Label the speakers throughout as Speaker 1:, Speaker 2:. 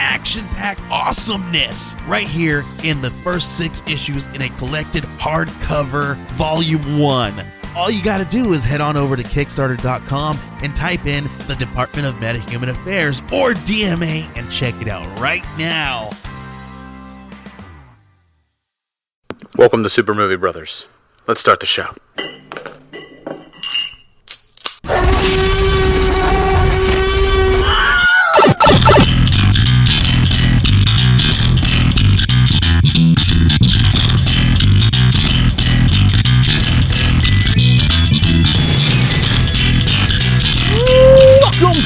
Speaker 1: action packed awesomeness right here in the first six issues in a collected hardcover volume one. All you got to do is head on over to Kickstarter.com and type in the Department of Metahuman Affairs or DMA and check it out right now.
Speaker 2: Welcome to Super Movie Brothers. Let's start the show.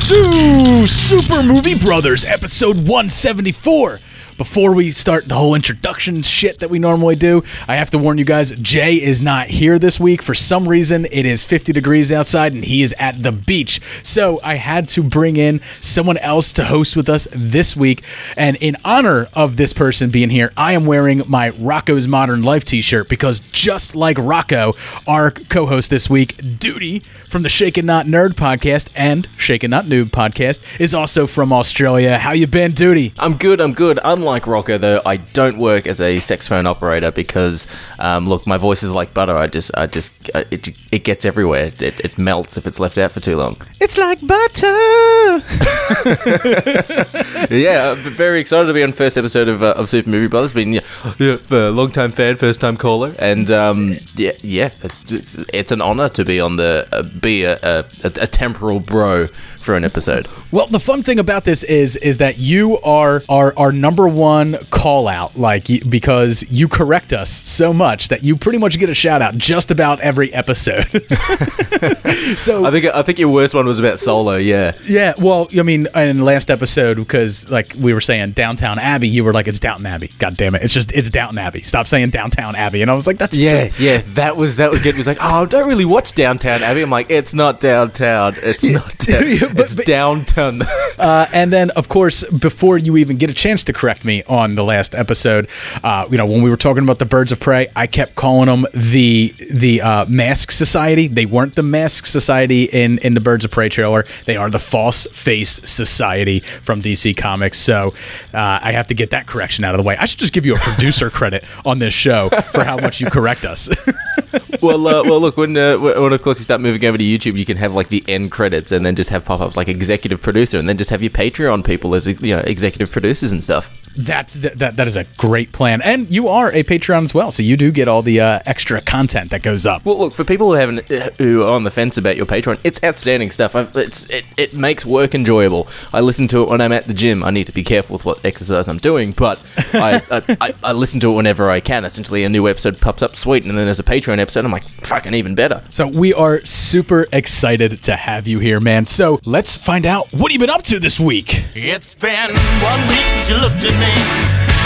Speaker 3: To Super Movie Brothers, episode 174. Before we start the whole introduction shit that we normally do, I have to warn you guys Jay is not here this week. For some reason, it is 50 degrees outside and he is at the beach. So I had to bring in someone else to host with us this week. And in honor of this person being here, I am wearing my Rocko's Modern Life t shirt because just like Rocko, our co host this week, Duty from the Shaken Not Nerd podcast and Shaken Not Noob podcast, is also from Australia. How you been, Duty?
Speaker 4: I'm good. I'm good. Unlike Rocko, though, I don't work as a sex phone operator because, um, look, my voice is like butter. I just, I just, uh, it, it gets everywhere. It, it melts if it's left out for too long.
Speaker 3: It's like butter.
Speaker 4: yeah, I'm very excited to be on first episode of, uh, of Super Movie Brothers. Been yeah, yeah, a long time fan, first time caller, and um, yeah, yeah, it's, it's an honor to be on the uh, be a, a, a temporal bro for an episode.
Speaker 3: Well, the fun thing about this is is that you are our our number one call out, like because you correct us so much that you pretty much get a shout out just about every episode. so
Speaker 4: I think I think your worst one was about Solo. Yeah,
Speaker 3: yeah, well, I mean, in the last episode, because like we were saying Downtown Abbey, you were like, it's Downton Abbey. God damn it, it's just it's Downton Abbey. Stop saying Downtown Abbey, and I was like, that's
Speaker 4: yeah,
Speaker 3: just-
Speaker 4: yeah. That was that was good. It was like, oh, I don't really watch Downtown Abbey. I'm like, it's not downtown. It's not. Down,
Speaker 3: Yeah, but-
Speaker 4: it's
Speaker 3: but-
Speaker 4: downtown.
Speaker 3: Uh, and then, of course, before you even get a chance to correct me on the last episode, uh, you know, when we were talking about the Birds of Prey, I kept calling them the the uh, Mask Society. They weren't the Mask Society in in the Birds of Prey trailer. They are the False Face Society from DC Comics. So uh, I have to get that correction out of the way. I should just give you a producer credit on this show for how much you correct us.
Speaker 4: well, uh, well, look when uh, when of course you start moving over to YouTube, you can have like the end credits and then just have pop ups like executive producer, and then just have your Patreon people as you know executive producers and stuff.
Speaker 3: That's that, that that is a great plan, and you are a Patreon as well, so you do get all the uh, extra content that goes up.
Speaker 4: Well, look for people who haven't uh, who are on the fence about your Patreon, it's outstanding stuff. I've, it's it, it makes work enjoyable. I listen to it when I'm at the gym. I need to be careful with what exercise I'm doing, but I, I, I, I listen to it whenever I can. Essentially, a new episode pops up, sweet, and then there's a Patreon episode. I'm like, fucking even better.
Speaker 3: So we are super excited to have you here, man. So let's find out what you've been up to this week.
Speaker 5: It's been one week since you looked at me.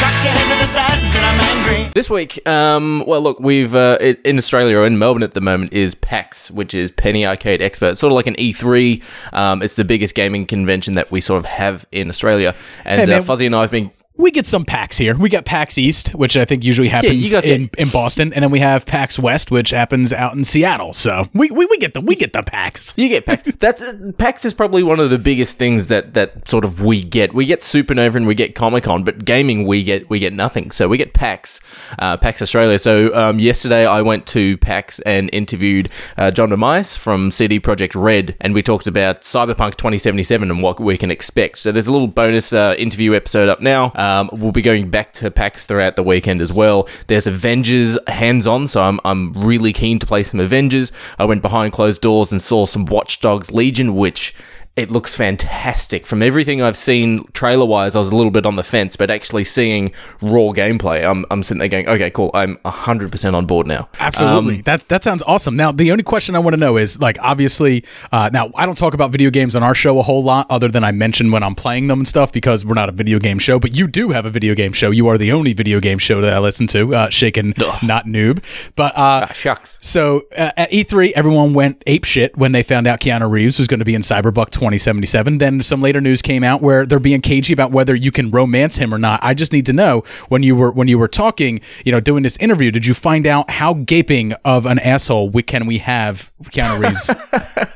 Speaker 5: Cocked your head to the side and said I'm angry.
Speaker 4: This week, um, well, look, we've uh, in Australia or in Melbourne at the moment is PAX, which is Penny Arcade Expo. It's sort of like an E3. Um, it's the biggest gaming convention that we sort of have in Australia. And
Speaker 3: Hey, man.
Speaker 4: uh, Fuzzy and I have been
Speaker 3: We get some PAX here. We got PAX East, which I think usually happens
Speaker 4: guys
Speaker 3: in, in Boston, and then we have PAX West, which happens out in Seattle. So we, we, we get the we get the PAX.
Speaker 4: You get PAX. That's PAX is probably one of the biggest things that that sort of we get. We get Supernova and we get Comic Con, but gaming we get we get nothing. So we get PAX, uh, PAX Australia. So um, yesterday I went to PAX and interviewed uh, John Demias from CD Projekt Red, and we talked about Cyberpunk 2077 and what we can expect. So there's a little bonus uh, interview episode up now. Um, we'll be going back to PAX throughout the weekend as well. There's Avengers hands on, so I'm I'm really keen to play some Avengers. I went behind closed doors and saw some Watch Dogs Legion, which it looks fantastic. From everything I've seen trailer wise, I was a little bit on the fence, but actually seeing raw gameplay, I'm, I'm sitting there going, okay, cool. I'm 100% on board now.
Speaker 3: Absolutely.
Speaker 4: Um,
Speaker 3: that that sounds awesome. Now, the only question I want to know is like obviously uh, now I don't talk about video games on our show a whole lot other than I mention when I'm playing them and stuff because we're not a video game show, but you do have a video game show. You are the only video game show that I listen to, uh, Shaken Not Noob. But uh,
Speaker 4: ah, shucks.
Speaker 3: so uh, at E3, everyone went ape shit when they found out Keanu Reeves was going to be in Cyberpunk 2077. Then some later news came out where they're being cagey about whether you can romance him or not. I just need to know when you were when you were talking, you know, doing this interview, did you find out how gaping of an asshole we can we have Keanu Reeves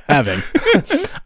Speaker 3: having?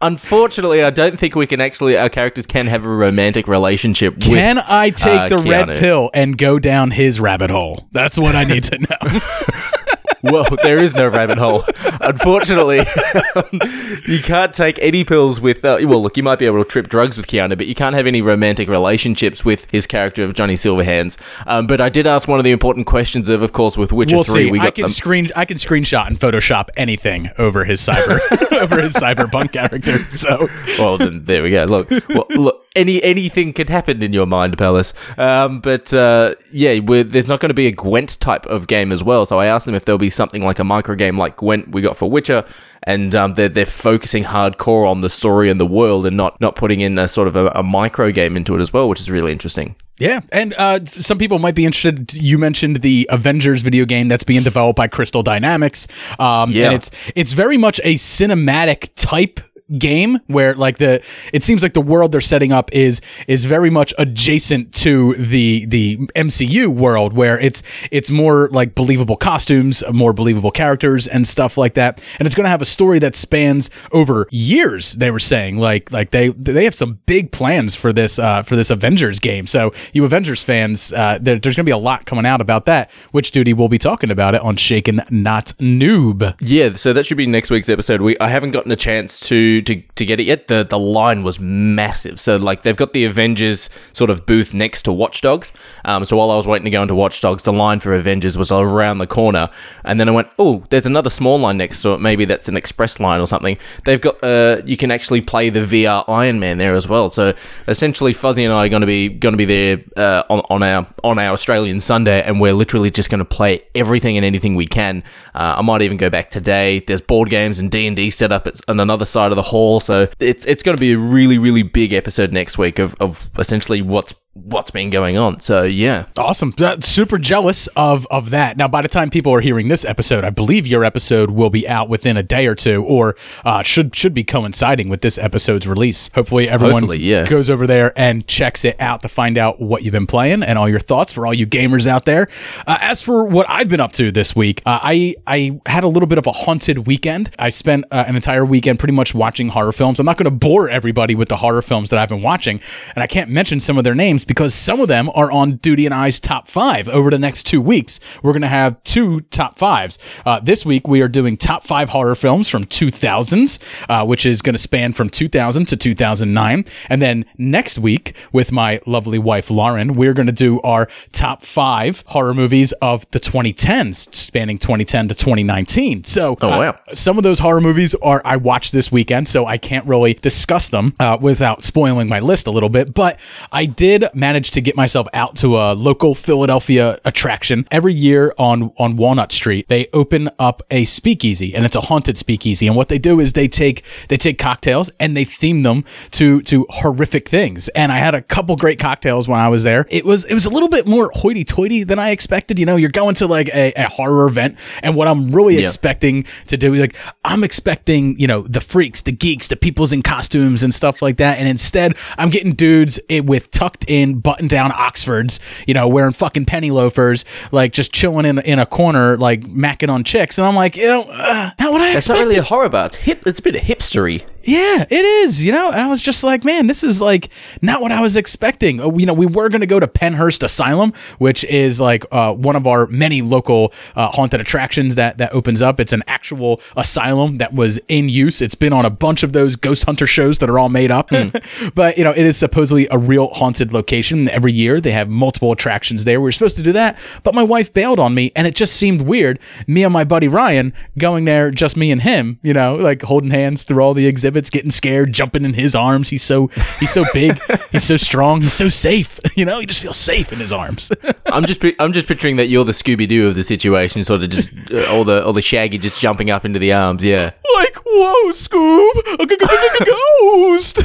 Speaker 4: Unfortunately, I don't think we can actually, our characters can have a romantic relationship with.
Speaker 3: Can I take
Speaker 4: uh,
Speaker 3: the red pill and go down his rabbit hole? That's what I need to know.
Speaker 4: well, there is no rabbit hole. Unfortunately, you can't take any pills with. Uh, well, look, you might be able to trip drugs with Keanu, but you can't have any romantic relationships with his character of Johnny Silverhands. Um, but I did ask one of the important questions of, of course, with Witcher
Speaker 3: we'll
Speaker 4: Three.
Speaker 3: see.
Speaker 4: We
Speaker 3: I can
Speaker 4: them.
Speaker 3: screen I can screenshot and Photoshop anything over his cyber over his cyberpunk character. So
Speaker 4: well, then there we go. Look, well, look, any anything could happen in your mind, Palace. Um, but uh, yeah, we're, there's not going to be a Gwent type of game as well. So I asked them if there'll be something like a micro game like Gwent we got for Witcher, and um, they're they're focusing hardcore on the story and the world, and not not putting in a sort of a, a micro game into it as well, which is really interesting.
Speaker 3: Yeah, and uh, some people might be interested. You mentioned the Avengers video game that's being developed by Crystal Dynamics. Um,
Speaker 4: Yeah.
Speaker 3: and it's it's very much a cinematic type game where like the it seems like the world they're setting up is is very much adjacent to the the MCU world where it's it's more like believable costumes, more believable characters and stuff like that. And it's going to have a story that spans over years. They were saying like like they they have some big plans for this uh for this Avengers game. So you Avengers fans, uh, there, there's going to be a lot coming out about that. Which duty we'll be talking about it on Shaken Not Noob.
Speaker 4: Yeah, so that should be next week's episode. We I haven't gotten a chance to to, to get it yet. The the line was massive. So like they've got the Avengers sort of booth next to Watch Dogs. Um, so while I was waiting to go into Watch Dogs, the line for Avengers was around the corner, and then I went, oh, there's another small line next to it. Maybe that's an express line or something. They've got uh, you can actually play the VR Iron Man there as well. So essentially, Fuzzy and I are going to be going to be there uh, on on our on our Australian Sunday, and we're literally just going to play everything and anything we can. Uh, I might even go back today. There's board games and D and D set up on another side of the hall, so it's it's going to be a really really big episode next week of, of essentially what's what's been going on. So yeah,
Speaker 3: Awesome. Uh, super jealous of of that. Now, by the time people are hearing this episode, I believe your episode will be out within a day or two, or uh, should should be coinciding with this episode's release. Hopefully, everyone
Speaker 4: Hopefully, yeah.
Speaker 3: goes over there and checks it out to find out what you've been playing and all your thoughts for all you gamers out there. Uh, as for what I've been up to this week, uh, I I had a little bit of a haunted weekend. I spent uh, an entire weekend pretty much watching horror films. I'm not going to bore everybody with the horror films that I've been watching, and I can't mention some of their names because some of them are on Duty and I's top five over the next two weeks. We're going to have two top fives. Uh, this week we are doing top five horror films from 2000s, uh, which is going to span from 2000 to 2009, and then next week with my lovely wife Lauren, we're going to do our top five horror movies of the 2010s, spanning 2010 to 2019. So,
Speaker 4: Oh,
Speaker 3: uh,
Speaker 4: wow.
Speaker 3: some of those horror movies are I watched this weekend, so I can't really discuss them uh, without spoiling my list a little bit. But I did manage to get myself out to a local Philadelphia attraction every year on on Walnut Street. They open up a speakeasy, and it's a haunted speakeasy. And what they do is they take they take cocktails and they theme them to to horrific things. And I had a couple great cocktails when I was there. It was it was a little bit more hoity-toity than I expected. You know, you're going to like a, a horror event, and what I'm really
Speaker 4: Yeah.
Speaker 3: expecting to do. Is like I'm expecting, you know, the freaks, the geeks, the people's in costumes and stuff like that. And instead, I'm getting dudes eh, with tucked in, button down Oxfords, you know, wearing fucking penny loafers, like just chilling in in a corner, like macking on chicks. And I'm like, you know, uh, not what I
Speaker 4: That's not really a horror bar. It's hip. It's a bit of hipstery.
Speaker 3: Yeah, it is. You know, and I was just like, man, this is like not what I was expecting. Uh, You know, we were going to go to Pennhurst Asylum, which is like uh, one of our many local uh, haunted attractions that that opens up. It's an actual asylum that was in use. It's been on a bunch of those ghost hunter shows that are all made up. but you know, it is supposedly a real haunted location every year. They have multiple attractions there. We were supposed to do that, but my wife bailed on me, and it just seemed weird. Me and my buddy Ryan going there, just me and him. You know, like holding hands through all the exhibits, getting scared, jumping in his arms. He's so he's so big, he's so strong, he's so safe. You know, he just feels safe in his arms.
Speaker 4: I'm just I'm just picturing that you're the Scooby Doo of the situation, sort of just uh, all the all the Shaggy just jumping up into the arms. Yeah.
Speaker 3: like, whoa, Scoob, a g- g- ghost.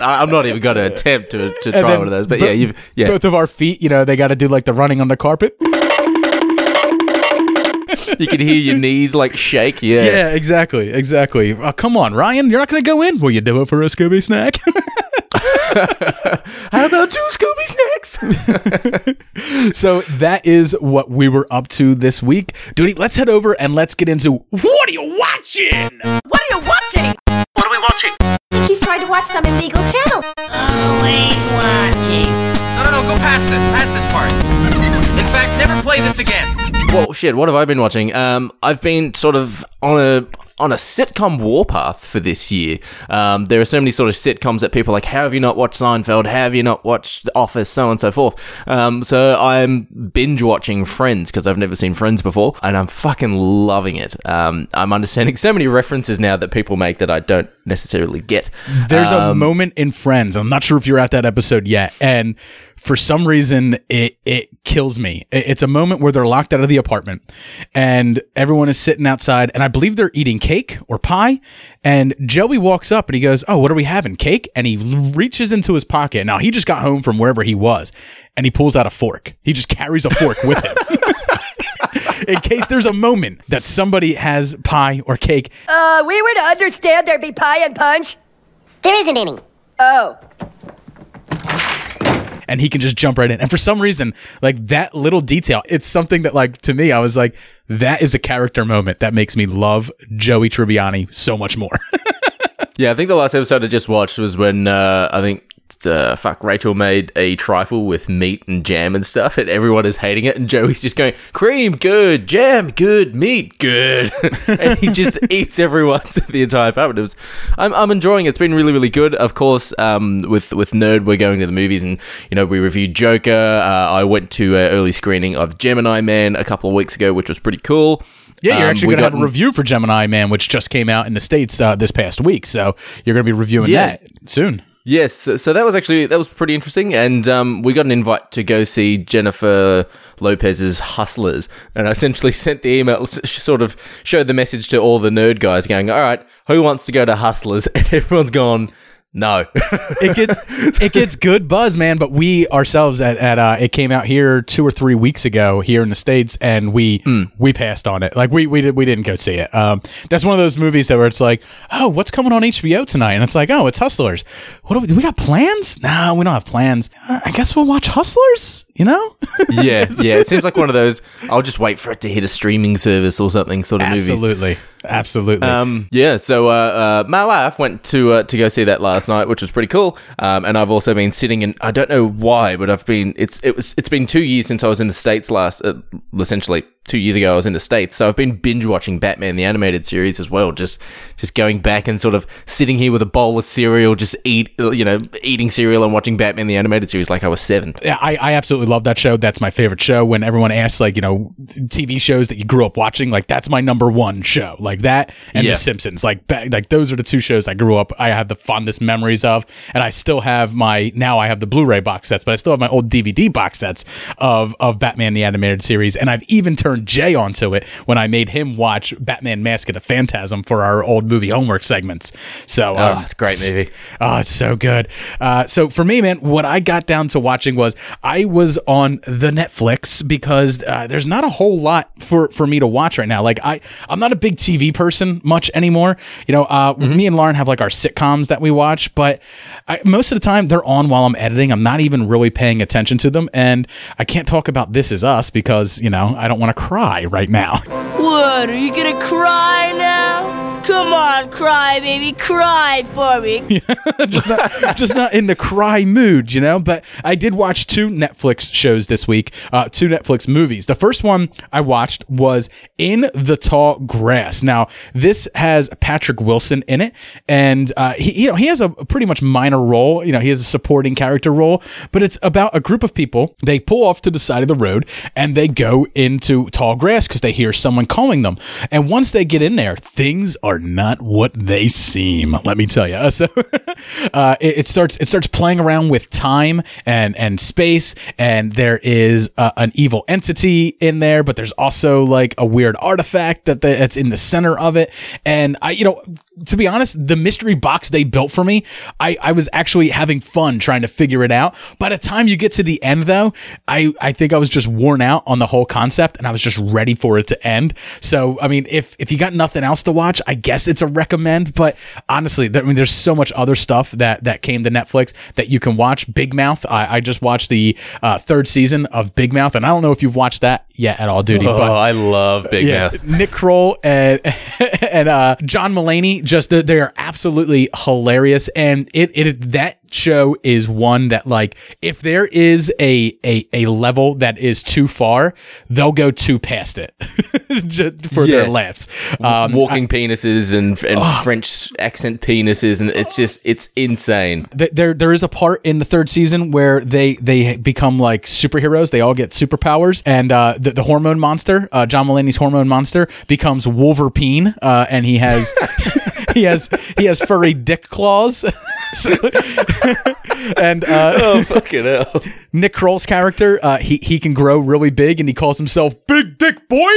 Speaker 4: I- I'm not even going to attempt to, to try
Speaker 3: then
Speaker 4: one of those, but
Speaker 3: bo-
Speaker 4: yeah, you've yeah.
Speaker 3: Both of our feet, you know, they got to do like the running on the carpet.
Speaker 4: You can hear your knees like shake. Yeah.
Speaker 3: Yeah, exactly, exactly. Uh, come on, Ryan, you're not going to go in. Will you do it for a Scooby snack?
Speaker 4: How about two Scooby snacks?
Speaker 3: so that is what we were up to this week, dude. Let's head over and let's get into what are you watching?
Speaker 6: What are you watching?
Speaker 2: What are we watching?
Speaker 7: think he's trying to watch some illegal channel.
Speaker 6: Always watching.
Speaker 8: No, no, no, go past this, past this part. In fact, never play this again.
Speaker 4: well, shit. What have I been watching? Um, I've been sort of on a on a sitcom warpath for this year. Um, there are so many sort of sitcoms that people are like, how have you not watched Seinfeld? How have you not watched The Office? So on and so forth. Um, so I'm binge watching Friends because I've never seen Friends before, and I'm fucking loving it. Um, I'm understanding so many references now that people make that I don't necessarily get.
Speaker 3: There's a
Speaker 4: Um,
Speaker 3: moment in Friends. I'm not sure if you're at that episode yet, and for some reason it it kills me. It's a moment where they're locked out of the apartment, and everyone is sitting outside, and I believe they're eating cake or pie. And Joey walks up and he goes, "Oh, what are we having? Cake?" And he reaches into his pocket. Now he just got home from wherever he was, and he pulls out a fork. He just carries a fork with him. In case there's a moment that somebody has pie or cake,
Speaker 6: Uh, we were to understand there'd be pie and punch.
Speaker 7: There isn't any.
Speaker 6: Oh.
Speaker 3: And he can just jump right in. And for some reason, like that little detail, it's something that like to me, I was like, that is a character moment that makes me love Joey Tribbiani so much more.
Speaker 4: Yeah, I think the last episode I just watched was when uh, I think uh, fuck Rachel made a trifle with meat and jam and stuff, and everyone is hating it, and Joey's just going cream good, jam good, meat good, and he just eats everyone's the entire apartment. It was, I'm, I'm enjoying it. It's been really really good. Of course, um, with with Nerd, we're going to the movies, and you know we reviewed Joker. Uh, I went to an early screening of Gemini Man a couple of weeks ago, which was pretty cool.
Speaker 3: yeah, you're
Speaker 4: Um,
Speaker 3: actually
Speaker 4: we
Speaker 3: going to have a review for Gemini Man, which just came out in the States uh, this past week. So you're going to be reviewing
Speaker 4: Yeah.
Speaker 3: that soon.
Speaker 4: Yes, so, that was actually that was pretty interesting, and um, we got an invite to go see Jennifer Lopez's Hustlers, and I essentially sent the email, sort of showed the message to all the nerd guys, going, "All right, who wants to go to Hustlers?" And everyone's gone, "No."
Speaker 3: It gets it gets good buzz, man. But we ourselves at, at uh, it came out here two or three weeks ago here in the states, and we we passed on it. Like we we did we didn't go see it. Um, that's one of those movies that where it's like, oh, what's coming on HBO tonight? And it's like, oh, it's Hustlers. What do we, do we got plans? No, we don't have plans. Uh, I guess we'll watch Hustlers. You know,
Speaker 4: yeah, yeah, it seems like one of those. I'll just wait for it to hit a streaming service or something, sort of movie.
Speaker 3: absolutely, absolutely.
Speaker 4: Um, yeah, so uh, uh, my wife went to uh, to go see that last night, which was pretty cool. Um, and I've also been sitting in. I don't know why, but I've been. It's it was it's been two years since I was in the states last. Uh, essentially, two years ago I was in the states, so I've been binge watching Batman the animated series as well. Just just going back and sort of sitting here with a bowl of cereal, just eat you know eating cereal and watching Batman the animated series like I was seven.
Speaker 3: Yeah, I, I absolutely love that show. That's my favorite show. When everyone asks, like, you know, TV shows that you grew up watching, like that's my number one show. Like that and
Speaker 4: Yeah.
Speaker 3: The Simpsons. Like, ba- like those are the two shows I grew up. I have the fondest memories of, and I still have my now I have the Blu-ray box sets, but I still have my old DVD box sets of of Batman the animated series, and I've even turned Jay onto it when I made him watch Batman Mask of the Phantasm for our old movie homework segments. So,
Speaker 4: Oh,
Speaker 3: um,
Speaker 4: it's a great movie.
Speaker 3: Oh, it's so good. Uh, so for me, man, what I got down to watching was I was on the Netflix because uh, there's not a whole lot for for me to watch right now. Like I, I'm not a big TV person much anymore. You know, uh, me and Lauren have like our sitcoms that we watch, but I, most of the time they're on while I'm editing. I'm not even really paying attention to them, and I can't talk about This Is Us because you know I don't want to cry right now.
Speaker 6: What, are you gonna cry now?
Speaker 9: Come on, cry, baby, cry for me.
Speaker 3: just not just not in the cry mood, you know. But I did watch two Netflix shows this week, uh, two Netflix movies. The first one I watched was In the Tall Grass. Now this has Patrick Wilson in it, and uh, he you know he has a pretty much minor role. You know he has a supporting character role, but it's about a group of people. They pull off to the side of the road and they go into tall grass because they hear someone calling them. And once they get in there, things are not what they seem. Let me tell you. So uh, it, it starts it starts playing around with time and and space, and there is uh, an evil entity in there, but there's also like a weird artifact that the, that's in the center of it. And I, you know, to be honest, the mystery box they built for me, I, I was actually having fun trying to figure it out. By the time you get to the end, though, I, I think I was just worn out on the whole concept and I was just ready for it to end. So, I mean, if, if you got nothing else to watch, I guess it's a recommend. But honestly, I mean, there's so much other stuff that, that came to Netflix that you can watch. Big Mouth, I, I just watched the uh, third season of Big Mouth, and I don't know if you've watched that yet at all, Duty.
Speaker 4: Oh,
Speaker 3: but
Speaker 4: I love Big Mouth.
Speaker 3: Nick Kroll and and uh, John Mulaney, just they they are absolutely hilarious, and it it that show is one that like if there is a a, a level that is too far, they'll go too past it just for their laughs. Um,
Speaker 4: Walking penises and and French accent penises, and it's just it's insane.
Speaker 3: th- there there is a part in the third season where they they become like superheroes. They all get superpowers, and uh, the, the hormone monster, uh, John Mulaney's hormone monster, becomes Wolverine, uh, and he has he has he has furry dick claws. And uh,
Speaker 4: Oh fucking hell!
Speaker 3: Nick Kroll's character, uh, he he can grow really big, and he calls himself Big Dick Boy.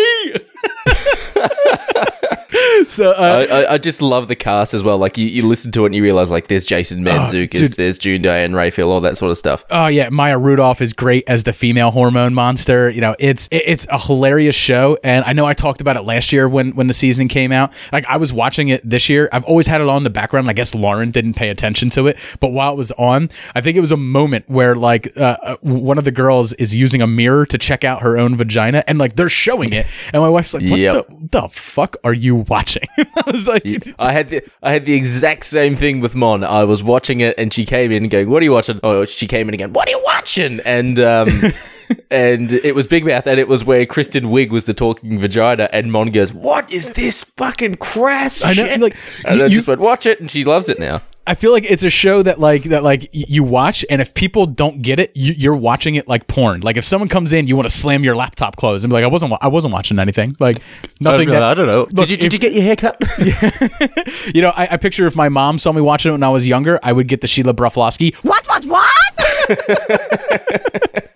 Speaker 3: so uh,
Speaker 4: I, I, I just love the cast as well. Like you, you listen to it and you realize like there's Jason Mantzoukas,
Speaker 3: dude.
Speaker 4: there's June Diane Raphael, all that sort of stuff.
Speaker 3: Oh yeah, Maya Rudolph is great as the female hormone monster. You know, it's it- it's a hilarious show, and I know I talked about it last year when when the season came out. Like I was watching it this year. I've always had it on in the background. I guess Lauren didn't pay attention to it, but while it was on, I think it was a moment where like uh, uh, one of the girls is using a mirror to check out her own vagina, and like they're showing it, and my wife's like, "What
Speaker 4: Yep.
Speaker 3: the, the fuck are you watching?" I was like,
Speaker 4: I had the I had the exact same thing with Mon. I was watching it and she came in going, "What are you watching?" Oh, she came in again. What are you watching? And um, and it was Big Mouth, and it was where Kristen Wiig was the talking vagina, and Mon goes, "What is this fucking crass
Speaker 3: I know,
Speaker 4: shit?"
Speaker 3: like,
Speaker 4: and
Speaker 3: you-
Speaker 4: I
Speaker 3: you-
Speaker 4: just went, "Watch it," and she loves it now.
Speaker 3: I feel like it's a show that like that like you watch, and if people don't get it, you, you're watching it like porn. Like if someone comes in, you want to slam your laptop closed and be like, "I wasn't, I wasn't watching anything." Like nothing. that,
Speaker 4: I don't know.
Speaker 3: Look,
Speaker 4: did you did
Speaker 3: if-
Speaker 4: you get your hair cut?
Speaker 3: You know, I, I picture if my mom saw me watching it when I was younger, I would get the Sheila Broflovsky.
Speaker 6: What, what, what?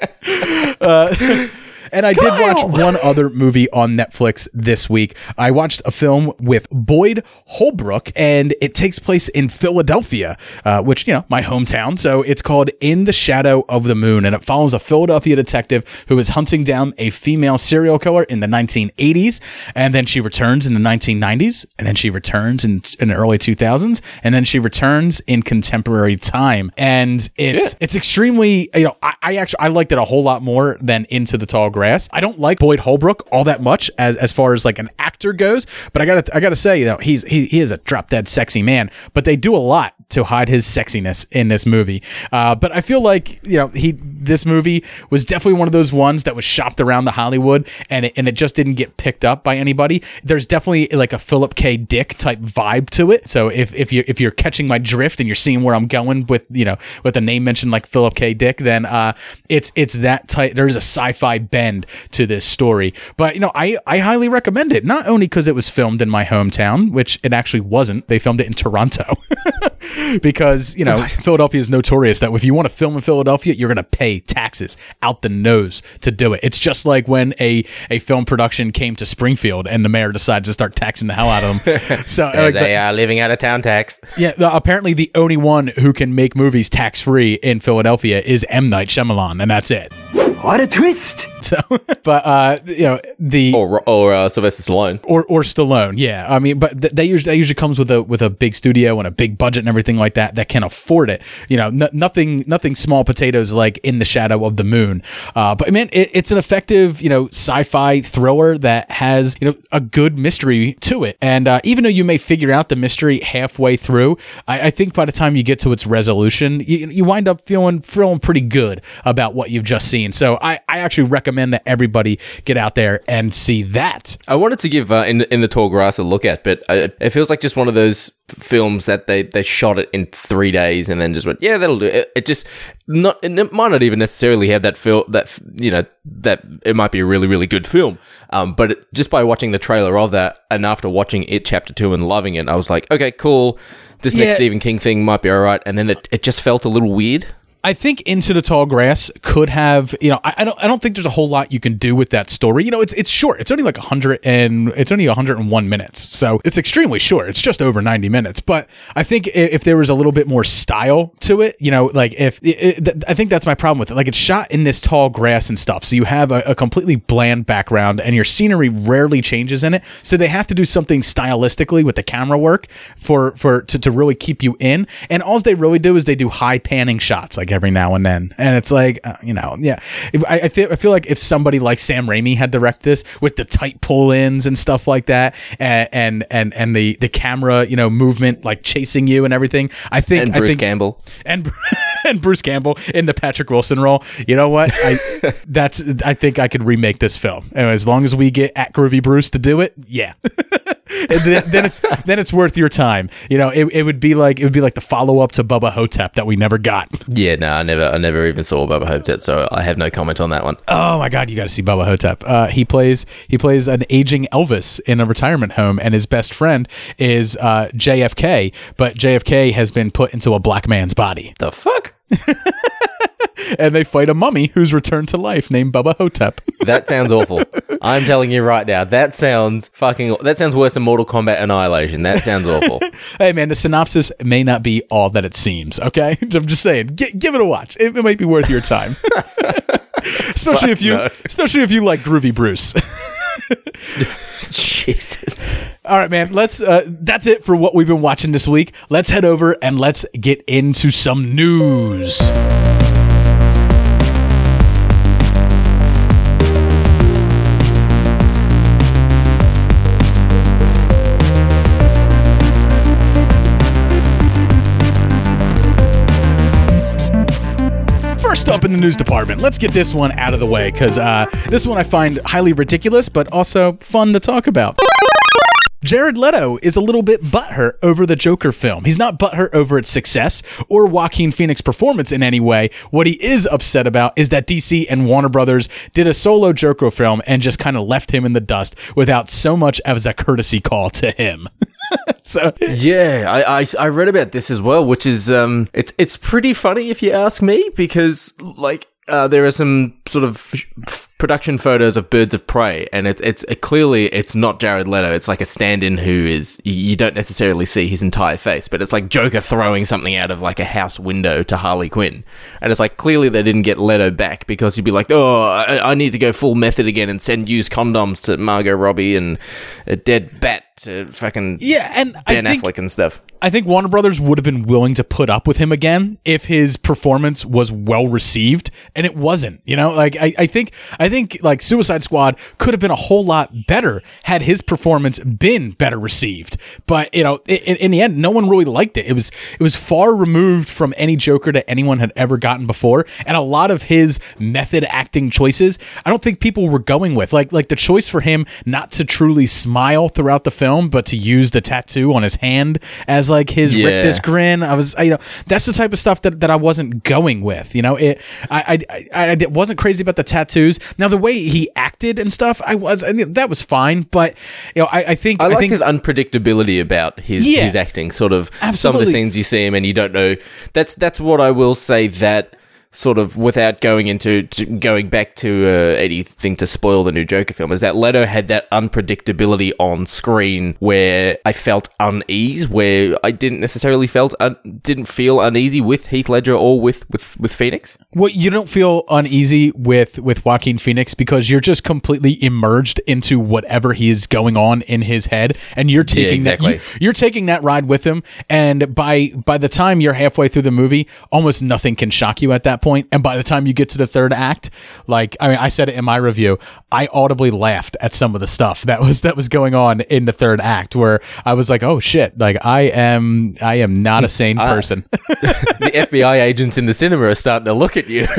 Speaker 3: Uh, And I did watch one other movie on Netflix this week. I watched a film with Boyd Holbrook, and it takes place in Philadelphia, uh, which, you know, my hometown. So it's called In the Shadow of the Moon, and it follows a Philadelphia detective who is hunting down a female serial killer in the 1980s, and then she returns in the 1990s, and then she returns in, in the early 2000s, and then she returns in contemporary time. And it's, it's extremely, you know, I, I actually, I liked it a whole lot more than Into the Tall Grass. I don't like Boyd Holbrook all that much as, as far as like an actor goes, but I gotta, I gotta say, you know, he's, he, he is a drop dead sexy man, but they do a lot to hide his sexiness in this movie. Uh, but I feel like, you know, he, this movie was definitely one of those ones that was shopped around the Hollywood and it, and it just didn't get picked up by anybody. There's definitely like a Philip K. Dick type vibe to it. So if, if you if you're catching my drift and you're seeing where I'm going with you know with a name mentioned like Philip K. Dick, then uh, it's it's that type. There's a sci-fi bend to this story. But you know I I highly recommend it. Not only because it was filmed in my hometown, which it actually wasn't. They filmed it in Toronto. because you know Philadelphia is notorious that if you want to film in Philadelphia, you're going to pay taxes out the nose to do it. It's just like when a a film production came to Springfield and the mayor decided to start taxing the hell out of them. so like,
Speaker 4: There's
Speaker 3: the-
Speaker 4: a uh, living out of town tax.
Speaker 3: yeah, the, apparently the only one who can make movies tax free in Philadelphia is M Night Shyamalan, and that's it.
Speaker 10: What a twist!
Speaker 3: So, but uh, you know the
Speaker 4: or or uh, Sylvester Stallone
Speaker 3: or or Stallone, yeah. I mean, but th- they usually that usually comes with a with a big studio and a big budget and everything like that that can afford it. You know, n- nothing nothing small potatoes like in the shadow of the moon. Uh, but man, it, it's an effective you know sci-fi thriller that has you know a good mystery to it. And uh, even though you may figure out the mystery halfway through, I, I think by the time you get to its resolution, you, you wind up feeling feeling pretty good about what you've just seen. So I I actually recommend that everybody get out there and see that.
Speaker 4: I wanted to give uh, in in the tall grass a look at, but uh, it feels like just one of those films that they they shot it in three days and then just went, yeah, that'll do. It, it just not it might not even necessarily have that feel that you know that it might be a really really good film, um, but it, just by watching the trailer of that and after watching it chapter two and loving it, I was like, okay, cool. This
Speaker 3: Yeah.
Speaker 4: next Stephen King thing might be all right, and then it, it just felt a little weird.
Speaker 3: I think Into the Tall Grass could have, you know, I, I don't, I don't think there's a whole lot you can do with that story. You know, it's it's short. It's only like hundred and it's only 101 minutes, so it's extremely short. It's just over 90 minutes. But I think i- if there was a little bit more style to it, you know, like if it, it, I think that's my problem with it. Like it's shot in this tall grass and stuff, so you have a, a completely bland background, and your scenery rarely changes in it. So they have to do something stylistically with the camera work for for to, to really keep you in. And all they really do is they do high panning shots like every now and then, and it's like uh, you know, yeah. If- I, I feel I feel like if somebody like Sam Raimi had directed this with the tight pull ins and stuff like that, and and and, and the the camera you know movement like chasing you and everything, I think
Speaker 4: And
Speaker 3: I
Speaker 4: Bruce
Speaker 3: think,
Speaker 4: Campbell.
Speaker 3: and and Bruce Campbell in the Patrick Wilson role. You know what? I that's I think I could remake this film. And as long as we get at Groovy Bruce to do it, yeah. And then, then it's then it's worth your time. You know, it, it would be like it would be like the follow up to Bubba Ho-Tep that we never got.
Speaker 4: Yeah, no, I never, I never even saw Bubba Ho-Tep, so I have no comment on that one.
Speaker 3: Oh my God, you got to see Bubba Ho-Tep. Uh, he plays he plays an aging Elvis in a retirement home, and his best friend is uh, JFK. But JFK has been put into a black man's body,
Speaker 4: The fuck?
Speaker 3: and they fight a mummy who's returned to life named Bubba Ho-Tep.
Speaker 4: That sounds awful. I'm telling you right now, that sounds fucking. That sounds worse than Mortal Kombat Annihilation. That sounds awful.
Speaker 3: hey man, the synopsis may not be all that it seems. Okay, I'm just saying, Gi- give it a watch. It, it might be worth your time, especially if you,
Speaker 4: no.
Speaker 3: especially if you like Groovy Bruce.
Speaker 4: Jesus.
Speaker 3: all right, man. Let's. Uh, that's it for what we've been watching this week. Let's head over and let's get into some news. In the news department, let's get this one out of the way because uh, this one I find highly ridiculous, but also fun to talk about. Jared Leto is a little bit butthurt over the Joker film. He's not butthurt over its success or Joaquin Phoenix performance in any way. What he is upset about is that DC and Warner Brothers did a solo Joker film and just kind of left him in the dust without so much as a courtesy call to him. so
Speaker 4: Yeah, I, I I read about this as well, which is um, it's it's pretty funny if you ask me because like. Uh, there are some sort of f- production photos of Birds of Prey, and it, it's it, clearly it's not Jared Leto. It's like a stand-in who is you- don't necessarily see his entire face, but it's like Joker throwing something out of like a house window to Harley Quinn, and it's like clearly they didn't get Leto back because you'd be like, oh, I, I need to go full method again and send used condoms to Margot Robbie and a dead bat to fucking
Speaker 3: yeah, and I
Speaker 4: Ben
Speaker 3: think
Speaker 4: Affleck and stuff.
Speaker 3: I think Warner Brothers would have been willing to put up with him again if his performance was well received, and it wasn't. You know, like I, I think I think like Suicide Squad could have been a whole lot better had his performance been better received. But you know, in, in the end, no one really liked it. It was it was far removed from any Joker that anyone had ever gotten before, and a lot of his method acting choices, I don't think people were going with. Like like the choice for him not to truly smile throughout the film, but to use the tattoo on his hand as like his
Speaker 4: Yeah.
Speaker 3: rictus grin. I was, I, you know, that's the type of stuff that, that I wasn't going with. You know, it, I, I, I, I wasn't crazy about the tattoos. Now the way he acted and stuff, I was, I mean, that was fine. But you know, I, I think,
Speaker 4: I like
Speaker 3: think
Speaker 4: his unpredictability about his
Speaker 3: Yeah.
Speaker 4: his acting. Sort of some of the scenes you see him and you don't know. That's that's what I will say that sort of without going into to going back to uh, anything to spoil the new Joker film is that Leto had that unpredictability on screen where I felt unease, where I didn't necessarily felt un- didn't feel uneasy with Heath Ledger or with with with Phoenix.
Speaker 3: Well, you don't feel uneasy with with Joaquin Phoenix because you're just completely immersed into whatever he is going on in his head, and you're taking
Speaker 4: exactly.
Speaker 3: that you, you're taking that ride with him. And by by the time you're halfway through the movie, almost nothing can shock you at that point. And by the time you get to the third act, like I mean, I said it in my review, I audibly laughed at some of the stuff that was that was going on in the third act, where I was like, oh shit, like I am I am not a sane person.
Speaker 4: the FBI agents in the cinema are starting to look at you.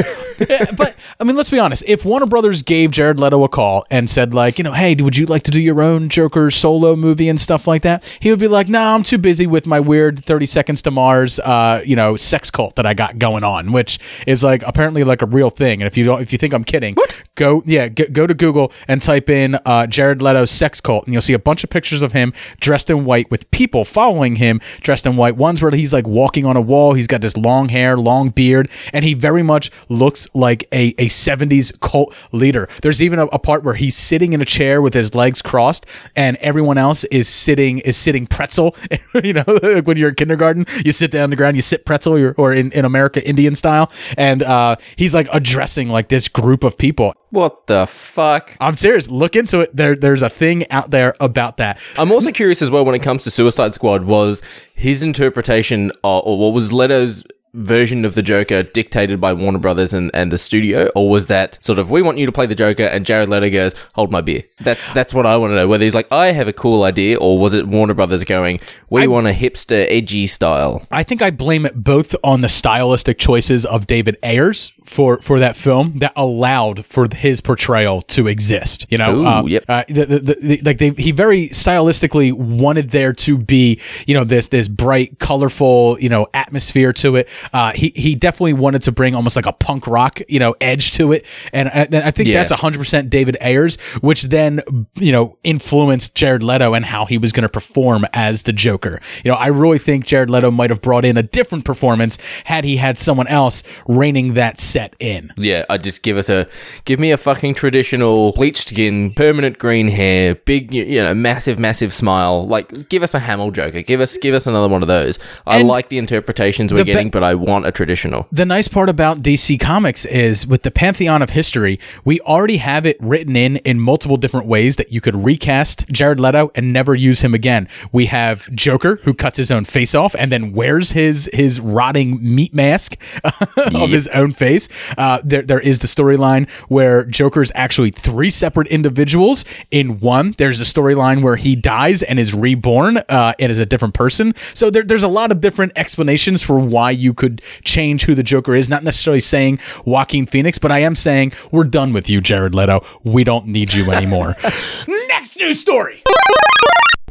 Speaker 3: Yeah, but I mean, let's be honest. If Warner Brothers gave Jared Leto a call and said, like, you know, hey, would you like to do your own Joker solo movie and stuff like that? He would be like, no, nah, I'm too busy with my weird Thirty Seconds to Mars, uh, you know, sex cult that I got going on, which is like apparently like a real thing. And if you don't, if you think I'm kidding, go yeah, go, go to Google and type in uh, Jared Leto sex cult, and you'll see a bunch of pictures of him dressed in white with people following him dressed in white. One's where he's like walking on a wall. He's got this long hair, long beard, and he very much looks like a, a 70s cult leader. There's even a, a part where he's sitting in a chair with his legs crossed and everyone else is sitting is sitting pretzel. you know, like when you're in kindergarten, you sit down on the ground, you sit pretzel or, or in, in America Indian style. And uh, he's like addressing like this group of people.
Speaker 4: what the fuck?
Speaker 3: I'm serious. Look into it. There, there's a thing out there about that.
Speaker 4: I'm also curious as well when it comes to Suicide Squad was his interpretation of, or what was Leto's version of the Joker dictated by Warner Brothers and, and the studio, or was that sort of we want you to play the Joker and Jared Leto goes, hold my beer? That's that's what I want to know. Whether he's like, I have a cool idea, or was it Warner Brothers going, we
Speaker 3: I-
Speaker 4: want a hipster edgy style?
Speaker 3: I think I blame it both on the stylistic choices of David Ayers for for that film that allowed for his portrayal to exist. You know,
Speaker 4: Ooh,
Speaker 3: uh,
Speaker 4: yep.
Speaker 3: uh, the, the, the, like they he very stylistically wanted there to be you know this this bright, colorful you know atmosphere to it. Uh, he he definitely wanted to bring almost like a punk rock you know edge to it, and I, and I think
Speaker 4: Yeah.
Speaker 3: that's hundred percent David Ayers, which then you know influenced Jared Leto and how he was going to perform as the Joker. You know, I really think Jared Leto might have brought in a different performance had he had someone else reining that set in.
Speaker 4: Yeah, I just give us a give me a fucking traditional bleached skin, permanent green hair, big you know, massive, massive smile. Like give us a Hamill Joker. Give us give us another one of those. I
Speaker 3: And
Speaker 4: like the interpretations we're
Speaker 3: the
Speaker 4: getting, but I want a traditional.
Speaker 3: The nice part about DC Comics is with the pantheon of history, we already have it written in in multiple different ways that you could recast Jared Leto and never use him again. We have Joker who cuts his own face off and then wears his his rotting meat mask of his own face. Uh, there there is the storyline where Joker is actually three separate individuals in one. There's a storyline where he dies and is reborn uh, and is a different person. So there, there's a lot of different explanations for why you could change who the Joker is. Not necessarily saying Joaquin Phoenix, but I am saying we're done with you, Jared Leto. We don't need you anymore. Next news story.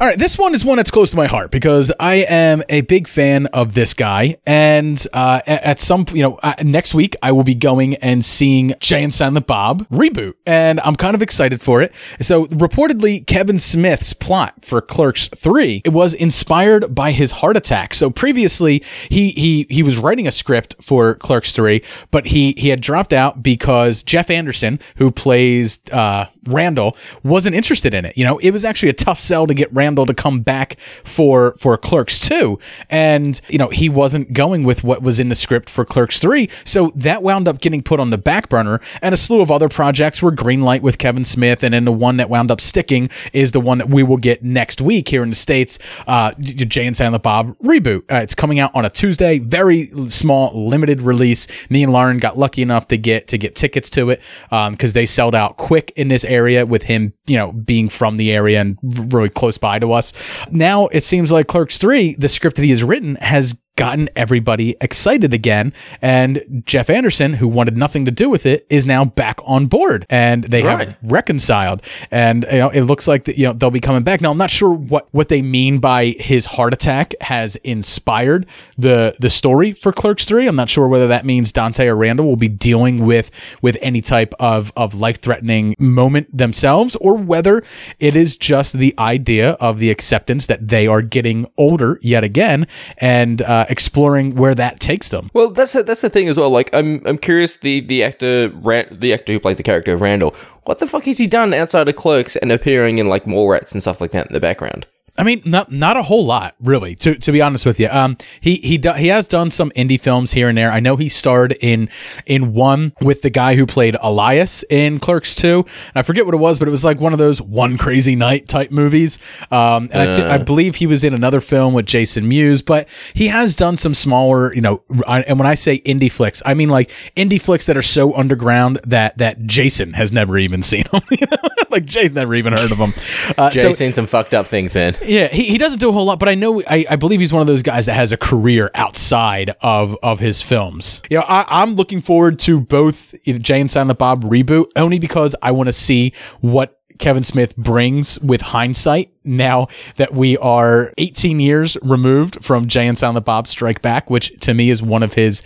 Speaker 3: All right, this one is one that's close to my heart because I am a big fan of this guy, and uh, at some, you know, uh, next week I will be going and seeing Jay and Silent Bob reboot, and I'm kind of excited for it. So, reportedly, Kevin Smith's plot for Clerks Three it was inspired by his heart attack. So previously, he he he was writing a script for Clerks Three, but he he had dropped out because Jeff Anderson, who plays uh, Randall, wasn't interested in it. You know, it was actually a tough sell to get Randall to come back for for Clerks 2 and you know he wasn't going with what was in the script for Clerks 3 so that wound up getting put on the back burner and a slew of other projects were greenlight with Kevin Smith. And then the one that wound up sticking is the one that we will get next week here in the states uh Jay and Silent Bob reboot. Uh, it's coming out on a Tuesday. Very small limited release. Me and Lauren got lucky enough to get to get tickets to it um because they sold out quick in this area with him you know being from the area and really close by to us. Now it seems like Clerks 3, the script that he has written, has gotten everybody excited again. And Jeff Anderson, who wanted nothing to do with it, is now back on board and they
Speaker 4: Right.
Speaker 3: have reconciled. And you know, it looks like that, you know, they'll be coming back. Now I'm not sure what, what they mean by his heart attack has inspired the the story for Clerks 3. I'm not sure whether that means Dante or Randall will be dealing with with any type of of life-threatening moment themselves or whether it is just the idea of the acceptance that they are getting older yet again and uh, uh, exploring where that takes them.
Speaker 4: Well, that's the, that's the thing as well. Like, I'm I'm curious. The the actor the actor who plays the character of Randall, what the fuck has he done outside of Clerks and appearing in like Mallrats and stuff like that in the background?
Speaker 3: I mean, not not a whole lot, really. To to be honest with you, um, he he do, he has done some indie films here and there. I know he starred in in one with the guy who played Elias in Clerks Two. And I forget what it was, but it was like one of those One Crazy Night type movies. Um, and I, th- I believe he was in another film with Jason Mewes. But he has done some smaller, you know. I, and when I say indie flicks, I mean like indie flicks that are so underground that that Jason has never even seen them. You know? like Jason's never even heard of them. Uh, so-
Speaker 4: Jay's seen some fucked up things, man.
Speaker 3: yeah, he, he doesn't do a whole lot, but I know I, I believe he's one of those guys that has a career outside of of his films. You know, I, I'm looking forward to both you know, Jay and Silent Bob reboot only because I want to see what Kevin Smith brings with hindsight now that we are 18 years removed from Jay and Silent Bob Strike Back, which to me is one of his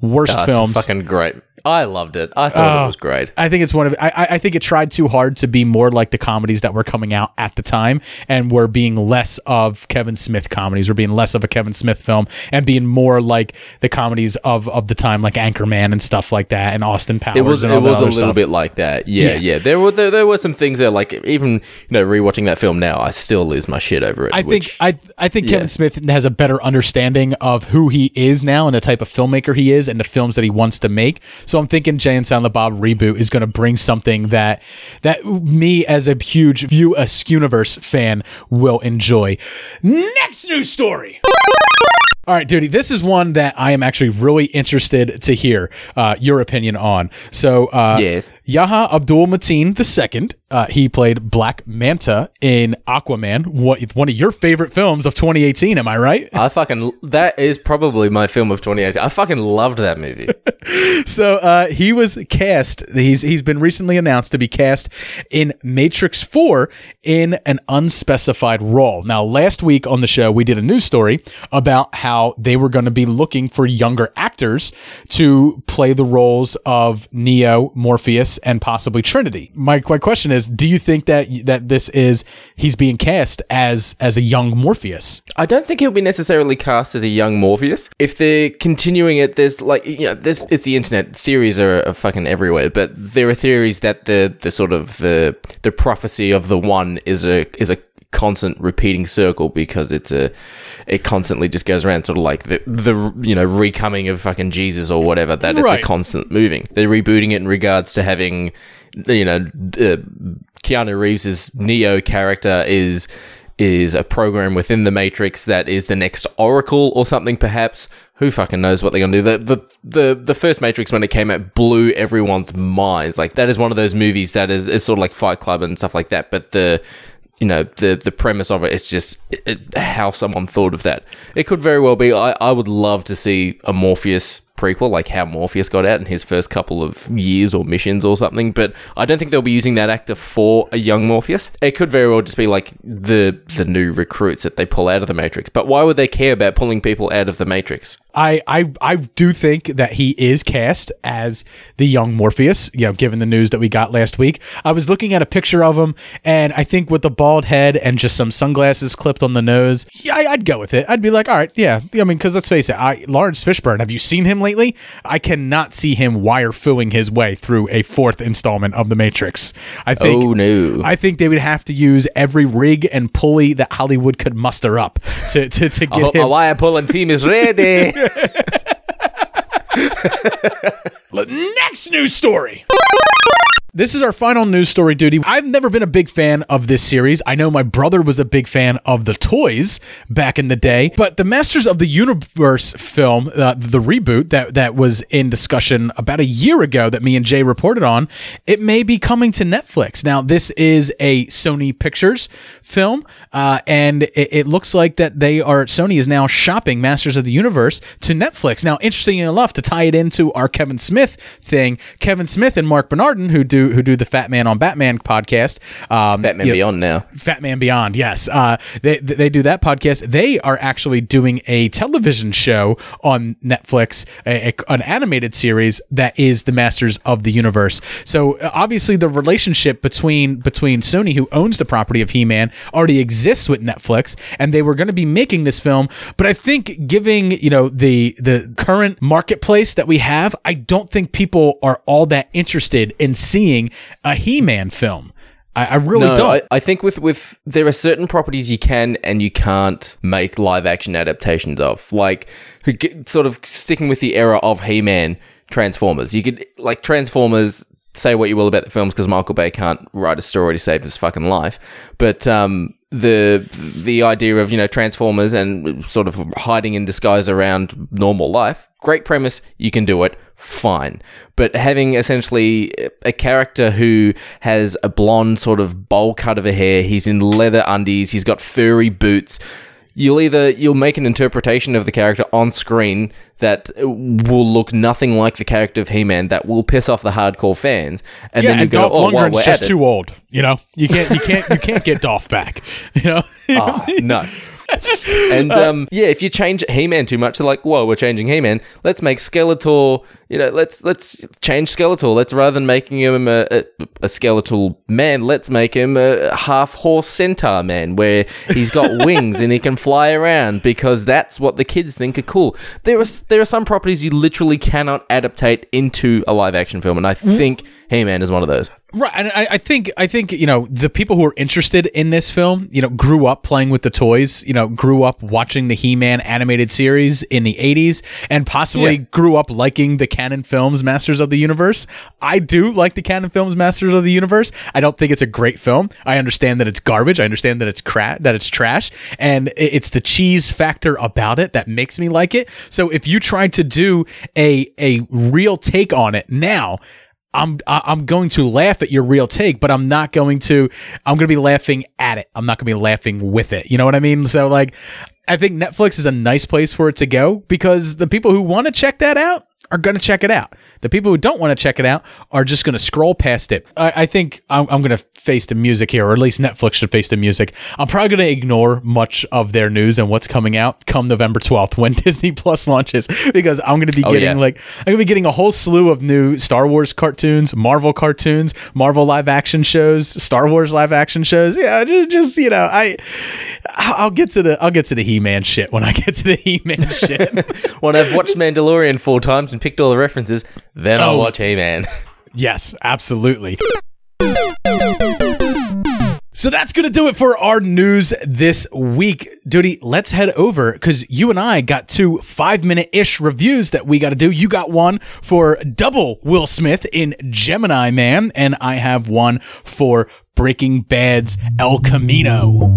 Speaker 3: worst
Speaker 4: Oh, it's
Speaker 3: films.
Speaker 4: fucking great. I loved it. I thought
Speaker 3: Oh.
Speaker 4: it was great.
Speaker 3: I think it's one of I, I I think it tried too hard to be more like the comedies that were coming out at the time and were being less of Kevin Smith comedies or being less of a Kevin Smith film and being more like the comedies of of the time like Anchorman and stuff like that and Austin Powers
Speaker 4: It was
Speaker 3: and
Speaker 4: it was a little
Speaker 3: stuff.
Speaker 4: bit like that. Yeah,
Speaker 3: Yeah.
Speaker 4: yeah. There were there, there were some things that like even you know rewatching that film now, I still lose my shit over it.
Speaker 3: I think I I think
Speaker 4: yeah.
Speaker 3: Kevin Smith has a better understanding of who he is now and the type of filmmaker he is and the films that he wants to make. So I'm thinking Jay and Silent Bob reboot is going to bring something that that me as a huge View Askewniverse fan will enjoy. Next news story. All right, Duty, this is one that I am actually really interested to hear uh, your opinion on. So, uh,
Speaker 4: Yes.
Speaker 3: Yahya Abdul Mateen II, uh, he played Black Manta in Aquaman, what, one of your favorite films of 2018, am I right?
Speaker 4: I fucking that is probably my film of 2018. I fucking loved that movie.
Speaker 3: So uh, he was cast. He's he's been recently announced to be cast in Matrix Four in an unspecified role. Now, last week on the show, we did a news story about how they were going to be looking for younger actors to play the roles of Neo, Morpheus, and possibly Trinity. My, my question is, do you think that that this is he's being cast as as a young Morpheus?
Speaker 4: I don't think he'll be necessarily cast as a young Morpheus. If they're continuing it, there's like you know, this it's the internet. Theories are, are fucking everywhere, but there are theories that the the sort of the the prophecy of the one is a is a constant repeating circle because it's a it constantly just goes around sort of like the the you know recoming of fucking Jesus or whatever that
Speaker 3: Right.
Speaker 4: it's a constant moving. They're rebooting it in regards to having you know uh, Keanu Reeves's Neo character is is a program within the Matrix that is the next Oracle or something, perhaps. Who fucking knows what they're gonna do? The, the the the first Matrix when it came out blew everyone's minds. Like that is one of those movies that is, is sort of like Fight Club and stuff like that. But the you know the the premise of it is just it, it- how someone thought of that. It could very well be. I I would love to see a Morpheus prequel, like how Morpheus got out in his first couple of years or missions or something. But I don't think they'll be using that actor for a young Morpheus. It could very well just be like the the new recruits that they pull out of the Matrix. But why would they care about pulling people out of the Matrix?
Speaker 3: I, I I do think that he is cast as the young Morpheus, you know, given the news that we got last week. I was looking at a picture of him, and I think with the bald head and just some sunglasses clipped on the nose, yeah, I, I'd go with it. I'd be like, all right, yeah. I mean, because let's face it, I, Laurence Fishburne, have you seen him lately? I cannot see him wire fooing his way through a fourth installment of The Matrix. I think,
Speaker 4: Oh, no.
Speaker 3: I think they would have to use every rig and pulley that Hollywood could muster up to, to, to get him.
Speaker 4: a wire pulling team is ready.
Speaker 3: Next news story. This is our final news story duty. I've never been a big fan of this series. I know my brother was a big fan of the toys back in the day, but the Masters of the Universe film, uh, the reboot that that was in discussion about a year ago that me and Jay reported on, it may be coming to Netflix. Now, this is a Sony Pictures film, uh, and it, it looks like that they are Sony is now shopping Masters of the Universe to Netflix. Now, interesting enough, to tie it into our Kevin Smith thing, Kevin Smith and Marc Bernardin, who do do who do the Fat Man on Batman podcast. Um, you know,
Speaker 4: Beyond now.
Speaker 3: Fat Man Beyond, yes. Uh, they they do that podcast. They are actually doing a television show on Netflix, a, a- an animated series that is the Masters of the Universe. So uh, obviously, the relationship between between Sony, who owns the property of He Man, already exists with Netflix, and they were going to be making this film. But I think, giving you know the the current marketplace that we have, I don't think people are all that interested in seeing a He Man film. I, I really
Speaker 4: no,
Speaker 3: don't.
Speaker 4: I, I think with with there are certain properties you can and you can't make live action adaptations of, like sort of sticking with the era of He Man Transformers. You could like Transformers. Say what you will about the films because Michael Bay can't write a story to save his fucking life, but um, the the idea of you know Transformers and sort of hiding in disguise around normal life, great premise. You can do it fine. But having essentially a character who has a blonde sort of bowl cut of a hair, he's in leather undies, he's got furry boots. You'll either you'll make an interpretation of the character on screen that will look nothing like the character of He-Man that will piss off the hardcore fans, and
Speaker 3: yeah,
Speaker 4: then you
Speaker 3: and
Speaker 4: go,
Speaker 3: Dolph
Speaker 4: "Oh,
Speaker 3: Lundgren's
Speaker 4: we're
Speaker 3: just
Speaker 4: it,
Speaker 3: too old. You know, you can't, you can't, you can't get Dolph back. You know,
Speaker 4: Oh, no. and um, yeah, if you change He-Man too much, they're like, "Whoa, we're changing He-Man. Let's make Skeletor. You know, let's let's change Skeletor. Let's rather than making him a, a, a skeletal man, let's make him a half horse centaur man, where he's got wings and he can fly around because that's what the kids think are cool. There are there are some properties you literally cannot adaptate into a live action film, and I mm. think He-Man is one of those.
Speaker 3: Right, and I, I think I think you know the people who are interested in this film, you know, grew up playing with the toys, you know, grew up watching the He-Man animated series in the '80s, and possibly
Speaker 4: Yeah.
Speaker 3: grew up liking the Cannon Films Masters of the Universe. I do like the Cannon Films Masters of the Universe. I don't think it's a great film. I understand that it's garbage. I understand that it's crap, that it's trash, and it's the cheese factor about it that makes me like it. So if you tried to do a a real take on it now. I'm I'm going to laugh at your real take, but I'm not going to. I'm going to be laughing at it. I'm not going to be laughing with it. You know what I mean? So like, I think Netflix is a nice place for it to go because the people who want to check that out are going to check it out. The people who don't want to check it out are just going to scroll past it. I, I think I'm, I'm going to face the music here, or at least Netflix should face the music. I'm probably going to ignore much of their news and what's coming out come November 12th when Disney Plus launches because I'm going to be
Speaker 4: Oh,
Speaker 3: getting
Speaker 4: yeah.
Speaker 3: like I'm gonna be getting a whole slew of new Star Wars cartoons, Marvel cartoons, Marvel live action shows, Star Wars live action shows. Yeah, just, just you know, I I'll get to the I'll get to the He Man shit when I get to the He Man shit.
Speaker 4: When I've watched Mandalorian four times and picked all the references, then I'll
Speaker 3: Oh.
Speaker 4: watch He-Man.
Speaker 3: yes, absolutely. So that's going to do it for our news this week. Duty, let's head over because you and I got two five minute ish reviews that we got to do. You got one for double Will Smith in Gemini Man, and I have one for Breaking Bad's El Camino.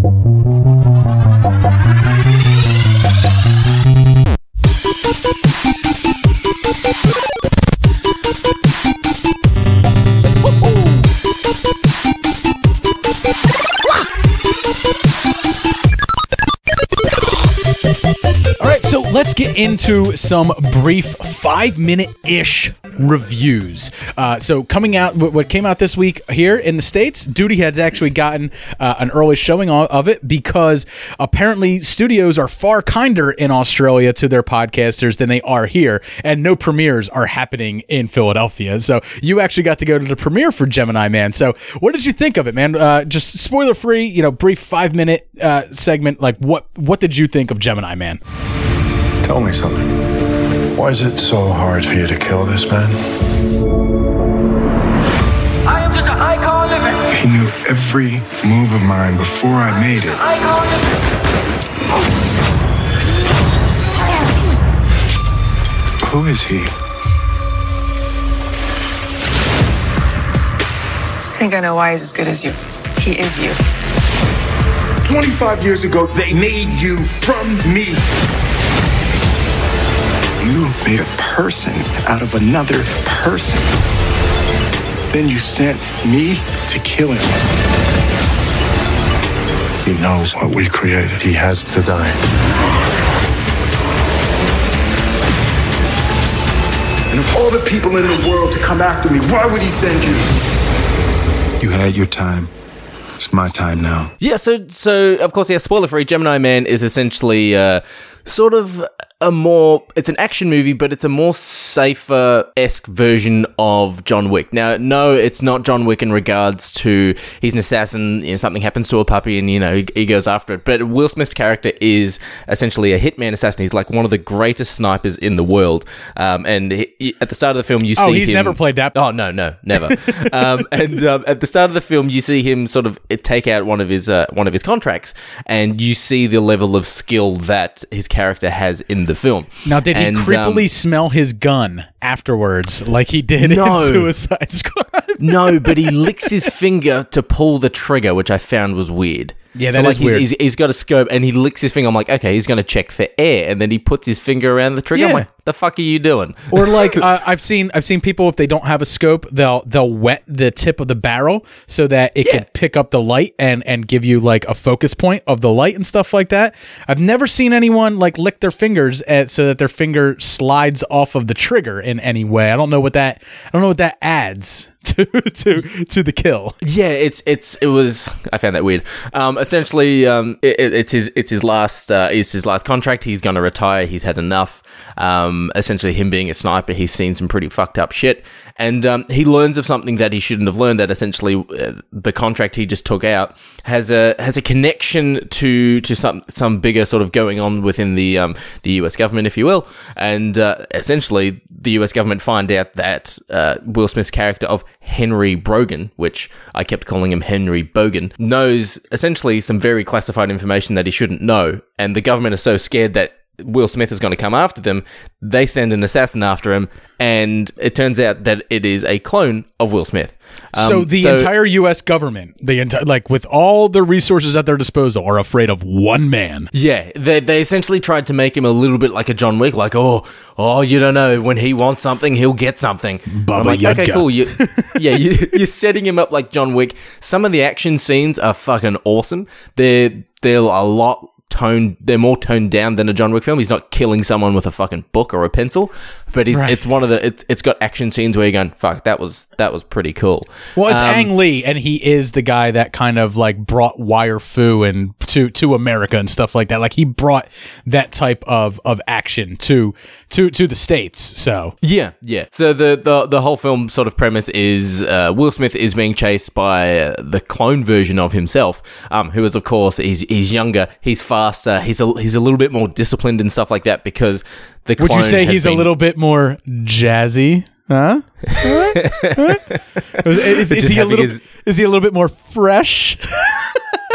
Speaker 3: All right, so let's get into some brief five minute ish reviews. Uh, so, coming out, what came out this week here in the States, Duty has actually gotten uh, an early showing of it because apparently studios are far kinder in Australia to their podcasters than they are here, and no premieres are happening in Philadelphia. So, you actually got to go to the premiere for Gemini Man. So, what did you think of it, man? Uh, just spoiler free, you know, brief five minute uh, segment. Like, what what did you think of Gemini Man?
Speaker 10: Tell me something. Why is it so hard for you to kill this man?
Speaker 5: I am just an icon living.
Speaker 10: He knew every move of mine before I made it.
Speaker 5: Icon living.
Speaker 10: Who is he?
Speaker 11: I think I know why he's as good as you. He is you.
Speaker 10: 25 years ago, they made you from me. You made a person out of another person. Then you sent me to kill him. He knows what we created. He has to die. And of all the people in the world to come after me, why would he send you? You had your time. It's my time now.
Speaker 4: Yeah, so so of course, yeah. Spoiler free. Gemini Man is essentially uh, sort of a more. It's an action movie, but it's a more safer esque version of John Wick. Now, no, it's not John Wick in regards to he's an assassin. You know, something happens to a puppy, and you know he, he goes after it. But Will Smith's character is essentially a hitman assassin. He's like one of the greatest snipers in the world. Um, and he, he- at the start of the film, you
Speaker 3: Oh,
Speaker 4: see
Speaker 3: he's
Speaker 4: him-
Speaker 3: never played that.
Speaker 4: Oh no, no, never. um, and um, at the start of the film, you see him sort of take out one of his uh, one of his contracts, and you see the level of skill that his character has in the film.
Speaker 3: Now, did he
Speaker 4: And, um,
Speaker 3: smell his gun afterwards, like he did
Speaker 4: No.
Speaker 3: in Suicide Squad?
Speaker 4: no, but he licks his finger to pull the trigger, which I found was weird.
Speaker 3: Yeah,
Speaker 4: so like
Speaker 3: is
Speaker 4: he's,
Speaker 3: weird.
Speaker 4: He's, he's got a scope and he licks his finger. I'm like, okay, he's going to check for air, and then he puts his finger around the trigger. I'm
Speaker 3: Yeah.
Speaker 4: like, the fuck are you doing?
Speaker 3: or like uh, I've seen I've seen people if they don't have a scope they'll they'll wet the tip of the barrel so that it can pick up the light and and give you like a focus point of the light and stuff like that. I've never seen anyone like lick their fingers at, so that their finger slides off of the trigger in any way. I don't know what that I don't know what that adds to to to the kill.
Speaker 4: Yeah, it's it's it was. I found that weird. Um, essentially, um, it, it- it's his it's his last uh, it's his last contract. He's going to retire. He's had enough. Um, essentially, him being a sniper, he's seen some pretty fucked up shit, and um, he learns of something that he shouldn't have learned. That essentially, uh, the contract he just took out has a has a connection to to some some bigger sort of going on within the um, the U.S. government, if you will, and uh, essentially, the U.S. government find out that uh, Will Smith's character of Henry Brogan, which I kept calling him Henry Bogan, knows essentially some very classified information that he shouldn't know. And the government is so scared that Will Smith is going to come after them, they send an assassin after him. And it turns out that it is a clone of Will Smith. Um,
Speaker 3: so the entire U.S. government, the entire like with all the resources at their disposal, are afraid of one man.
Speaker 4: Yeah, they, they essentially tried to make him a little bit like a John Wick, like oh oh you don't know when he wants something he'll get something.
Speaker 3: Baba
Speaker 4: I'm like okay cool, you, yeah you, you're setting him up like John Wick. Some of the action scenes are fucking awesome. They're they're a lot toned. They're more toned down than a John Wick film. He's not killing someone with a fucking book or a pencil, but he's,
Speaker 3: Right.
Speaker 4: it's one of the it's, it's got action scenes where you're going fuck that was that was pretty cool.
Speaker 3: Well, it's
Speaker 4: Um,
Speaker 3: Ang Lee, and he is the guy that kind of like brought wire fu and to to America and stuff like that. Like he brought that type of of action to to to the states. So
Speaker 4: Yeah, yeah. So the, the the whole film sort of premise is uh, Will Smith is being chased by uh, the clone version of himself, um, who is of course he's he's younger, he's faster, he's a he's a little bit more disciplined and stuff like that because the
Speaker 3: would you say he's a little bit more jazzy? Huh? Huh? Huh? Is, is- is
Speaker 4: Just
Speaker 3: he a little? Is he a little bit more fresh?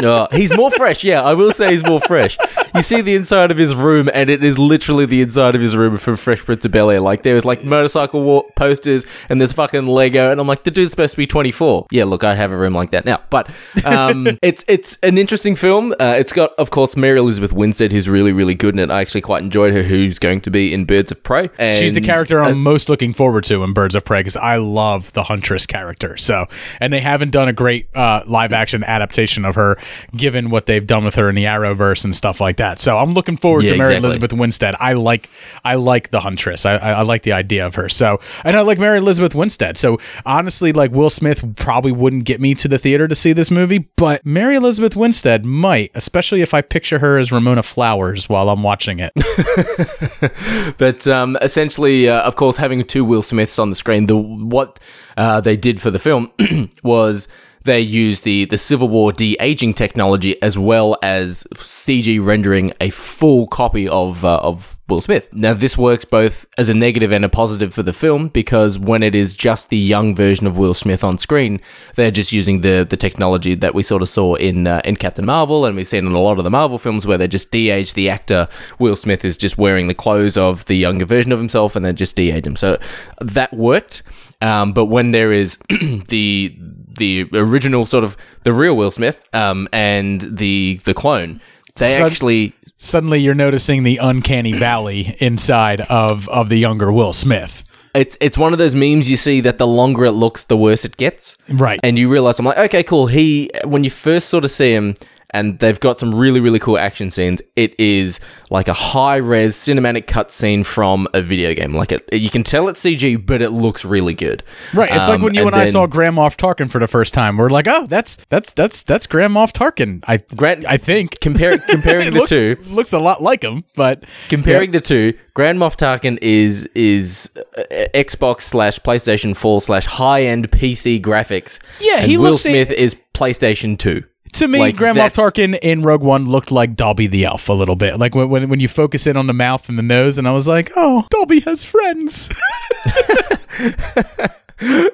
Speaker 4: Oh, he's more fresh. Yeah, I will say he's more fresh. You see the inside of his room, and it is literally the inside of his room from Fresh Prince of Bel Air. Like there's like motorcycle wa- posters, and there's fucking Lego, and I'm like, the dude's supposed to be 24. Yeah, look, I have a room like that now. But um, it's it's an interesting film. Uh, it's got, of course, Mary Elizabeth Winstead, who's really really good in it. I actually quite enjoyed her. Who's going to be in Birds of Prey? And,
Speaker 3: She's the character I'm
Speaker 4: uh,
Speaker 3: most looking forward to in Birds of Prey because I love the Huntress character. So, and they haven't done a great uh, live action adaptation of her, given what they've done with her in the Arrowverse and stuff like that. So, I'm looking forward
Speaker 4: Yeah,
Speaker 3: to Mary
Speaker 4: exactly.
Speaker 3: Elizabeth Winstead. I like, I like the Huntress. I, I, I like the idea of her. So, and I like Mary Elizabeth Winstead. So, honestly, like Will Smith probably wouldn't get me to the theater to see this movie, but Mary Elizabeth Winstead might, especially if I picture her as Ramona Flowers while I'm watching it.
Speaker 4: But um, essentially, uh, of course, having two Will Smiths on the screen, the what uh, they did for the film was they use the the Civil War de aging technology as well as CG rendering a full copy of uh, of Will Smith. Now, this works both as a negative and a positive for the film because when it is just the young version of Will Smith on screen, they're just using the the technology that we sort of saw in uh, in Captain Marvel, and we've seen in a lot of the Marvel films where they just de-age the actor. Will Smith is just wearing the clothes of the younger version of himself, and then just de-age him. So that worked. Um, but when there is the the original sort of the real Will Smith um, and the the clone, they
Speaker 3: Sud-
Speaker 4: actually
Speaker 3: suddenly you're noticing the uncanny valley inside of of the younger Will Smith.
Speaker 4: It's it's one of those memes you see that the longer it looks, the worse it gets.
Speaker 3: Right.
Speaker 4: And you realize I'm like, okay, cool. He when you first sort of see him and they've got some really really cool action scenes. It is like a high res cinematic cutscene from a video game. Like it, you can tell it's CG, but it looks really good.
Speaker 3: Right. It's like
Speaker 4: Um,
Speaker 3: when you and, I
Speaker 4: then-
Speaker 3: saw Grand Moff Tarkin for the first time. We're like, oh, that's that's that's that's Grand Moff Tarkin. I
Speaker 4: Grant,
Speaker 3: I think
Speaker 4: compare, comparing the
Speaker 3: looks,
Speaker 4: two,
Speaker 3: looks a lot like him, but
Speaker 4: comparing the two, Grand Moff Tarkin is is uh, Xbox slash PlayStation Four slash high end PC graphics.
Speaker 3: Yeah,
Speaker 4: and
Speaker 3: he
Speaker 4: Will Smith is PlayStation Two.
Speaker 3: To me,
Speaker 4: Like,
Speaker 3: Grand Moff
Speaker 4: that's-
Speaker 3: Tarkin in Rogue One looked like Dobby the elf a little bit. Like when, when when you focus in on the mouth and the nose, and I was like, oh, Dobby has friends.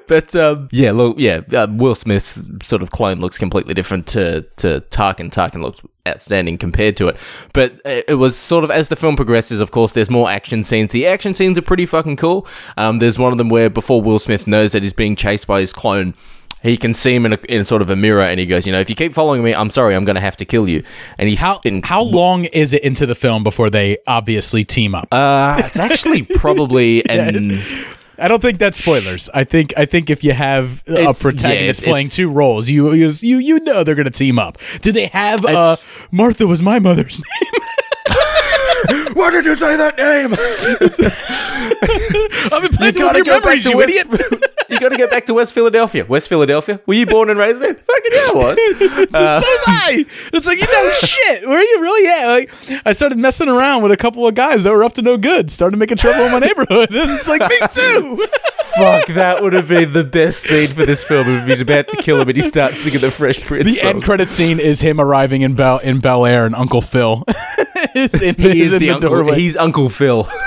Speaker 4: But um, yeah, look, yeah, uh, Will Smith's sort of clone looks completely different to to Tarkin. Tarkin looks outstanding compared to it. But uh, it was sort of as the film progresses. Of course, there's more action scenes. The action scenes are pretty fucking cool. Um, there's one of them where before Will Smith knows that he's being chased by his clone. He can see him in, a, in sort of a mirror, and he goes, "You know, if you keep following me, I'm sorry, I'm going to have to kill you." And he
Speaker 3: How
Speaker 4: and,
Speaker 3: how long is it into the film before they obviously team up?
Speaker 4: uh, it's actually probably an.
Speaker 3: I don't think that's spoilers. I think I think if you have a
Speaker 4: It's-
Speaker 3: protagonist
Speaker 4: yeah, it's-
Speaker 3: playing two roles, you you you, you know they're going to team up. Do they have uh, Martha was my mother's name?
Speaker 4: Why did you say that name?
Speaker 3: I've been playing
Speaker 4: You gotta
Speaker 3: your
Speaker 4: go back
Speaker 3: memories,
Speaker 4: to
Speaker 3: you
Speaker 4: West.
Speaker 3: idiot.
Speaker 4: you got to get back to West Philadelphia. West Philadelphia. Were you born and raised there? Fucking yeah, I was. Uh,
Speaker 3: so was I. It's like you know shit. Where are you really at? Like I started messing around with a couple of guys that were up to no good. Started making trouble in my neighborhood, and it's like me too.
Speaker 4: Fuck, that would have been the best scene for this film. If he's about to kill him and he starts singing the Fresh Prince
Speaker 3: The
Speaker 4: song.
Speaker 3: end credit scene is him arriving in Bel in Bel Air, and Uncle Phil is in,
Speaker 4: he
Speaker 3: is
Speaker 4: is
Speaker 3: in
Speaker 4: the,
Speaker 3: the,
Speaker 4: uncle.
Speaker 3: doorway.
Speaker 4: He's Uncle Phil.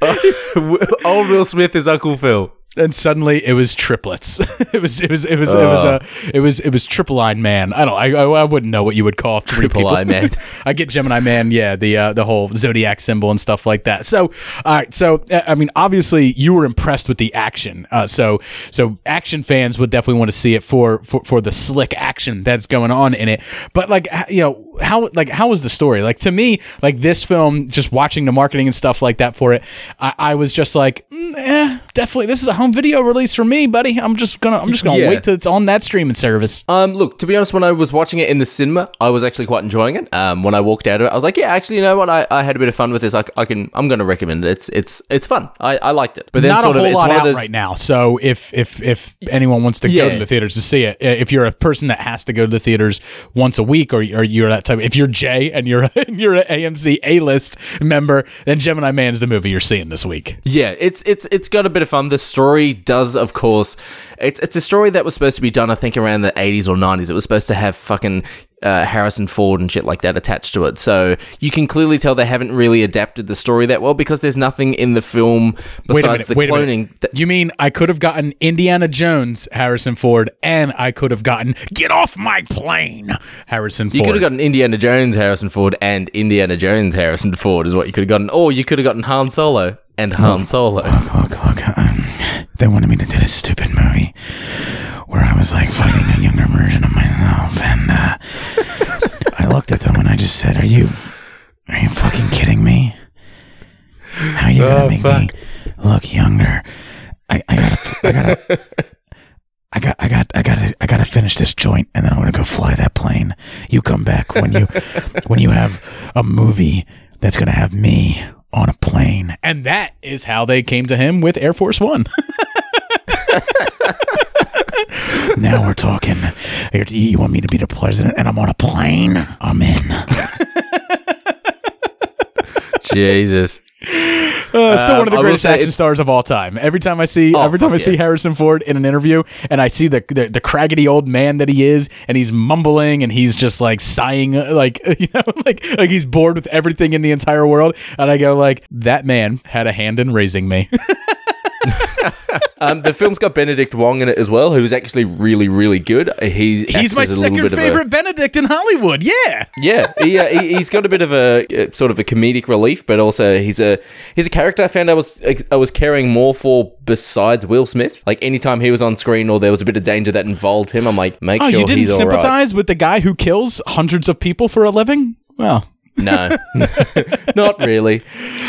Speaker 4: Old Will Smith is Uncle Phil.
Speaker 3: And suddenly it was triplets. it was it was it was it was a it was it was triple eye man. I don't I, I wouldn't know what you would call
Speaker 4: Triple eye man.
Speaker 3: I get Gemini man, yeah, the uh, the whole zodiac symbol and stuff like that. So, all right, so uh, I mean, obviously you were impressed with the action. Uh, so so action fans would definitely want to see it for for for the slick action that's going on in it. But like you know how like how was the story? Like to me, like this film, just watching the marketing and stuff like that for it, I, I was just like, mm, eh, definitely this is a home video release for me, buddy. I'm just gonna I'm just gonna
Speaker 4: Yeah.
Speaker 3: wait till it's on that streaming service.
Speaker 4: Um, look, to be honest, when I was watching it in the cinema, I was actually quite enjoying it. Um, when I walked out of it, I was like, yeah, actually, you know what? I, I had a bit of fun with this. i can, I'm to recommend it. It's, it's, it's fun. I, I liked it. But then
Speaker 3: not
Speaker 4: sort
Speaker 3: a
Speaker 4: of,
Speaker 3: whole
Speaker 4: it's
Speaker 3: lot out
Speaker 4: of those,
Speaker 3: right now. So if if if anyone wants to go to the theaters to see it, uh, if you're a person that has to go to the theaters once a week, or, or you're that type, if you're Jay and you're and you're an AMC A list member, then Gemini Man's the movie you're seeing this week.
Speaker 4: Yeah, it's it's it's got a bit of fun. The story does, of course, it's it's a story that was supposed to be done, I think, around the eighties or nineties. It was supposed to have fucking uh, Harrison Ford and shit like that attached to it. So you can clearly tell they haven't really adapted the story that well because there's nothing in the film besides
Speaker 3: minute.
Speaker 4: the cloning. that-
Speaker 3: you mean I could have gotten Indiana Jones Harrison Ford, and I could have gotten Get Off My Plane Harrison Ford.
Speaker 4: You could have gotten Indiana Jones Harrison Ford and Indiana Jones Harrison Ford is what you could have gotten, or you could have gotten Han Solo and Han Solo.
Speaker 3: look, look, look. Um, they wanted me to do this stupid movie where I was like fighting a younger version of myself, and uh, I looked at them and I just said, "Are you, are you fucking kidding me? How are you gonna
Speaker 4: Oh,
Speaker 3: make
Speaker 4: fuck.
Speaker 3: me look younger? I, I gotta, I gotta." I got, I got, I got to, I got to finish this joint, and then I'm gonna go fly that plane. You come back when you, when you have a movie that's gonna have me on a plane, and that is how they came to him with Air Force One. now we're talking. You're- You want me to be the president, and I'm on a plane? I'm in.
Speaker 4: Jesus.
Speaker 3: Uh, still one of the
Speaker 4: Um,
Speaker 3: greatest action stars of all time. Every time I see,
Speaker 4: Oh,
Speaker 3: every time I see
Speaker 4: yeah.
Speaker 3: Harrison Ford in an interview, and I see the, the the craggedy old man that he is, and he's mumbling, and he's just like sighing, like you know, like like he's bored with everything in the entire world, and I go like, that man had a hand in raising me.
Speaker 4: Um, the film's got Benedict Wong in it as well, who's actually really, really good. He
Speaker 3: he's my
Speaker 4: a
Speaker 3: second
Speaker 4: bit of a-
Speaker 3: favorite Benedict in Hollywood. Yeah.
Speaker 4: yeah, he, uh, he he's got a bit of a uh, sort of a comedic relief, but also he's a he's a character I found I was I was caring more for besides Will Smith. Like anytime he was on screen or there was a bit of danger that involved him, I'm like, make
Speaker 3: Oh,
Speaker 4: sure
Speaker 3: you didn't
Speaker 4: he's all right.
Speaker 3: sympathize with the guy who kills hundreds of people for a living? Well,
Speaker 4: No, not really.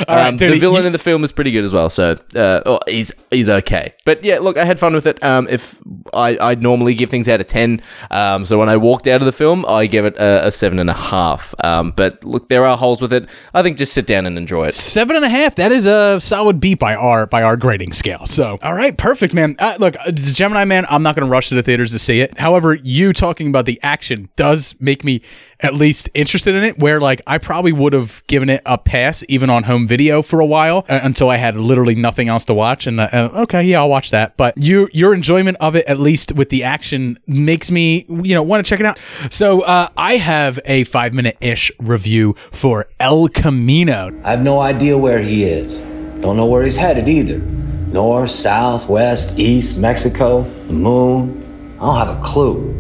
Speaker 3: right,
Speaker 4: um,
Speaker 3: dude,
Speaker 4: the villain
Speaker 3: you-
Speaker 4: in the film is pretty good as well, so uh, oh, he's he's okay. But yeah, look, I had fun with it. Um, if I I normally give things out of ten, um, so when I walked out of the film, I gave it a, a seven and a half. Um, but look, there are holes with it. I think just sit down and enjoy it.
Speaker 3: Seven and a half. That is a solid beat by our by our grading scale. So, all right, perfect, man. Uh, look, uh, Gemini Man. I'm not going to rush to the theaters to see it. However, you talking about the action does make me at least interested in it. Where like I probably would have given it a pass even on home video for a while uh, until I had literally nothing else to watch. And uh, okay, yeah, I'll watch that. But you your enjoyment of it, at least with the action, makes me you know want to check it out. So uh, I have a five minute ish review for El Camino.
Speaker 12: I have no idea where he is. Don't know where he's headed either. North, south, west, east, Mexico, the moon. I don't have a clue.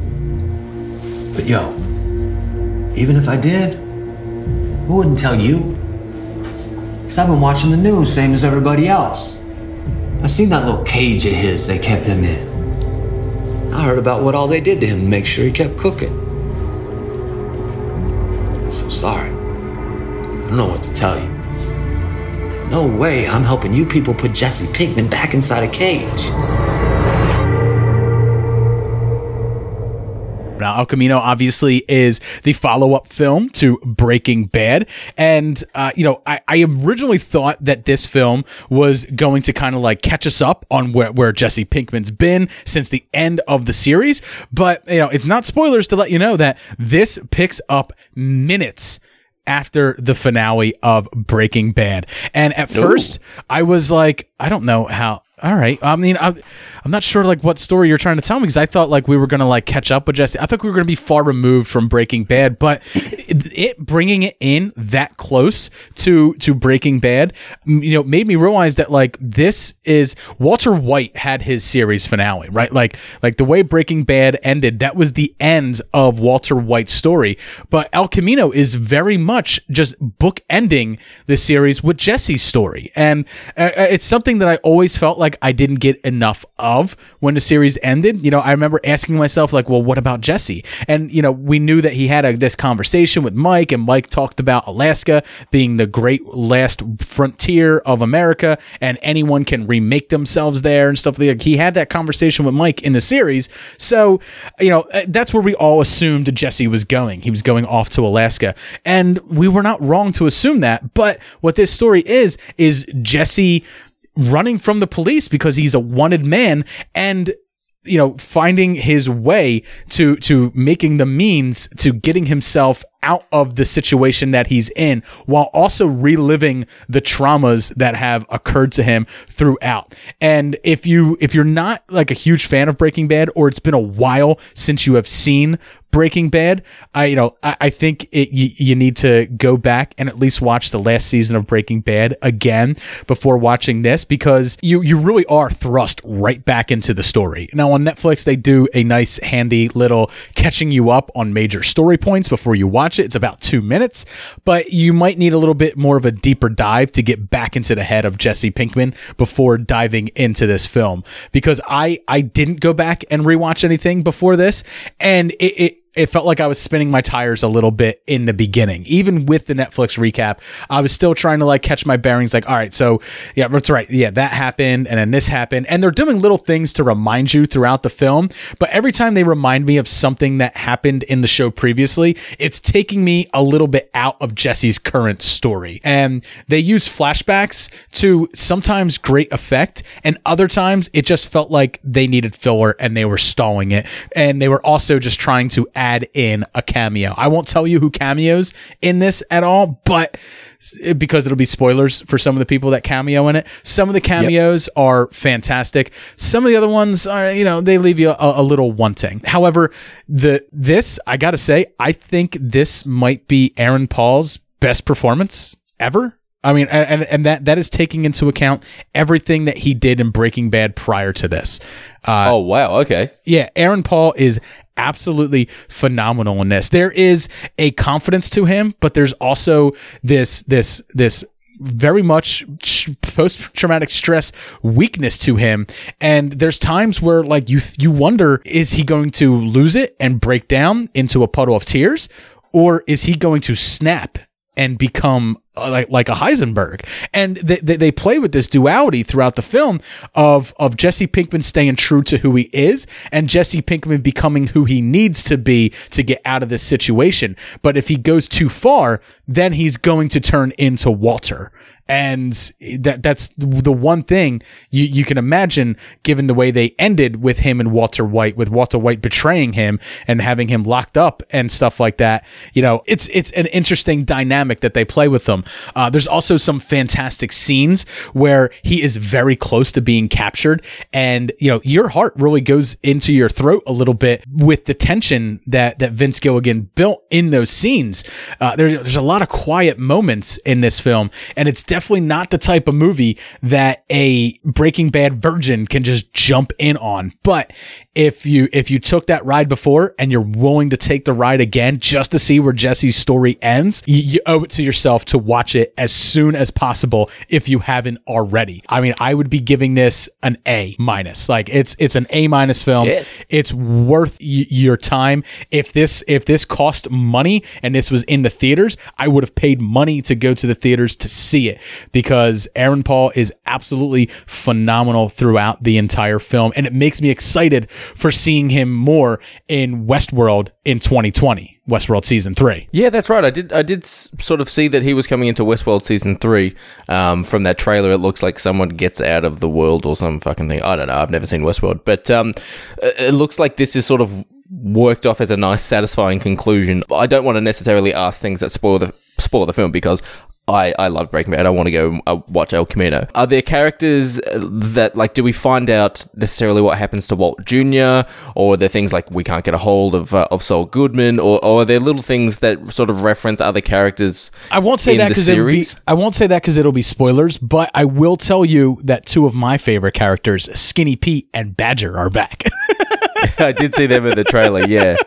Speaker 12: But yo, even if I did, who wouldn't tell you? Because I've been watching the news, same as everybody else. I seen that little cage of his they kept him in. I heard about what all they did to him to make sure he kept cooking. I'm so sorry. I don't know what to tell you. No way I'm helping you people put Jesse Pinkman back inside a cage.
Speaker 3: Now, El Camino obviously is the follow up film to Breaking Bad. And, uh, you know, I, I originally thought that this film was going to kind of like catch us up on where, where Jesse Pinkman's been since the end of the series. But, you know, it's not spoilers to let you know that this picks up minutes after the finale of Breaking Bad. And at first, I was like, I don't know how. All right. I mean, I, I'm not sure like what story you're trying to tell me because I thought like we were gonna like catch up with Jesse. I thought we were gonna be far removed from Breaking Bad, but it, it bringing it in that close to to Breaking Bad, you know, made me realize that like this is Walter White had his series finale, right? Like like the way Breaking Bad ended, that was the end of Walter White's story. But El Camino is very much just book ending the series with Jesse's story, and uh, it's something that I always felt like I didn't get enough of when the series ended. You know, I remember asking myself like, well, what about Jesse? And you know, we knew that he had a, this conversation with Mike, and Mike talked about Alaska being the great last frontier of America, and anyone can remake themselves there and stuff like. He had that conversation with Mike in the series, so you know uh, that's where we all assumed Jesse was going. He was going off to Alaska, and we were not wrong to assume that. But what this story is is Jesse running from the police because he's a wanted man and you know finding his way to to making the means to getting himself out of the situation that he's in while also reliving the traumas that have occurred to him throughout. And if you if you're not like a huge fan of breaking bad or it's been a while since you have seen Breaking Bad, I you know I, I think it you, you need to go back and at least watch the last season of Breaking Bad again before watching this because you you really are thrust right back into the story. Now on Netflix they do a nice handy little catching you up on major story points before you watch it. It's about two minutes, but you might need a little bit more of a deeper dive to get back into the head of Jesse Pinkman before diving into this film because I I didn't go back and rewatch anything before this and it, it it felt like I was spinning my tires a little bit in the beginning. Even with the Netflix recap, I was still trying to like catch my bearings. Like, all right, so yeah, that's right. Yeah, that happened. And then this happened. And they're doing little things to remind you throughout the film. But every time they remind me of something that happened in the show previously, it's taking me a little bit out of Jesse's current story. And they use flashbacks to sometimes great effect. And other times it just felt like they needed filler and they were stalling it. And they were also just trying to add in a cameo. I won't tell you who cameos in this at all, but because it'll be spoilers for some of the people that cameo in it. Some of the cameos are fantastic. Some of the other ones are, you know, they leave you a, a little wanting. However, the this I got to say, I think this might be Aaron Paul's best performance ever. I mean, and and that that is taking into account everything that he did in Breaking Bad prior to this. Uh,
Speaker 4: oh wow, okay.
Speaker 3: Yeah, Aaron Paul is absolutely phenomenal in this. There is a confidence to him, but there's also this this this very much post traumatic stress weakness to him and there's times where like you you wonder is he going to lose it and break down into a puddle of tears or is he going to snap and become uh, like like a Heisenberg. And they, they, they play with this duality throughout the film of of Jesse Pinkman staying true to who he is and Jesse Pinkman becoming who he needs to be to get out of this situation. But if he goes too far, then he's going to turn into Walter and that that's the one thing you, you can imagine given the way they ended with him and Walter White with Walter White betraying him and having him locked up and stuff like that. You know it's it's an interesting dynamic that they play with them. Uh, there's also some fantastic scenes where he is very close to being captured and you know your heart really goes into your throat a little bit with the tension that that Vince Gilligan built in those scenes. Uh, there, there's a lot of quiet moments in this film and it's definitely not the type of movie that a Breaking Bad virgin can just jump in on. But if you if you took that ride before and you're willing to take the ride again just to see where Jesse's story ends, you, you owe it to yourself to watch it as soon as possible if you haven't already. I mean, I would be giving this an A minus. Like it's it's an A minus film.
Speaker 4: Shit.
Speaker 3: It's worth y- your time. If this if this cost money and this was in the theaters, I would have paid money to go to the theaters to see it because Aaron Paul is absolutely phenomenal throughout the entire film. And it makes me excited for seeing him more in Westworld in 2020. Westworld season three.
Speaker 4: Yeah, that's right. I did. I did sort of see that he was coming into Westworld season three. Um, from that trailer, it looks like someone gets out of the world or some fucking thing. I don't know. I've never seen Westworld, but um, it looks like this is sort of worked off as a nice, satisfying conclusion. I don't want to necessarily ask things that spoil the spoil the film because. I, I love Breaking Bad. I want to go uh, watch El Camino. Are there characters uh, that, like, do we find out necessarily what happens to Walt Jr., or are there things like we can't get a hold of uh, of Saul Goodman, or, or are there little things that sort of reference other characters?
Speaker 3: I won't say
Speaker 4: in
Speaker 3: that
Speaker 4: the
Speaker 3: because. I won't say that because it'll be spoilers. But I will tell you that two of my favorite characters, Skinny Pete and Badger, are back.
Speaker 4: I did see them in the trailer. Yeah.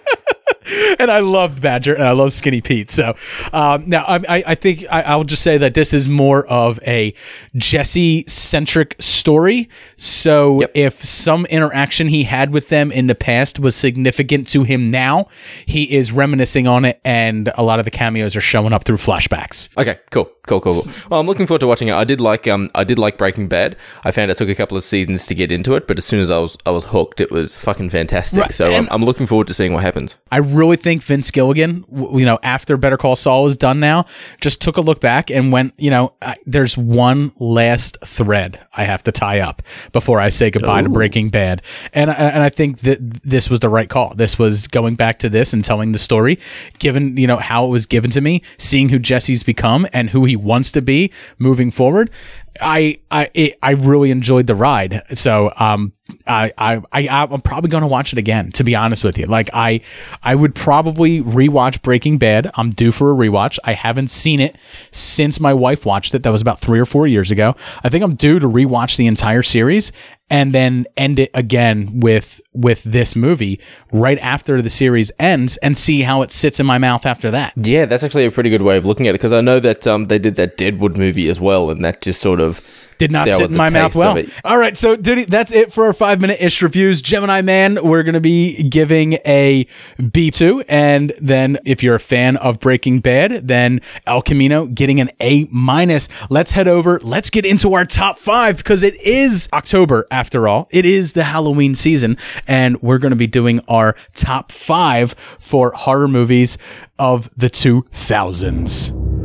Speaker 3: and I loved Badger and I love Skinny Pete. So um, now I, I, I think I, I'll just say that this is more of a Jesse centric story. So if some interaction he had with them in the past was significant to him now, he is reminiscing on it, and a lot of the cameos are showing up through flashbacks.
Speaker 4: Okay, cool, cool, cool, cool. Well, I'm looking forward to watching it. I did like um, I did like Breaking Bad. I found it took a couple of seasons to get into it, but as soon as I was I was hooked, it was fucking fantastic.
Speaker 3: Right,
Speaker 4: So I'm, I'm looking forward to seeing what happens.
Speaker 3: I really think Vince Gilligan, you know, after Better Call Saul is done now, just took a look back and went, you know, I, there's one last thread I have to tie up before I say goodbye to Breaking Bad. And, I- and I think that this was the right call. This was going back to this and telling the story, given, you know, how it was given to me, seeing who Jesse's become and who he wants to be moving forward. I I it, I really enjoyed the ride. So um I I, I I'm probably going to watch it again to be honest with you. Like I I would probably rewatch Breaking Bad. I'm due for a rewatch. I haven't seen it since my wife watched it. That was about 3 or 4 years ago. I think I'm due to rewatch the entire series and then end it again with with this movie right after the series ends and see how it sits in my mouth after that.
Speaker 4: Yeah, that's actually a pretty good way of looking at it because I know that um, they did that Deadwood movie as well, and that just sort of
Speaker 3: did not sit in my mouth well. All right, so duty, that's it for our five minute ish reviews. Gemini Man, we're going to be giving a B2. And then if you're a fan of Breaking Bad, then El Camino getting an A minus. Let's head over. Let's get into our top five because it is October after all. It is the Halloween season. And we're going to be doing our top five for horror movies of the 2000s.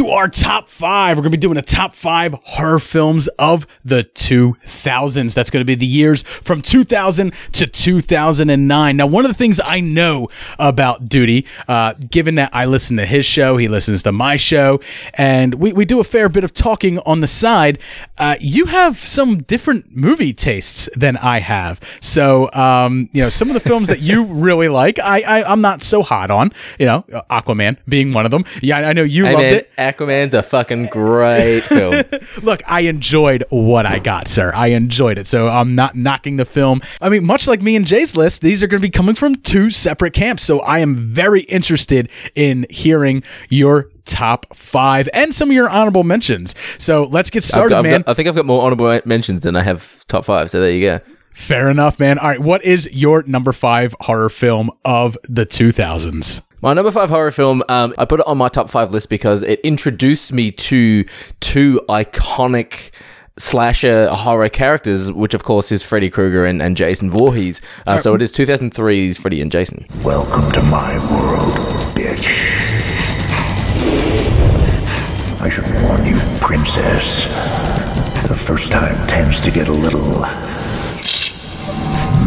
Speaker 3: To our top five. We're going to be doing a top five horror films of the 2000s. That's going to be the years from 2000 to 2009. Now, one of the things I know about Duty, uh, given that I listen to his show, he listens to my show, and we, we do a fair bit of talking on the side, uh, you have some different movie tastes than I have. So, um, you know, some of the films that you really like, I, I, I'm not so hot on, you know, Aquaman being one of them. Yeah, I know you loved it.
Speaker 4: Aquaman's a fucking great film.
Speaker 3: Look, I enjoyed what I got, sir. I enjoyed it. So I'm not knocking the film. I mean, much like me and Jay's list, these are going to be coming from two separate camps. So I am very interested in hearing your top five and some of your honorable mentions. So let's get started,
Speaker 4: got-
Speaker 3: man.
Speaker 4: got- I think I've got more honorable mentions than I have top five. So there you go.
Speaker 3: Fair enough, man. All right, what is your number five horror film of the 2000s?
Speaker 4: My number five horror film, um, I put it on my top five list because it introduced me to two iconic slasher horror characters, which of course is Freddy Krueger and, and Jason Voorhees. Uh, so it is 2003's Freddy and Jason.
Speaker 13: Welcome to my world, bitch. I should warn you, princess. The first time tends to get a little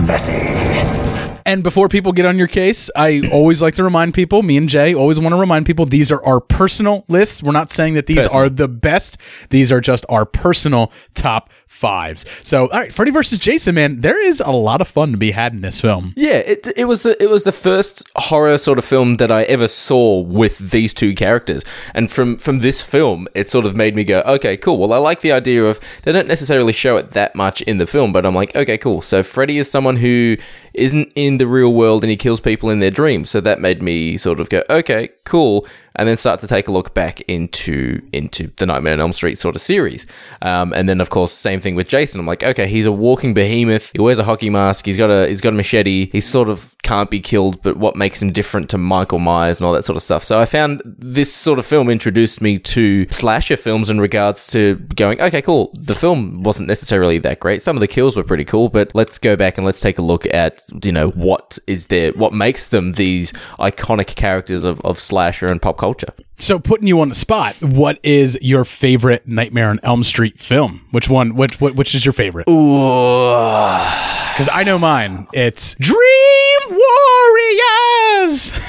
Speaker 13: messy.
Speaker 3: And before people get on your case, I always like to remind people, me and Jay always want to remind people these are our personal lists. We're not saying that these
Speaker 4: Personal.
Speaker 3: are the best. These are just our personal top fives. So, all right, Freddy versus Jason, man, there is a lot of fun to be had in this film.
Speaker 4: Yeah, it, it was the it was the first horror sort of film that I ever saw with these two characters, and from from this film, it sort of made me go, okay, cool. Well, I like the idea of they don't necessarily show it that much in the film, but I'm like, okay, cool. So Freddy is someone who isn't in the real world and he kills people in their dreams, so that made me sort of go, okay, cool. And then start to take a look back into into the Nightmare on Elm Street sort of series, um, and then of course same thing with Jason. I'm like, okay, he's a walking behemoth. He wears a hockey mask. He's got a he's got a machete. He sort of can't be killed, but what makes him different to Michael Myers and all that sort of stuff. So I found this sort of film introduced me to slasher films in regards to going, okay, cool. The film wasn't necessarily that great. Some of the kills were pretty cool, but let's go back and let's take a look at you know what is there, what makes them these iconic characters of, of slasher and pop culture.
Speaker 3: So, putting you on the spot, what is your favorite Nightmare on Elm Street film? Which one? Which which, which is your favorite? Because I know mine. It's Dream Warriors.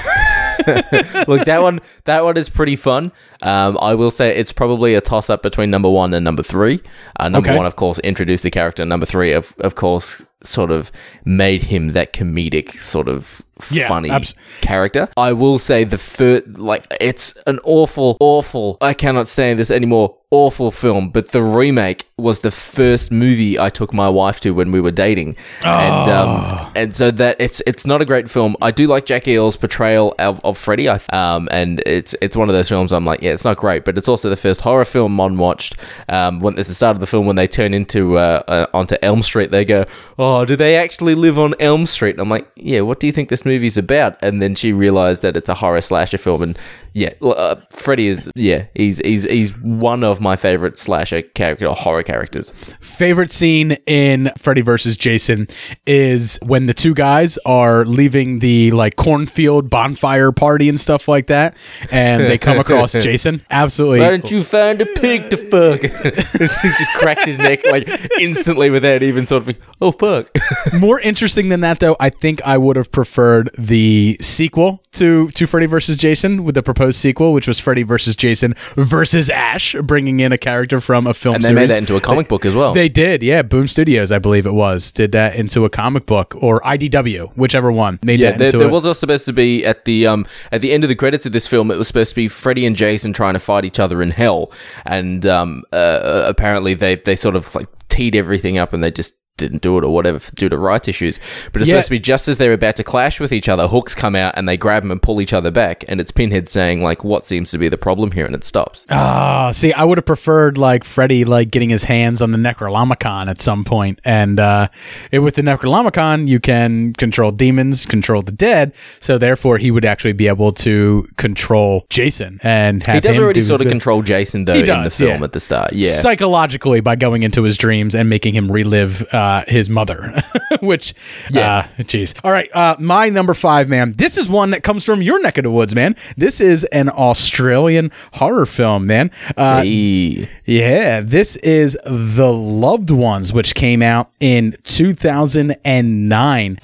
Speaker 4: Look, that one that one is pretty fun. Um, I will say it's probably a toss up between number one and number three. Uh, number
Speaker 3: Okay.
Speaker 4: one, of course, introduced the character. Number three, of of course, sort of made him that comedic sort of
Speaker 3: Yeah,
Speaker 4: funny
Speaker 3: abs-
Speaker 4: character. I will say the first, like, it's an awful, awful. I cannot stand this anymore. Awful film, but the remake was the first movie I took my wife to when we were dating, and um, and so that it's it's not a great film. I do like Jackie Earle's portrayal of, of Freddy, I, um, and it's it's one of those films I'm like, yeah, it's not great, but it's also the first horror film Mon watched. Um, when at the start of the film, when they turn into uh, uh, onto Elm Street, they go, oh, do they actually live on Elm Street? And I'm like, yeah, what do you think this movie's about? And then she realized that it's a horror slasher film, and yeah, uh, Freddy is yeah, he's he's he's one of my favorite slasher character or horror characters.
Speaker 3: favorite scene in Freddy versus Jason is when the two guys are leaving the like cornfield bonfire party and stuff like that, and they come across Jason. Absolutely.
Speaker 4: Why don't you find a pig to fuck? he just cracks his neck like instantly without even sort of, oh fuck.
Speaker 3: More interesting than that, though, I think I would have preferred the sequel to to Freddy versus Jason with the proposed sequel, which was Freddy versus Jason versus Ash, bringing in a character from a film.
Speaker 4: And they
Speaker 3: series.
Speaker 4: made that into a comic book as well.
Speaker 3: They did, yeah. Boom Studios, I believe it was, did that into a comic book or IDW, whichever one made
Speaker 4: Yeah,
Speaker 3: that
Speaker 4: there, there
Speaker 3: a-
Speaker 4: was also supposed to be at the um at the end of the credits of this film. It was supposed to be Freddy and Jason trying to fight each other in hell, and um uh, apparently they they sort of like teed everything up and they just didn't do it or whatever due to rights issues. But it's
Speaker 3: Yeah.
Speaker 4: supposed to be just as they're about to clash with each other, hooks come out and they grab them and pull each other back, and it's Pinhead saying like, "What seems to be the problem here?" and it stops.
Speaker 3: Ah, see, I would have preferred like Freddy like getting his hands on the Necronomicon at some point, and uh, it, with the Necronomicon, you can control demons, control the dead. So therefore, he would actually be able to control Jason and have
Speaker 4: He does
Speaker 3: him
Speaker 4: already
Speaker 3: do
Speaker 4: sort of
Speaker 3: his-
Speaker 4: control Jason though
Speaker 3: He
Speaker 4: in the film
Speaker 3: yeah.
Speaker 4: at the start. Yeah,
Speaker 3: psychologically by going into his dreams and making him relive uh, his mother. Which,
Speaker 4: Yeah.
Speaker 3: uh, jeez. All right, uh, my number five, man. This is one that comes from your neck of the woods, man. This is an Australian horror film, man. Uh,
Speaker 4: Hey.
Speaker 3: yeah, this is The Loved Ones, which came out in 2009.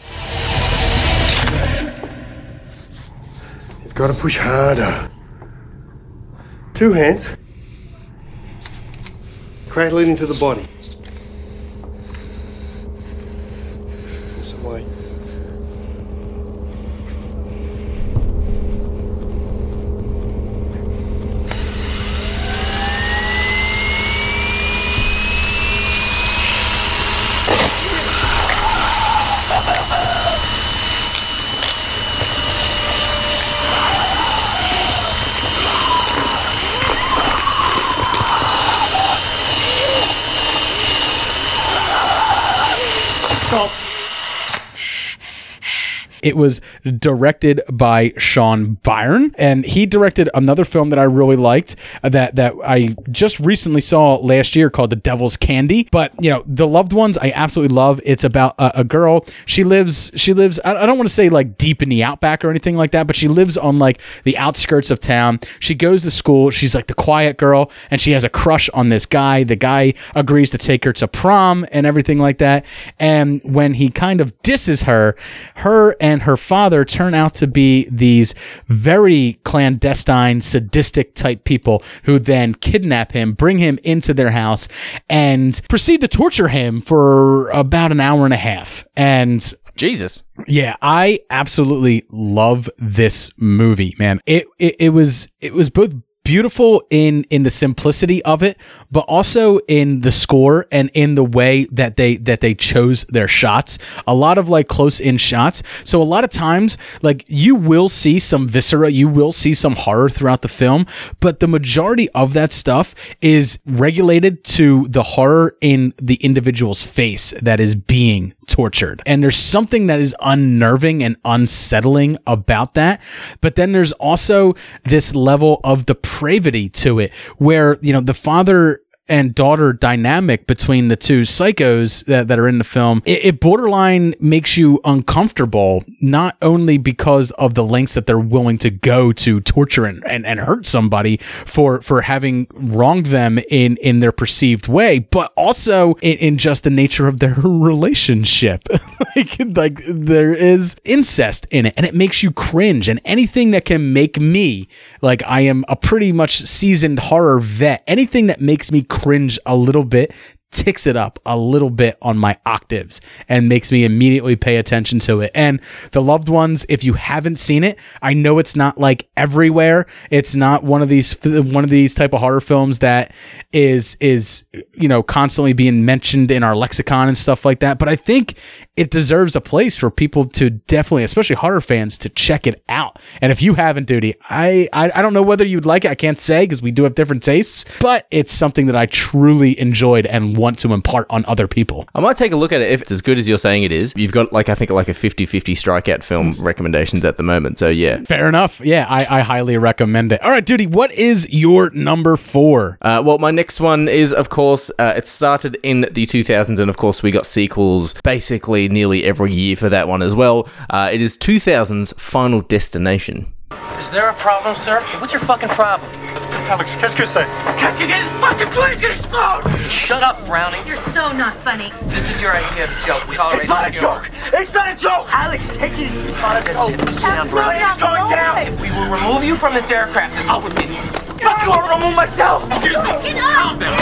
Speaker 10: You've got to push harder. Two hands. Cradle it into the body.
Speaker 3: It was directed by Sean Byrne, and he directed another film that I really liked uh, that that I just recently saw last year called The Devil's Candy. But you know, The Loved Ones, I absolutely love. It's about a, a girl. She lives. She lives. I, I don't want to say like deep in the outback or anything like that, but she lives on like the outskirts of town. She goes to school. She's like the quiet girl, and she has a crush on this guy. The guy agrees to take her to prom and everything like that. And when he kind of disses her, her and her father turn out to be these very clandestine, sadistic type people who then kidnap him, bring him into their house, and proceed to torture him for about an hour and a half. And
Speaker 4: Jesus.
Speaker 3: yeah, I absolutely love this movie, man. It, it it was it was both beautiful in in the simplicity of it, but also in the score and in the way that they that they chose their shots. A lot of like close in shots. So a lot of times like you will see some viscera, you will see some horror throughout the film, but the majority of that stuff is regulated to the horror in the individual's face that is being tortured. And there's something that is unnerving and unsettling about that. But then there's also this level of depravity to it where, you know, the father and daughter dynamic between the two psychos that, that are in the film, it, it borderline makes you uncomfortable, not only because of the lengths that they're willing to go to torture and, and, and hurt somebody for, for having wronged them in, in their perceived way, but also in, in just the nature of their relationship. like, like there is incest in it and it makes you cringe and anything that can make me, like I am a pretty much seasoned horror vet, anything that makes me cringe a little bit ticks it up a little bit on my octaves and makes me immediately pay attention to it. And The Loved Ones, if you haven't seen it, I know it's not like everywhere. It's not one of these one of these type of horror films that is is you know constantly being mentioned in our lexicon and stuff like that, but I think it deserves a place for people to definitely, especially horror fans, to check it out. And if you haven't, duty, I I, I don't know whether you'd like it. I can't say because we do have different tastes, but it's something that I truly enjoyed and want to impart on other people.
Speaker 4: I might take a look at it if it's as good as you're saying it is. You've got like I think like a 50-50 strikeout film recommendations at the moment. So yeah.
Speaker 3: Fair enough. Yeah, I, I highly recommend it. All right, duty, what is your number four?
Speaker 4: Uh, well, my next one is, of course, uh, it started in the 2000s, and of course, we got sequels basically nearly every year for that one as well. Uh, it is 2000's Final Destination.
Speaker 8: Is there a problem, sir? What's your fucking problem? Alex, qu'est-ce que c'est? Qu'est-ce que c'est? This fucking plane's gonna explode! Shut up, Brownie.
Speaker 14: You're so not funny.
Speaker 8: This is your idea of a joke. We tolerate
Speaker 14: It's not a
Speaker 8: this
Speaker 14: joke.
Speaker 8: It's not a joke! Alex, take it easy. It's not a joke. Sit down, Brownie. It's going down. We will remove you from this aircraft and I'll with idiots. Fuck you, I'll remove myself! Excuse me.
Speaker 14: Get up!
Speaker 8: Calm down.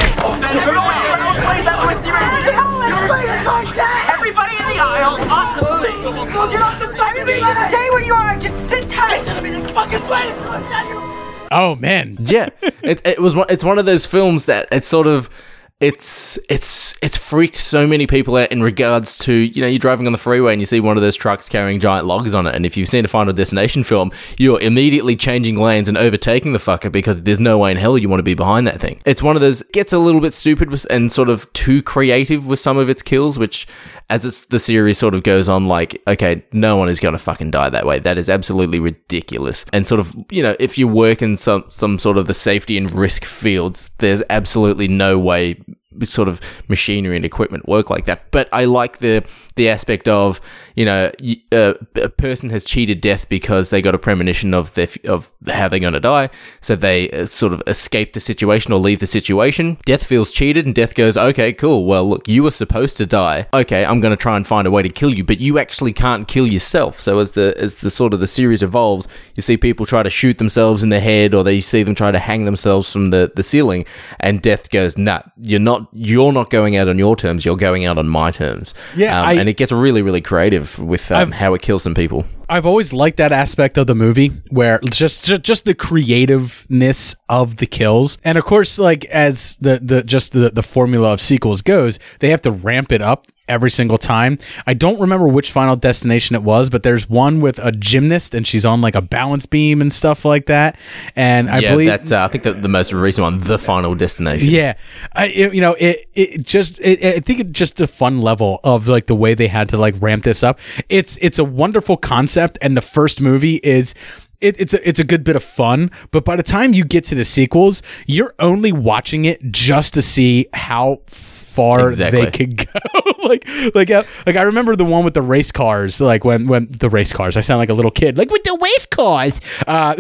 Speaker 8: Everybody aisle,
Speaker 14: Just stay where you are. Just sit tight.
Speaker 8: To fucking!
Speaker 3: Oh man,
Speaker 4: yeah, it, it was. It's one of those films that it's sort of. It's it's it's freaked so many people out in regards to you know you're driving on the freeway and you see one of those trucks carrying giant logs on it and if you've seen a Final Destination film you're immediately changing lanes and overtaking the fucker because there's no way in hell you want to be behind that thing. It's one of those gets a little bit stupid and sort of too creative with some of its kills, which as the series sort of goes on, like okay, no one is going to fucking die that way. That is absolutely ridiculous. And sort of you know if you work in some some sort of the safety and risk fields, there's absolutely no way sort of machinery and equipment work like that. But I like the the aspect of you know y- uh, a person has cheated death because they got a premonition of their of how they're going to die, so they uh, sort of escape the situation or leave the situation. Death feels cheated, and death goes, "Okay, cool. Well, look, you were supposed to die. Okay, I'm going to try and find a way to kill you, but you actually can't kill yourself." So as the as the sort of the series evolves, you see people try to shoot themselves in the head, or they see them try to hang themselves from the the ceiling, and death goes, "Nah, you're not. You're not going out on your terms. You're going out on my terms."
Speaker 3: Yeah,
Speaker 4: um,
Speaker 3: I-
Speaker 4: and it gets really, really creative with um, how it kills some people.
Speaker 3: I've always liked that aspect of the movie where just just, just the creativeness of the kills. And of course, like as the the just the, the formula of sequels goes, they have to ramp it up every single time. I don't remember which Final Destination it was, but there's one with a gymnast and she's on like a balance beam and stuff like that. And I
Speaker 4: yeah,
Speaker 3: believe
Speaker 4: that's uh, I think the, the most recent one, the Final Destination.
Speaker 3: yeah, I, it, you know, it it just it, I think it's just a fun level of like the way they had to like ramp this up. It's it's a wonderful concept, and the first movie is. It, it's a it's a good bit of fun, but by the time you get to the sequels, you're only watching it just to see how far
Speaker 4: Exactly.
Speaker 3: they could go. like like uh, like I remember the one with the race cars. Like when when the race cars, I sound like a little kid. Like with the race cars. Uh,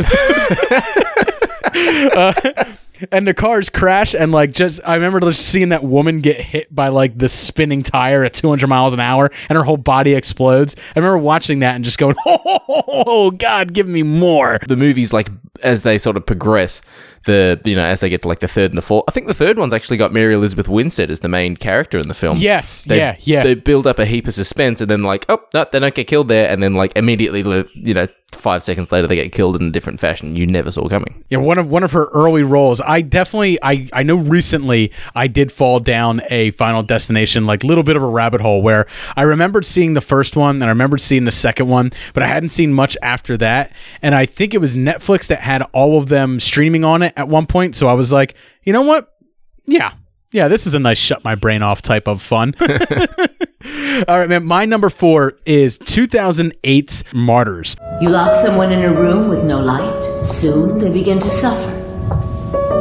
Speaker 3: uh, and the cars crash and like just I remember just seeing that woman get hit by like the spinning tire at 200 miles an hour and her whole body explodes. I remember watching that and just going, "Oh God, give me more."
Speaker 4: the movies like as they sort of progress the you know as they get to like the third and the fourth i think the third one's actually got mary elizabeth winstead as the main character in the film
Speaker 3: Yes,
Speaker 4: They-
Speaker 3: yeah, yeah.
Speaker 4: they build up a heap of suspense and then like oh no they don't get killed there and then like immediately you know five seconds later they get killed in a different fashion you never saw coming
Speaker 3: Yeah, one of one of her early roles. I definitely I I know recently I did fall down a Final Destination like little bit of a rabbit hole where I remembered seeing the first one and I remembered seeing the second one, but I hadn't seen much after that. And I think it was Netflix that had all of them streaming on it at one point. So I was like, you know what? Yeah. Yeah, this is a nice shut my brain off type of fun. All right, man. My number four is 2008's Martyrs.
Speaker 15: You lock someone in a room with no light. Soon they begin to suffer.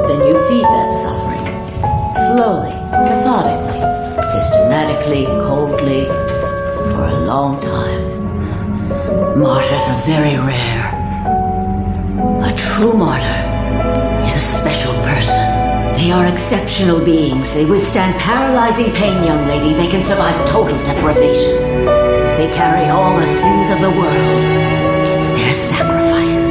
Speaker 15: Then you feed that suffering. Slowly, methodically, systematically, coldly, for a long time. Martyrs are very rare. A true martyr is a special person. They are exceptional beings. They withstand paralyzing pain, young lady. They can survive total deprivation. They carry all the sins of the world. It's their sacrifice.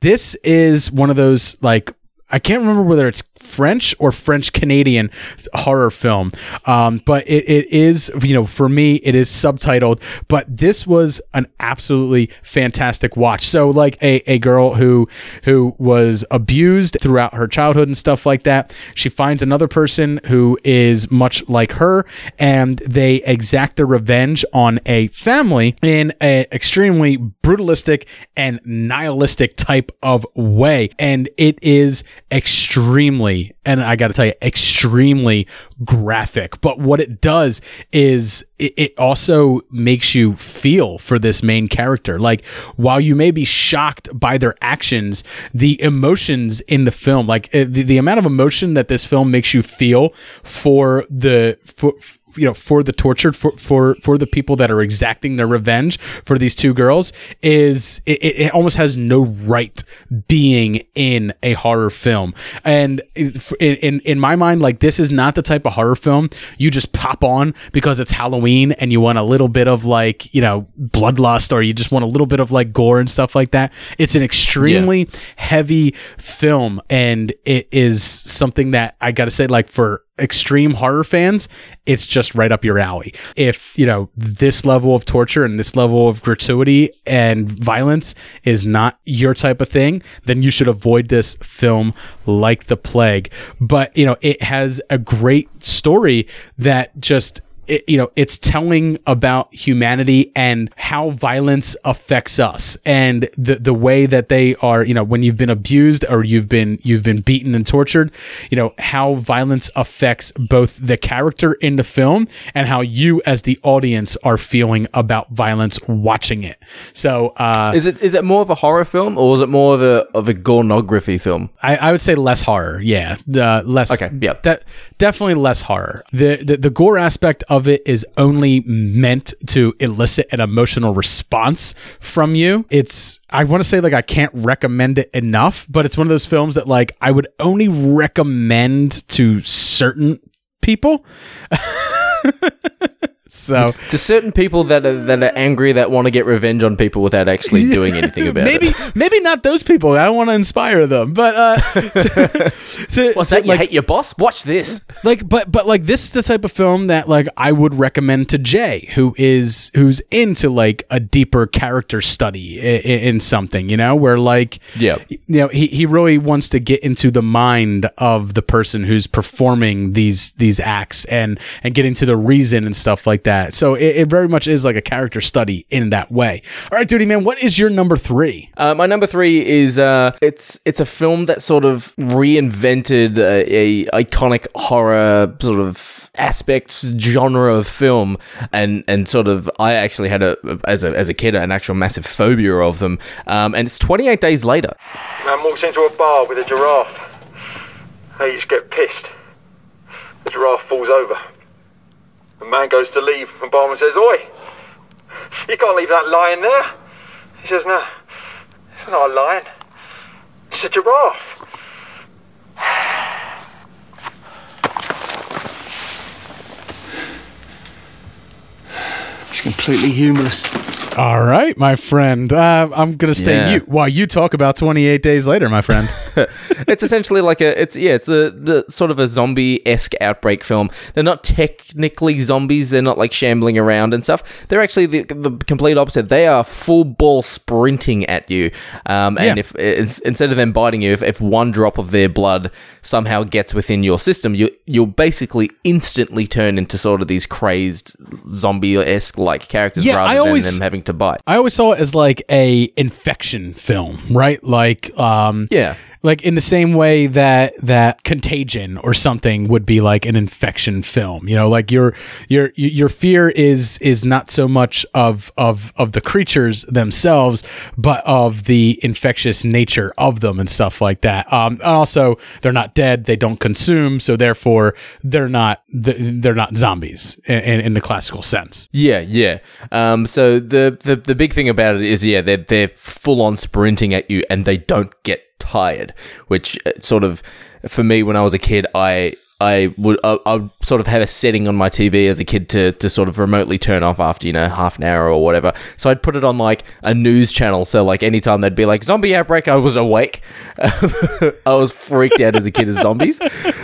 Speaker 3: This is one of those like I can't remember whether it's French or French Canadian horror film, um, but it, it is you know for me it is subtitled. But this was an absolutely fantastic watch. So like a, a girl who who was abused throughout her childhood and stuff like that. She finds another person who is much like her, and they exact their revenge on a family in an extremely brutalistic and nihilistic type of way. And it is extremely, and I got to tell you, extremely graphic. But what it does is it, it also makes you feel for this main character. Like, while you may be shocked by their actions, the emotions in the film, like uh, the, the amount of emotion that this film makes you feel for the, for, you know for the tortured for for for the people that are exacting their revenge for these two girls is it, it almost has no right being in a horror film. And in in in my mind like this is not the type of horror film you just pop on because it's Halloween and you want a little bit of like you know bloodlust or you just want a little bit of like gore and stuff like that. It's an extremely heavy film and it is something that I got to say like for extreme horror fans, it's just right up your alley. If, you know, this level of torture and this level of gratuity and violence is not your type of thing, then you should avoid this film like the plague. But, you know, it has a great story that just it, you know, it's telling about humanity and how violence affects us and the, the way that they are, you know, when you've been abused or you've been, you've been beaten and tortured, you know, how violence affects both the character in the film and how you as the audience are feeling about violence watching it. So, uh,
Speaker 4: is it is it more of a horror film or is it more of a of a gornography film
Speaker 3: I, I would say less horror. Yeah, uh, less.
Speaker 4: Okay, yeah.
Speaker 3: de- definitely less horror. The, the the gore aspect of it is only meant to elicit an emotional response from you. It's I want to say like I can't recommend it enough, but it's one of those films that like I would only recommend to certain people. so
Speaker 4: to certain people that are, that are angry that want to get revenge on people without actually doing anything about
Speaker 3: maybe
Speaker 4: it.
Speaker 3: maybe maybe not those people. I want to inspire them, but uh, to, to,
Speaker 4: What's
Speaker 3: to,
Speaker 4: that? You
Speaker 3: like,
Speaker 4: hate your boss? Watch this.
Speaker 3: like but but like this is the type of film that like I would recommend to Jay who is who's into like a deeper character study in, in something you know where like
Speaker 4: Yeah.
Speaker 3: you know he, he really wants to get into the mind of the person who's performing these these acts and and get into the reason and stuff like that so it, it very much is like a character study in that way all right duty man what is your number three
Speaker 4: Uh, my number three is uh, it's it's a film that sort of reinvented a, a iconic horror sort of aspects genre of film, and and sort of I actually had a as a as a kid an actual massive phobia of them, um, and it's Twenty Eight Days Later.
Speaker 16: Man walks into a bar with a giraffe. They just get pissed. The giraffe falls over. The man goes to leave, and barman says, Oi! You can't leave that lion there. He says, No, it's not a lion. It's a giraffe.
Speaker 17: It's completely humorless.
Speaker 3: All right my friend uh, I'm gonna stay
Speaker 4: Yeah.
Speaker 3: you while you talk about 28 days later my friend
Speaker 4: it's essentially like a it's yeah it's a the, sort of a zombie esque outbreak film. They're not technically zombies. They're not like shambling around and stuff. They're actually the, the complete opposite. They are full ball sprinting at you. Um, and
Speaker 3: Yeah.
Speaker 4: if instead of them biting you, if, if one drop of their blood somehow gets within your system, you you'll basically instantly turn into sort of these crazed zombie esque like characters
Speaker 3: Yeah,
Speaker 4: rather
Speaker 3: I
Speaker 4: than
Speaker 3: always-
Speaker 4: them having to bite.
Speaker 3: I always saw it as like a infection film, right? Like, um,
Speaker 4: Yeah.
Speaker 3: Like in the same way that that Contagion or something would be like an infection film. You know, like your your your fear is is not so much of of of the creatures themselves, but of the infectious nature of them and stuff like that. Um, and also they're not dead; they don't consume, so therefore they're not they're not zombies in, in, the classical sense.
Speaker 4: Yeah, yeah. Um, so the, the the big thing about it is, yeah, they're they're full on sprinting at you, and they don't get tired. Which uh, sort of, for me, when I was a kid, I I would I, I would sort of have a setting on my TV as a kid to to sort of remotely turn off after you know half an hour or whatever. So I'd put it on like a news channel. So like anytime they'd be like zombie outbreak, I was awake. I was freaked out as a kid as zombies.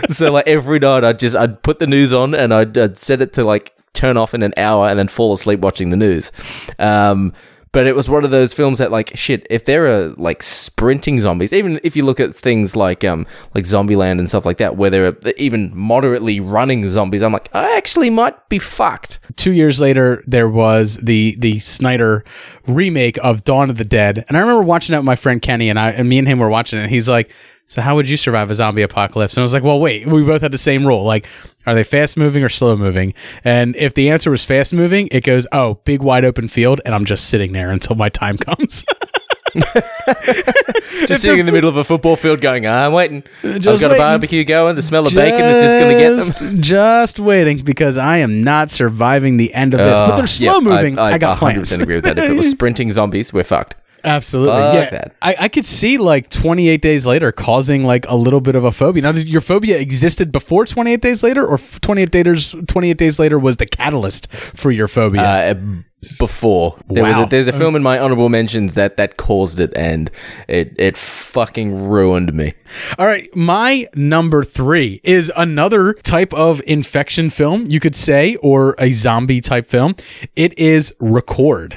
Speaker 4: So like every night I'd just I'd put the news on and I'd, I'd set it to like turn off in an hour and then fall asleep watching the news. Um, but it was one of those films that like shit. If there are like sprinting zombies, even if you look at things like um like Zombieland and stuff like that, where there are even moderately running zombies, I'm like I actually might be fucked.
Speaker 3: two years later there was the the Snyder remake of Dawn of the Dead, and I remember watching it with my friend Kenny, and I and me and him were watching it. And he's like, "So how would you survive a zombie apocalypse?" And I was like, "Well, wait, we both had the same rule. Like, are they fast moving or slow moving?" And if the answer was fast moving, it goes, "Oh, big wide open field," and I'm just sitting there until my time comes.
Speaker 4: Just sitting in the middle of a football field, going, ah, "I'm waiting. I've
Speaker 3: Just
Speaker 4: got a
Speaker 3: waiting.
Speaker 4: barbecue going. The smell of bacon is just going to get them."
Speaker 3: Just- Just waiting because I am not surviving the end of this. but they're
Speaker 4: Uh,
Speaker 3: slow
Speaker 4: yeah,
Speaker 3: moving. I, got
Speaker 4: 100%
Speaker 3: plans.
Speaker 4: agree with that. If it was sprinting zombies, we're fucked.
Speaker 3: Absolutely.
Speaker 4: Fuck
Speaker 3: yeah.
Speaker 4: that.
Speaker 3: I, I could see like 28 days later causing like a little bit of a phobia. Now, did your phobia existed before 28 days later or 28 days 28 days later was the catalyst for your phobia?
Speaker 4: Uh, before there was
Speaker 3: Wow.
Speaker 4: a, there's a film in my honorable mentions that that caused it, and it it fucking ruined me.
Speaker 3: All right, my number 3 is another type of infection film, you could say, or a zombie type film. It is Record.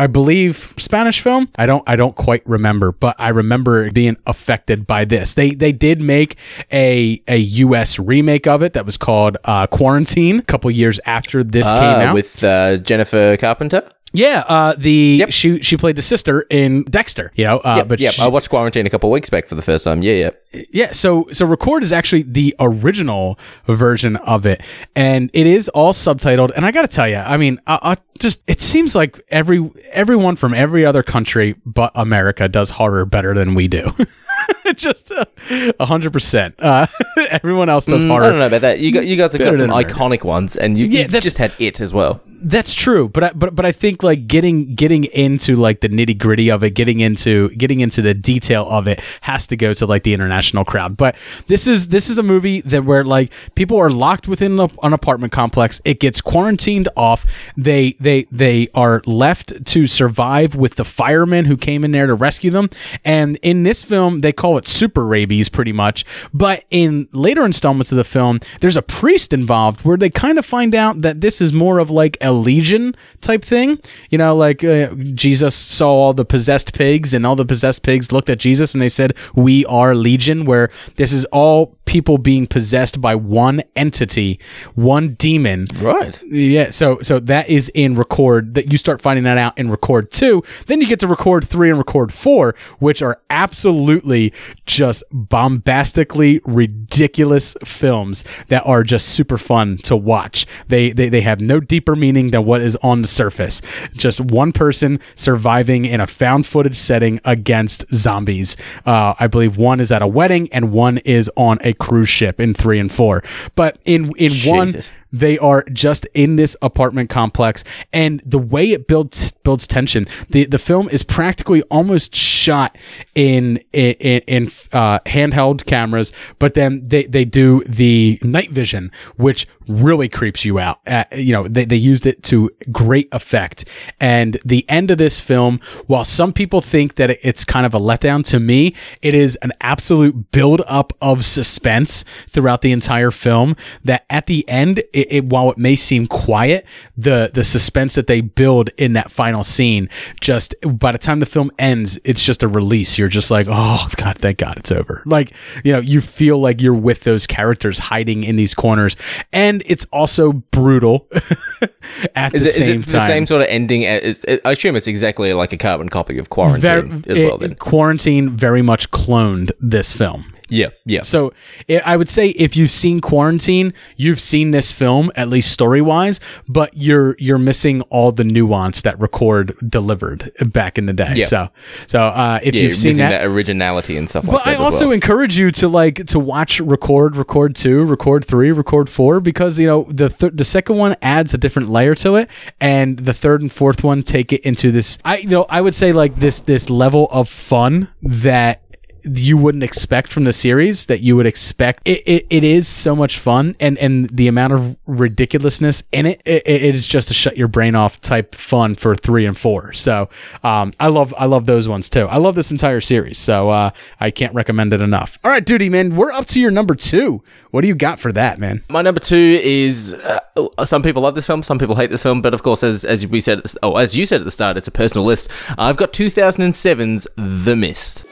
Speaker 3: I believe Spanish film. I don't I don't quite remember, but I remember being affected by this. They they did make a a US remake of it that was called uh, Quarantine a couple years after this
Speaker 4: Ah,
Speaker 3: came out.
Speaker 4: with uh, Jennifer Carpenter.
Speaker 3: Yeah, uh, the she she played the sister in Dexter, you know, uh,
Speaker 4: yep,
Speaker 3: but
Speaker 4: yep.
Speaker 3: she-
Speaker 4: I watched Quarantine a couple of weeks back for the first time. Yeah, yeah.
Speaker 3: yeah so so record is actually the original version of it and it is all subtitled and i gotta tell you i mean I, I just it seems like every everyone from every other country but america does horror better than we do just a hundred percent uh everyone else does
Speaker 4: Mm,
Speaker 3: horror
Speaker 4: I don't know about that. You got you guys have got some
Speaker 3: America.
Speaker 4: iconic ones, and you,
Speaker 3: Yeah,
Speaker 4: just had it as well.
Speaker 3: That's true, but I, but but I think like getting getting into like the nitty gritty of it, getting into getting into the detail of it has to go to like the international crowd. But this is this is a movie that where like people are locked within a, an apartment complex. It gets quarantined off. They they they are left to survive with the firemen who came in there to rescue them. And in this film, they call it super rabies, pretty much. But in later installments of the film, there's a priest involved where they kind of find out that this is more of like a legion type thing. You know, like uh, Jesus saw all the possessed pigs, and all the possessed pigs looked at Jesus and they said, "We are legion." Where this is all people being possessed by one entity, one demon.
Speaker 4: Right.
Speaker 3: Yeah. So so that is in record. That you start finding that out in record two. Then you get to record three and record four, which are absolutely just bombastically ridiculous films that are just super fun to watch. They they, they have no deeper meaning than what is on the surface. Just one person surviving in a found footage setting against zombies. Uh, I believe one is at a wedding and one is on a cruise ship in three and four. But in in one
Speaker 4: Jesus.
Speaker 3: They are just in this apartment complex. And the way it builds builds tension the the film is practically almost shot in in, in uh, handheld cameras but then they they do the night vision which really creeps you out. Uh, you know they, they used it to great effect. And the end of this film while some people think that it's kind of a letdown to me it is an absolute build up of suspense throughout the entire film that at the end it, while it may seem quiet, the the suspense that they build in that final scene, just by the time the film ends, it's just a release. You're just like, oh god, thank God it's over. Like you know, you feel like you're with those characters hiding in these corners, and it's also brutal at
Speaker 4: Is
Speaker 3: the
Speaker 4: it, is
Speaker 3: same
Speaker 4: it
Speaker 3: time.
Speaker 4: the same sort of ending? As, it, I assume it's exactly like a carbon copy of Quarantine
Speaker 3: Ver-
Speaker 4: as well.
Speaker 3: it-
Speaker 4: Then,
Speaker 3: Quarantine very much cloned this film.
Speaker 4: Yeah, yeah.
Speaker 3: So i I would say if you've seen Quarantine, you've seen this film at least story wise, but you're you're missing all the nuance that Record delivered back in the day.
Speaker 4: Yeah.
Speaker 3: So so uh, if
Speaker 4: yeah,
Speaker 3: you've seen that.
Speaker 4: that, originality and stuff
Speaker 3: but
Speaker 4: like that.
Speaker 3: I also
Speaker 4: well.
Speaker 3: encourage you to like to watch record, record two, record three, record four because you know the th- the second one adds a different layer to it, and the third and fourth one take it into this. I you know I would say like this this level of fun that you wouldn't expect from the series that you would expect. It, it, it is so much fun and and the amount of ridiculousness in it, it it is just a shut your brain off type fun for three and four. So um i love i love those ones too. I love this entire series. So uh i can't recommend it enough. All right duty man we're up to your number two. What do you got for that man?
Speaker 4: My number two is uh, some people love this film, some people hate this film, but of course, as as we said, oh, as you said at the start, it's a personal list. I've got 2007's The Mist.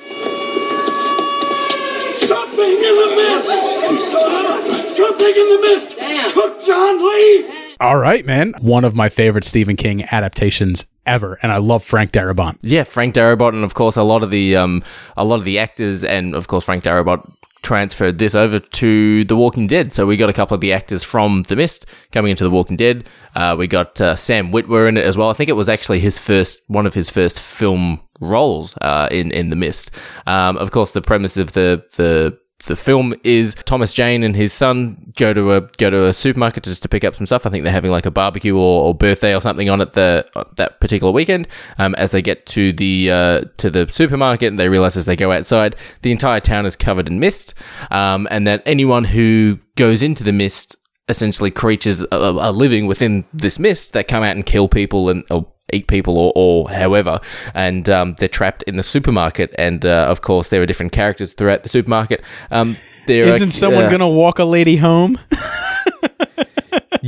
Speaker 5: Something in the mist! Something in the mist! Took John Lee!
Speaker 3: all right man one of my favorite stephen king adaptations ever and i love frank darabont
Speaker 4: Yeah, Frank Darabont, and of course, a lot of the um, a lot of the actors, and of course, Frank Darabont transferred this over to The Walking Dead. So we got a couple of the actors from The Mist coming into The Walking Dead. Uh, we got uh, Sam Witwer in it as well. I think it was actually his first one of his first film roles uh, in in The Mist. Um, of course, the premise of the the the film is Thomas Jane and his son go to a go to a supermarket just to pick up some stuff. I think they're having like a barbecue or, or birthday or something on it the that particular weekend. Um, as they get to the uh, to the supermarket, they realize as they go outside, the entire town is covered in mist, um, and that anyone who goes into the mist essentially creatures are, are living within this mist that come out and kill people and or eat people or, or however and um, they're trapped in the supermarket and uh, of course there are different characters throughout the supermarket. Um, there are,
Speaker 3: isn't someone
Speaker 4: uh,
Speaker 3: gonna walk a lady home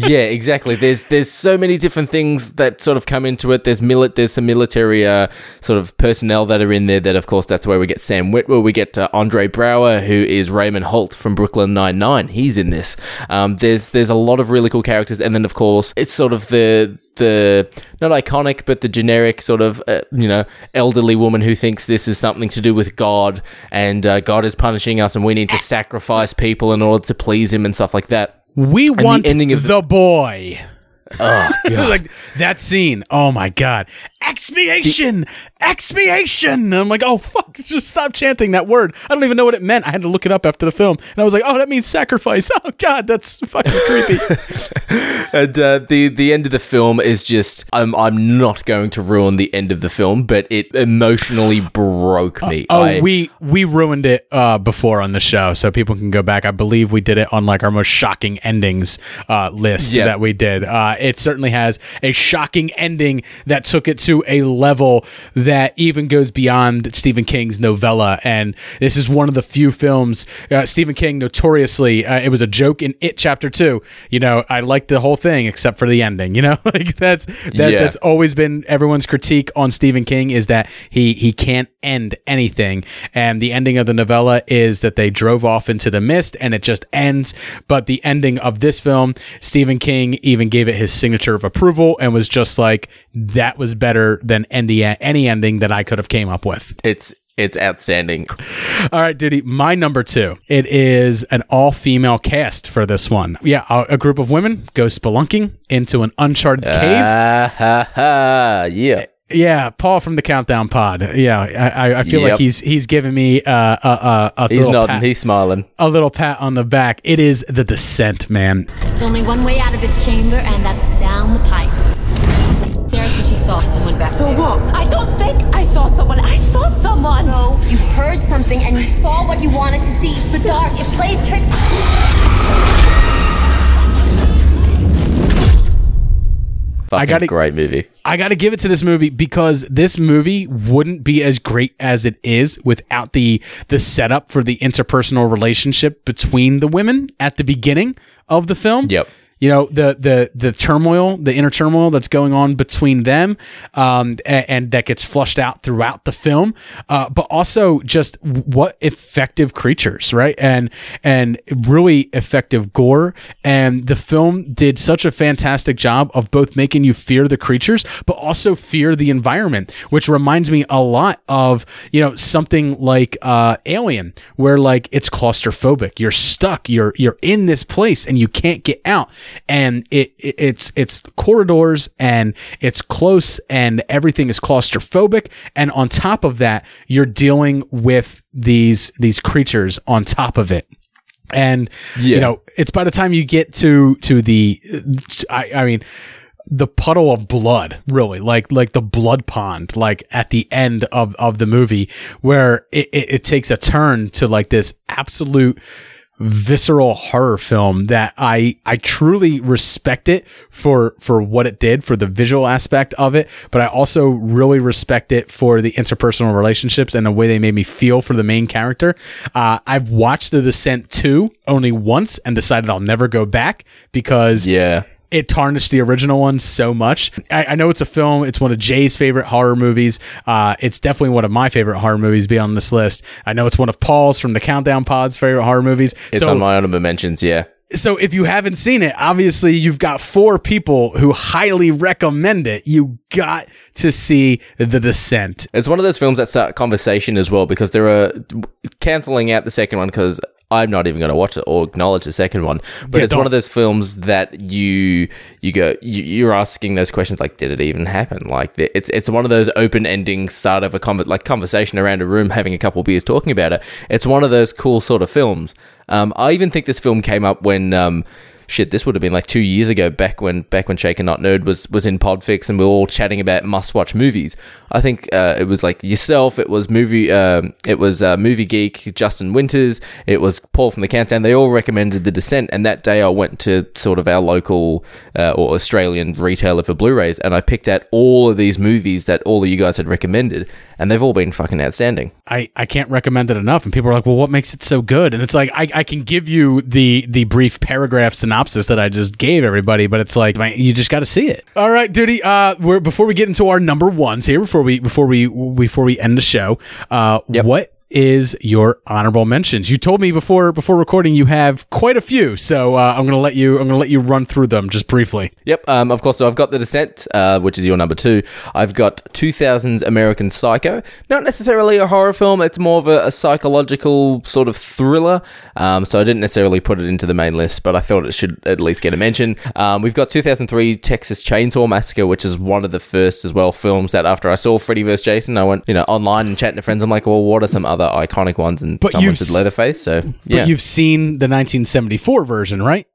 Speaker 4: yeah, exactly. There's there's so many different things that sort of come into it. There's mili- there's some military uh, sort of personnel that are in there. That of course that's where we get Sam Witwer. We get uh, Andre Braugher, who is Raymond Holt from Brooklyn Nine Nine. He's in this. Um, there's there's a lot of really cool characters, and then of course it's sort of the the not iconic but the generic sort of uh, you know elderly woman who thinks this is something to do with God and uh, God is punishing us and we need to sacrifice people in order to please him and stuff like that.
Speaker 3: We
Speaker 4: the
Speaker 3: want
Speaker 4: ending of
Speaker 3: the boy
Speaker 4: Oh, God.
Speaker 3: like that scene. Oh my god! Expiation, expiation. And I'm like, oh fuck, just stop chanting that word. I don't even know what it meant. I had to look it up after the film, and I was like, oh, that means sacrifice. Oh god, that's fucking creepy.
Speaker 4: and uh, the the end of the film is just I'm I'm not going to ruin the end of the film, but it emotionally broke me.
Speaker 3: Oh,
Speaker 4: I-
Speaker 3: we we ruined it uh, before on the show, so people can go back. I believe we did it on like our most shocking endings uh, list
Speaker 4: Yeah.
Speaker 3: that we did. Uh, it certainly has a shocking ending that took it to a level that even goes beyond Stephen King's novella. And this is one of the few films uh, Stephen King notoriously. Uh, it was a joke in It Chapter Two. You know, I liked the whole thing except for the ending. You know, like that's that,
Speaker 4: Yeah.
Speaker 3: that's always been everyone's critique on Stephen King is that he he can't end anything and the ending of the novella is that they drove off into the mist and it just ends but the ending of this film Stephen King even gave it his signature of approval and was just like that was better than any any ending that I could have came up with
Speaker 4: it's it's outstanding.
Speaker 3: all right, Duty. My number two. It is an all-female cast for this one. Yeah, a, a group of women go spelunking into an uncharted cave.
Speaker 4: Ah, ha, ha, yeah.
Speaker 3: Yeah, Paul from the Countdown Pod. Yeah, I, I- I feel
Speaker 4: Yep.
Speaker 3: like he's he's giving me uh, a a, a
Speaker 4: He's
Speaker 3: little
Speaker 4: nodding.
Speaker 3: pat,
Speaker 4: He's smiling.
Speaker 3: a little pat on the back. It is the descent, man.
Speaker 17: There's only one way out of this chamber, and that's down the pipe. Sarah thinks she saw someone back
Speaker 14: So
Speaker 17: there.
Speaker 14: what?
Speaker 17: I don't think I saw someone. I saw someone. No, you heard something and you saw what you wanted to see. It's the dark. It plays tricks.
Speaker 4: Fucking
Speaker 3: gotta-
Speaker 4: great movie.
Speaker 3: I got to give it to this movie because this movie wouldn't be as great as it is without the the setup for the interpersonal relationship between the women at the beginning of the film.
Speaker 4: Yep.
Speaker 3: You know the the the turmoil, the inner turmoil that's going on between them, um, a- and, that gets flushed out throughout the film. Uh, but also just what effective creatures, right? And and really effective gore. And the film did such a fantastic job of both making you fear the creatures, but also fear the environment, which reminds me a lot of you know something like uh, Alien, where like it's claustrophobic. You're stuck. You're you're in this place and you can't get out. And it, it it's it's corridors and it's close and everything is claustrophobic. And on top of that, you're dealing with these these creatures on top of it and you know it's by the time you get to to the I, I mean the puddle of blood really like like the blood pond like at the end of of the movie where it, it, it takes a turn to like this absolute visceral horror film that I I truly respect it for for what it did for the visual aspect of it but I also really respect it for the interpersonal relationships and the way they made me feel for the main character uh, I've watched The Descent 2 only once and decided I'll never go back because
Speaker 4: Yeah.
Speaker 3: It tarnished the original one so much. I, I know it's a film. It's one of Jay's favorite horror movies. Uh, it's definitely one of my favorite horror movies. Be on this list. I know it's one of Paul's from the Countdown Pod's favorite horror movies.
Speaker 4: It's
Speaker 3: so,
Speaker 4: on my honorable mentions, yeah.
Speaker 3: so if you haven't seen it, obviously you've got four people who highly recommend it. You got to see The Descent.
Speaker 4: It's one of those films that start conversation as well because there are canceling out the second one because I'm not even going to watch it or acknowledge the second one. But
Speaker 3: Yeah,
Speaker 4: it's
Speaker 3: don't.
Speaker 4: one of those films that you you go you, you're asking those questions like, did it even happen? Like it's it's one of those open ending start of a conver- like conversation around a room, having a couple beers, talking about it. It's one of those cool sort of films. Um, I even think this film came up when. Um, Shit, this would have been like two years ago, back when back when Shake and Not Nerd was was in Podfix, and we were all chatting about must watch movies. I think uh, it was like yourself, it was movie, um, it was uh, movie geek, Justin Winters, it was Paul from the Countdown. They all recommended The Descent, and that day I went to sort of our local uh, or Australian retailer for Blu-rays, and I picked out all of these movies that all of you guys had recommended, and they've all been fucking outstanding.
Speaker 3: I, I can't recommend it enough. And people are like, well, what makes it so good? And it's like, I, I can give you the, the brief paragraph synopsis that I just gave everybody, but it's like, man, you just got to see it. All right, duty. Uh, we're, before we get into our number ones here, before we, before we, before we end the show, uh, what is your honorable mentions? You told me before before recording you have quite a few, so uh, I'm gonna let you I'm gonna let you run through them just briefly.
Speaker 4: Yep, um, of course. So I've got The Descent, uh, which is your number two. I've got 2000's American Psycho. Not necessarily a horror film, it's more of a, a psychological sort of thriller. Um, so I didn't necessarily put it into the main list, but I thought it should at least get a mention. Um, we've got 2003 Texas Chainsaw Massacre, which is one of the first as well films that after I saw Freddy vs. Jason, I went, you know, online and chatting to friends. I'm like, well, what are some other iconic ones? And
Speaker 3: But
Speaker 4: someone said Leatherface. So, yeah.
Speaker 3: But you've seen the 1974 version, right?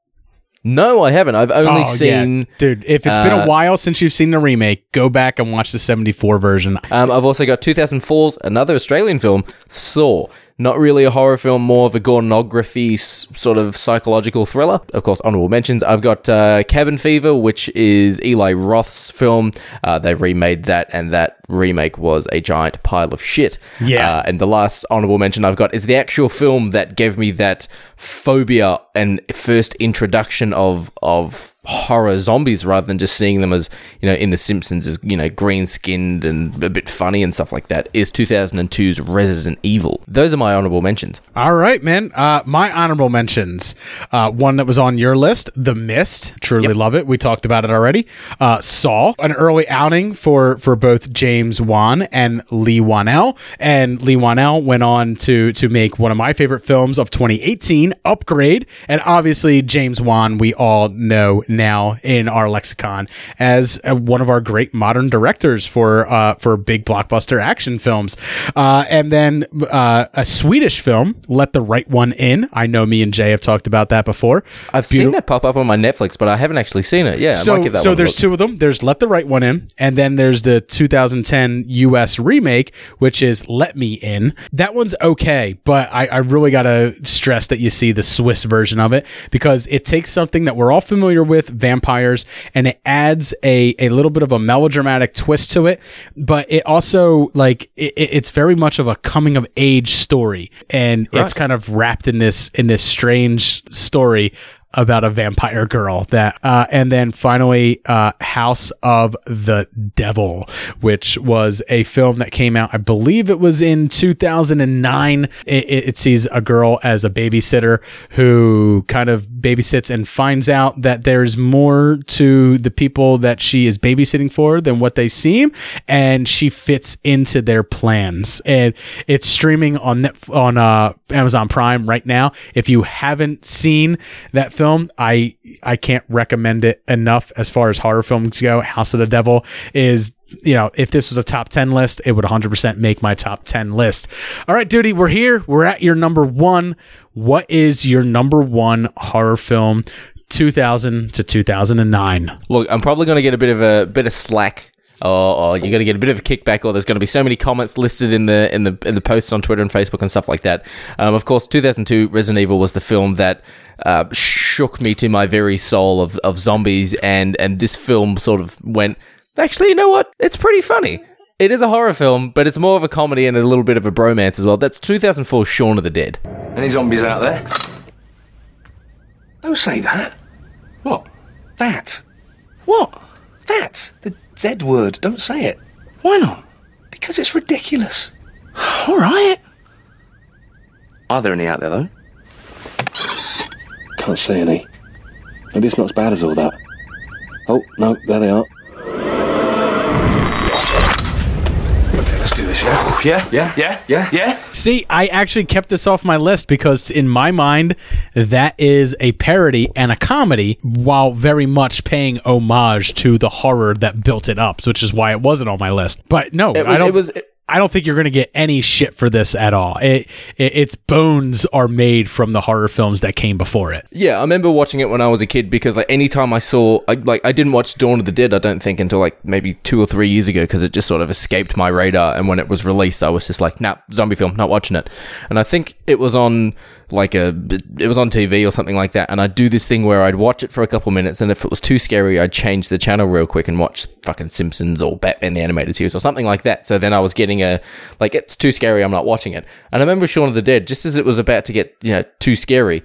Speaker 4: no, I haven't. I've only
Speaker 3: Oh, yeah.
Speaker 4: seen.
Speaker 3: dude. If it's been
Speaker 4: uh,
Speaker 3: a while since you've seen the remake, go back and watch the 74 version.
Speaker 4: Um, I've also got 2004's another Australian film, Saw. Not really a horror film, more of a gornography sort of psychological thriller. Of course, honorable mentions. I've got uh, Cabin Fever, which is Eli Roth's film. Uh, they remade that, and that remake was a giant pile of shit.
Speaker 3: Yeah.
Speaker 4: Uh, and the last honorable mention I've got is the actual film that gave me that phobia and first introduction of of horror zombies rather than just seeing them as you know in the simpsons as you know green skinned and a bit funny and stuff like that is 2002's resident evil those are my honorable mentions
Speaker 3: All right, man. Uh, my honorable mentions. Uh, one that was on your list, The Mist. Truly love it. We talked about it already. Uh, Saw, an early outing for for both James Wan and Leigh Whannell. And Leigh Whannell went on to to make one of my favorite films of 2018, Upgrade. And obviously, James Wan, we all know now in our lexicon as uh, one of our great modern directors for uh, for big blockbuster action films. Uh, and then uh, a Swedish film, Let the Right One In. I know me and Jay have talked about that before.
Speaker 4: i've seen that pop up on my netflix but i haven't actually seen it yeah
Speaker 3: so,
Speaker 4: give that
Speaker 3: so there's two of them. There's Let the Right One In, and then there's the 2010 US remake, which is Let Me In. That one's okay, but I, I really got to stress that you see the Swiss version of it because it takes something that we're all familiar with, vampires, and it adds a, a little bit of a melodramatic twist to it, but it also, like, it, it- it's very much of a coming of age story, and it's kind of wrapped in this in this strange story about a vampire girl that uh, and then finally uh, house of the devil which was a film that came out i believe it was in 2009 it, it, it sees a girl as a babysitter who kind of babysits and finds out that there's more to the people that she is babysitting for than what they seem and she fits into their plans. And it's streaming on on uh, amazon prime right now. If you haven't seen that film i i can't recommend it enough as far as horror films go. House of the devil is you know if this was a top 10 list it would 100% make my top 10 list all right duty we're here we're at your number one what is your number one horror film 2000 to 2009
Speaker 4: Look, I'm probably going to get a bit of a bit of slack, or, or you're going to get a bit of a kickback, or there's going to be so many comments listed in the in the in the posts on Twitter and Facebook and stuff like that. Um, of course, 2002 Resident Evil was the film that uh, shook me to my very soul of, of zombies, and and this film sort of went. Actually, you know what? It's pretty funny. It is a horror film, but it's more of a comedy and a little bit of a bromance as well. That's 2004 Shaun of the Dead.
Speaker 18: Any zombies out there? Don't say that. What? That? What? That? The Z word. Don't say it. Why not? Because it's ridiculous. All right. Are there any out there, though? Can't see any. Maybe it's not as bad as all that. Oh, no, there they are. Do this, yeah? Yeah? Yeah? Yeah? Yeah? Yeah?
Speaker 3: See, I actually kept this off my list because in my mind, that is a parody and a comedy while very much paying homage to the horror that built it up, which is why it wasn't on my list. But no,
Speaker 4: It
Speaker 3: I don't.
Speaker 4: it was-
Speaker 3: I don't think you're going to get any shit for this at all. It, it, its bones are made from the horror films that came before it.
Speaker 4: Yeah, I remember watching it when I was a kid because like anytime I saw I, like I didn't watch Dawn of the Dead I don't think until like maybe 2 or 3 years ago because it just sort of escaped my radar and when it was released I was just like nah zombie film not watching it. And I think it was on like a it was on TV or something like that and I'd do this thing where I'd watch it for a couple minutes and if it was too scary I'd change the channel real quick and watch fucking Simpsons or Batman the animated series or something like that. So then I was getting a like it's too scary I'm not watching it. And I remember Shaun of the Dead just as it was about to get, you know, too scary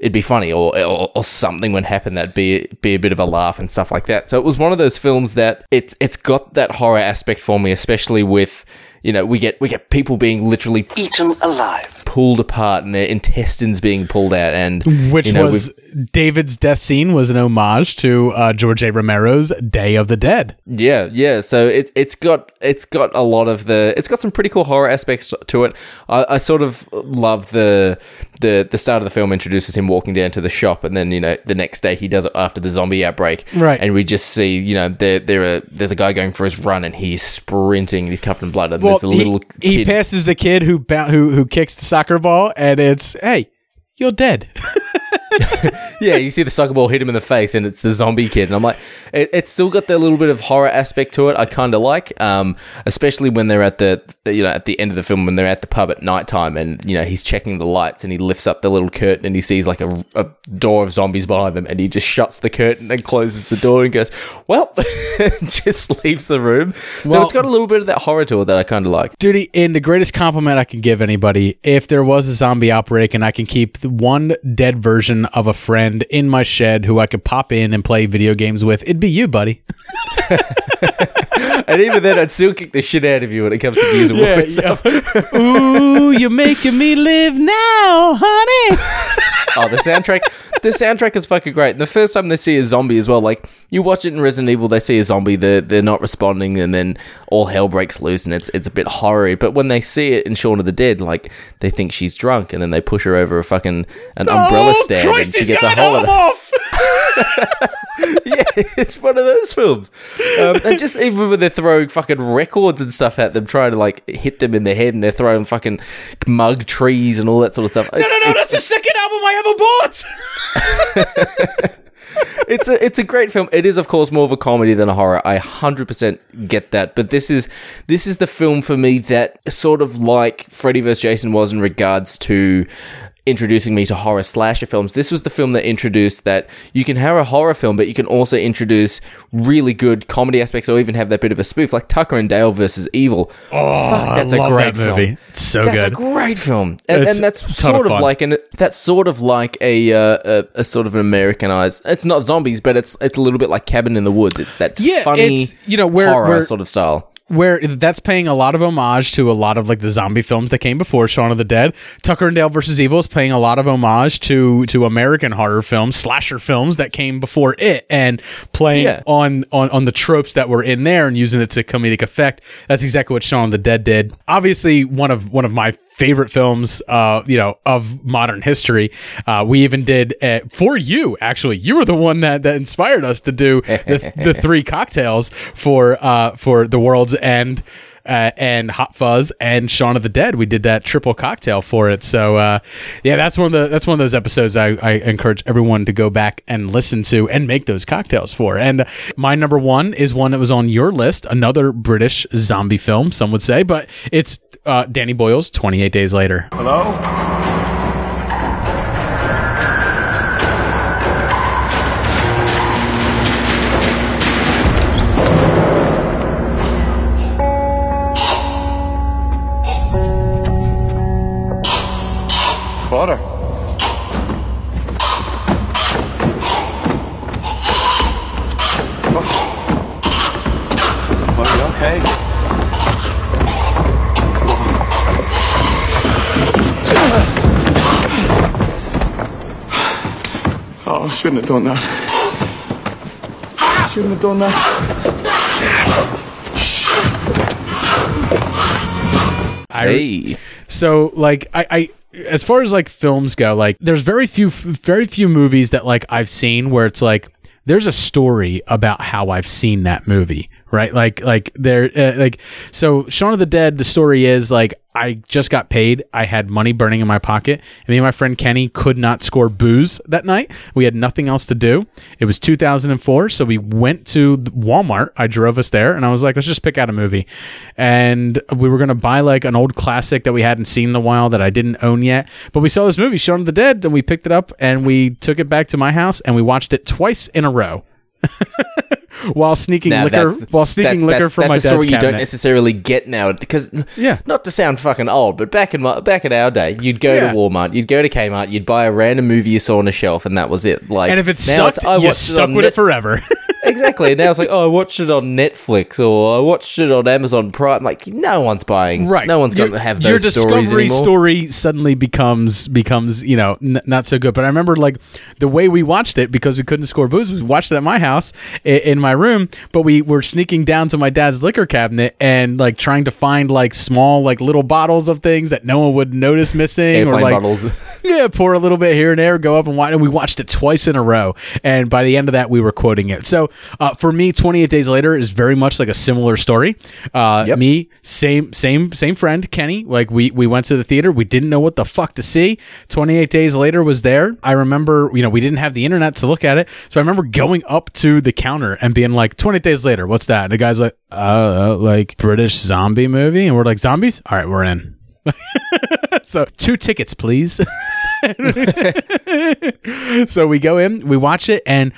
Speaker 4: it'd be funny or, or or something would happen that'd be be a bit of a laugh and stuff like that. So it was one of those films that it's it's got that horror aspect for me, especially with you know, we get we get people being literally
Speaker 18: Eaten alive.
Speaker 4: pulled apart and their intestines being pulled out, and
Speaker 3: Which
Speaker 4: you know,
Speaker 3: was David's death scene was an homage to uh, George A. Romero's Day of the Dead.
Speaker 4: Yeah, yeah. So it's it's got it's got a lot of the it's got some pretty cool horror aspects to it. I, I sort of love the the the start of the film introduces him walking down to the shop, and then you know the next day he does it after the zombie outbreak,
Speaker 3: Right.
Speaker 4: And we just see you know there there are there's a guy going for his run, and he's sprinting, and he's covered in blood, and
Speaker 3: Well,
Speaker 4: there's the little
Speaker 3: he, he passes the kid who who who kicks the soccer ball, and it's hey, you're dead.
Speaker 4: yeah, you see the soccer ball hit him in the face, and it's the zombie kid. And I'm like, it, it's still got that little bit of horror aspect to it. I kind of like, um, especially when they're at the, you know, at the end of the film when they're at the pub at nighttime, and you know he's checking the lights, and he lifts up the little curtain, and he sees like a, a door of zombies behind them, and he just shuts the curtain and closes the door and goes, well, just leaves the room. So it's got a little bit of that horror to it that I kind of like.
Speaker 3: Duty, and the greatest compliment I can give anybody, if there was a zombie outbreak and I can keep one dead version of a friend in my shed who I could pop in and play video games with, it'd be you, buddy.
Speaker 4: and even then, I'd still kick the shit out of you when it comes to of War.
Speaker 3: Yeah. Ooh, you're making me live now, honey.
Speaker 4: oh, the soundtrack. The soundtrack is fucking great. And the first time they see a zombie as well, like you watch it in Resident Evil, they see a zombie, they're they're not responding, and then all hell breaks loose, and it's it's a bit horror But when they see it in Shaun of the Dead, like they think she's drunk, and then they push her over a fucking an oh, umbrella
Speaker 3: Oh,
Speaker 4: stand,
Speaker 3: Christ,
Speaker 4: and she gets a hole. in
Speaker 3: arm
Speaker 4: her-
Speaker 3: off.
Speaker 4: yeah, it's one of those films. Um, and just even when they're throwing fucking records and stuff at them, trying to like hit them in the head, and they're throwing fucking mug trees and all that sort of stuff.
Speaker 3: No, no, no, that's the second album I ever bought.
Speaker 4: it's a it's a great film. It is, of course, more of a comedy than a horror. I hundred percent get that. But this is this is the film for me that sort of like Freddy vs Jason was in regards to introducing me to horror slasher films. This was the film that introduced that you can have a horror film, but you can also introduce really good comedy aspects, or even have that bit of a spoof, like Tucker and Dale versus Evil.
Speaker 3: Oh,
Speaker 4: Fuck, that's
Speaker 3: I
Speaker 4: a
Speaker 3: love
Speaker 4: great
Speaker 3: that movie. It's so
Speaker 4: that's
Speaker 3: good.
Speaker 4: That's a great film, and, and that's
Speaker 3: a ton of
Speaker 4: sort of, like an that's sort of like a, uh, a a sort of an Americanized. It's not zombies, but it's it's a little bit like Cabin in the Woods. It's that
Speaker 3: Yeah,
Speaker 4: funny,
Speaker 3: it's, you know, where-
Speaker 4: horror
Speaker 3: where-
Speaker 4: sort of style.
Speaker 3: Where that's paying a lot of homage to a lot of like the zombie films that came before Shaun of the Dead. Tucker and Dale versus Evil is paying a lot of homage to to American horror films, slasher films that came before it, and playing
Speaker 4: Yeah.
Speaker 3: on on on the tropes that were in there and using it to comedic effect. That's exactly what Shaun of the Dead did. Obviously, one of one of my favorite films uh you know of modern history. Uh we even did uh, for you actually. You were the one that that inspired us to do the, the three cocktails for uh for the world's. End uh, and Hot Fuzz and Shaun of the Dead. We did that triple cocktail for it. So uh, yeah, that's one of the that's one of those episodes I, I encourage everyone to go back and listen to and make those cocktails for. And my number one is one that was on your list, another British zombie film, some would say, but it's uh, Danny Boyle's Twenty Eight Days Later.
Speaker 10: Hello? Quarter. Oh. Are you okay? Oh, I shouldn't have done that. I Shouldn't have done that.
Speaker 3: I,
Speaker 4: Hey.
Speaker 3: So like I, I as far as like films go, like there's very few very few movies that like I've seen where it's like there's a story about how I've seen that movie, right? Like like there uh, like so Shaun of the Dead the story is like I just got paid. I had money burning in my pocket. And me and my friend Kenny could not score booze that night. We had nothing else to do. It was 2004, so we went to Walmart. I drove us there, and I was like, let's just pick out a movie. And we were gonna buy like an old classic that we hadn't seen in a while that I didn't own yet. But we saw this movie, Shaun of the Dead, and we picked it up and we took it back to my house and we watched it twice in a row. while sneaking
Speaker 4: Now,
Speaker 3: liquor, while sneaking
Speaker 4: that's-
Speaker 3: liquor
Speaker 4: that's-
Speaker 3: from my
Speaker 4: that's
Speaker 3: dad's
Speaker 4: a story you don't necessarily get now because
Speaker 3: Yeah.
Speaker 4: not to sound fucking old, but back in my back in our day, you'd go
Speaker 3: Yeah.
Speaker 4: to Walmart, you'd go to Kmart, you'd buy a random movie you saw on a shelf, and that was it. Like,
Speaker 3: and if it sucked,
Speaker 4: it's- I
Speaker 3: you
Speaker 4: it
Speaker 3: stuck with
Speaker 4: Net-
Speaker 3: it forever.
Speaker 4: exactly. And now it's like, oh, I watched it on Netflix or I watched it on Amazon Prime. Like, no one's buying.
Speaker 3: Right.
Speaker 4: No one's going to have
Speaker 3: your
Speaker 4: those stories
Speaker 3: discovery
Speaker 4: anymore.
Speaker 3: story suddenly becomes becomes you know n- not so good. But I remember like the way we watched it because we couldn't score booze. We watched it at my house i- in my room, but we were sneaking down to my dad's liquor cabinet and like trying to find like small like little bottles of things that no one would notice missing or like
Speaker 4: bottles.
Speaker 3: yeah, pour a little bit here and there, go up and watch. And we watched it twice in a row. And by the end of that, we were quoting it. So uh, for me, 28 Days Later is very much like a similar story. Uh, Me, same, same, same friend, Kenny. Like we we went to the theater. We didn't know what the fuck to see. 28 Days Later was there. I remember, you know, we didn't have the internet to look at it, so I remember going up to the counter and being like, "28 Days Later, what's that?" And the guy's like, "Uh, like British zombie movie," and we're like, "Zombies? All right, we're in." so two tickets, please. so we go in, we watch it, and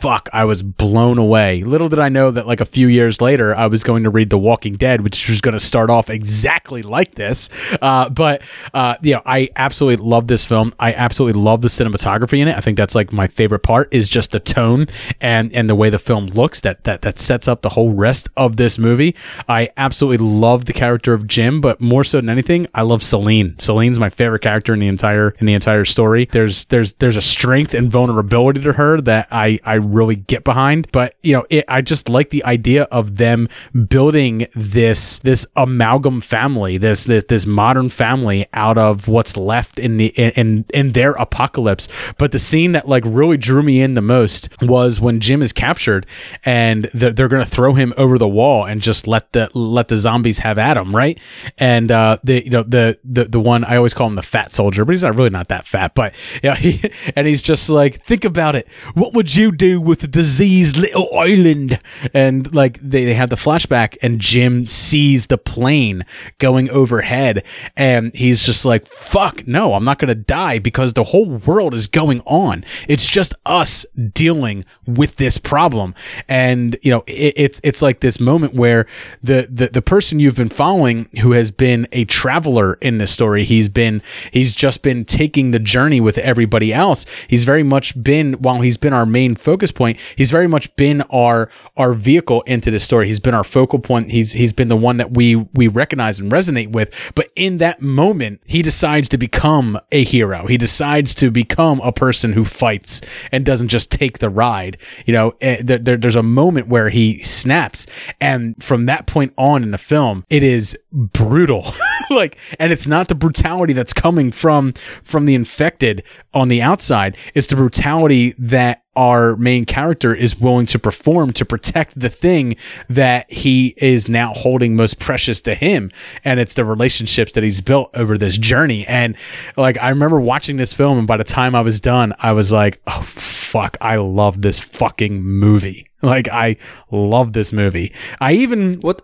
Speaker 3: fuck, I was blown away. Little did I know that like a few years later, I was going to read The Walking Dead, which was going to start off exactly like this. Uh, but uh, you know, I absolutely love this film. I absolutely love the cinematography in it. I think that's like my favorite part is just the tone and and the way the film looks. That that that sets up the whole rest of this movie. I absolutely love the character of Jim, but more so than anything, I love Celine. Celine's my favorite character in the entire in the entire story. There's there's there's a strength and vulnerability to her that I I really get behind. But you know, it, I just like the idea of them building this this amalgam family, this this this modern family out of what's left in the in in their apocalypse. But the scene that like really drew me in the most was when Jim is captured and they're, they're going to throw him over the wall and just let the let the zombies have at him, right? And uh, the you know the the the one I always call him the fat soldier, but he's not really not that fat. But yeah, he, and he's just like, think about it. What would you do with a diseased little island? And like they they have the flashback, and Jim sees the plane going overhead, and he's just like, fuck, no, I'm not gonna die because the whole world is going on. It's just us dealing with this problem, and you know, it, it's it's like this moment where the, the the person you've been following, who has been a traveler in this story, he's been he's just been taking the journey with everybody else. He's very much been while he's been our main focus point, he's very much been our our vehicle into this story. He's been our focal point. He's he's been the one that we we recognize and resonate with. But in that moment, he decides to become a hero. He decides to become a person who fights and doesn't just take the ride. You know, eh, there, there, there's a moment where he snaps, and from that point on in the film, it is brutal. like, and it's not the brutality that's coming from from the infected on the outside. It's the brutality that our main character is willing to perform to protect the thing that he is now holding most precious to him and it's the relationships that he's built over this journey and like i remember watching this film and by the time i was done i was like oh fuck i love this fucking movie like i love this movie i even
Speaker 4: what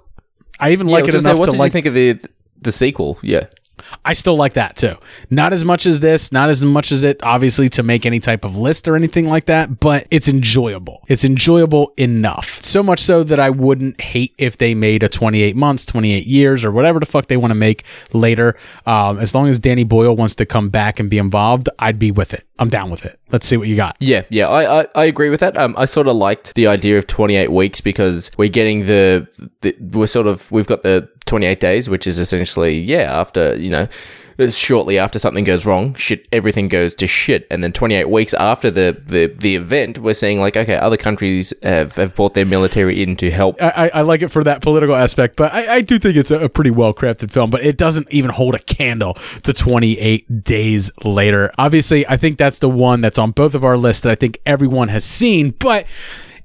Speaker 3: i even
Speaker 4: Yeah,
Speaker 3: like it
Speaker 4: gonna say,
Speaker 3: enough
Speaker 4: what
Speaker 3: to
Speaker 4: did
Speaker 3: like
Speaker 4: you think of the the sequel? Yeah.
Speaker 3: I still like that too. Not as much as this, not as much as it, obviously, to make any type of list or anything like that, but it's enjoyable. It's enjoyable enough. So much so that I wouldn't hate if they made a 28 months, 28 years, or whatever the fuck they want to make later. Um, as long as Danny Boyle wants to come back and be involved, I'd be with it. I'm down with it. Let's see what you got.
Speaker 4: Yeah, yeah, I, I, I agree with that. Um, I sort of liked the idea of 28 weeks because we're getting the, the we're sort of we've got the 28 days, which is essentially yeah after you know shortly after something goes wrong, shit, everything goes to shit, and then 28 weeks after the the, the event, we're seeing like okay, other countries have, have brought their military in to help.
Speaker 3: I, I like it for that political aspect, but I, I do think it's a, a pretty well crafted film. But it doesn't even hold a candle to 28 days later. Obviously, I think that's the one that's on both of our lists that I think everyone has seen. But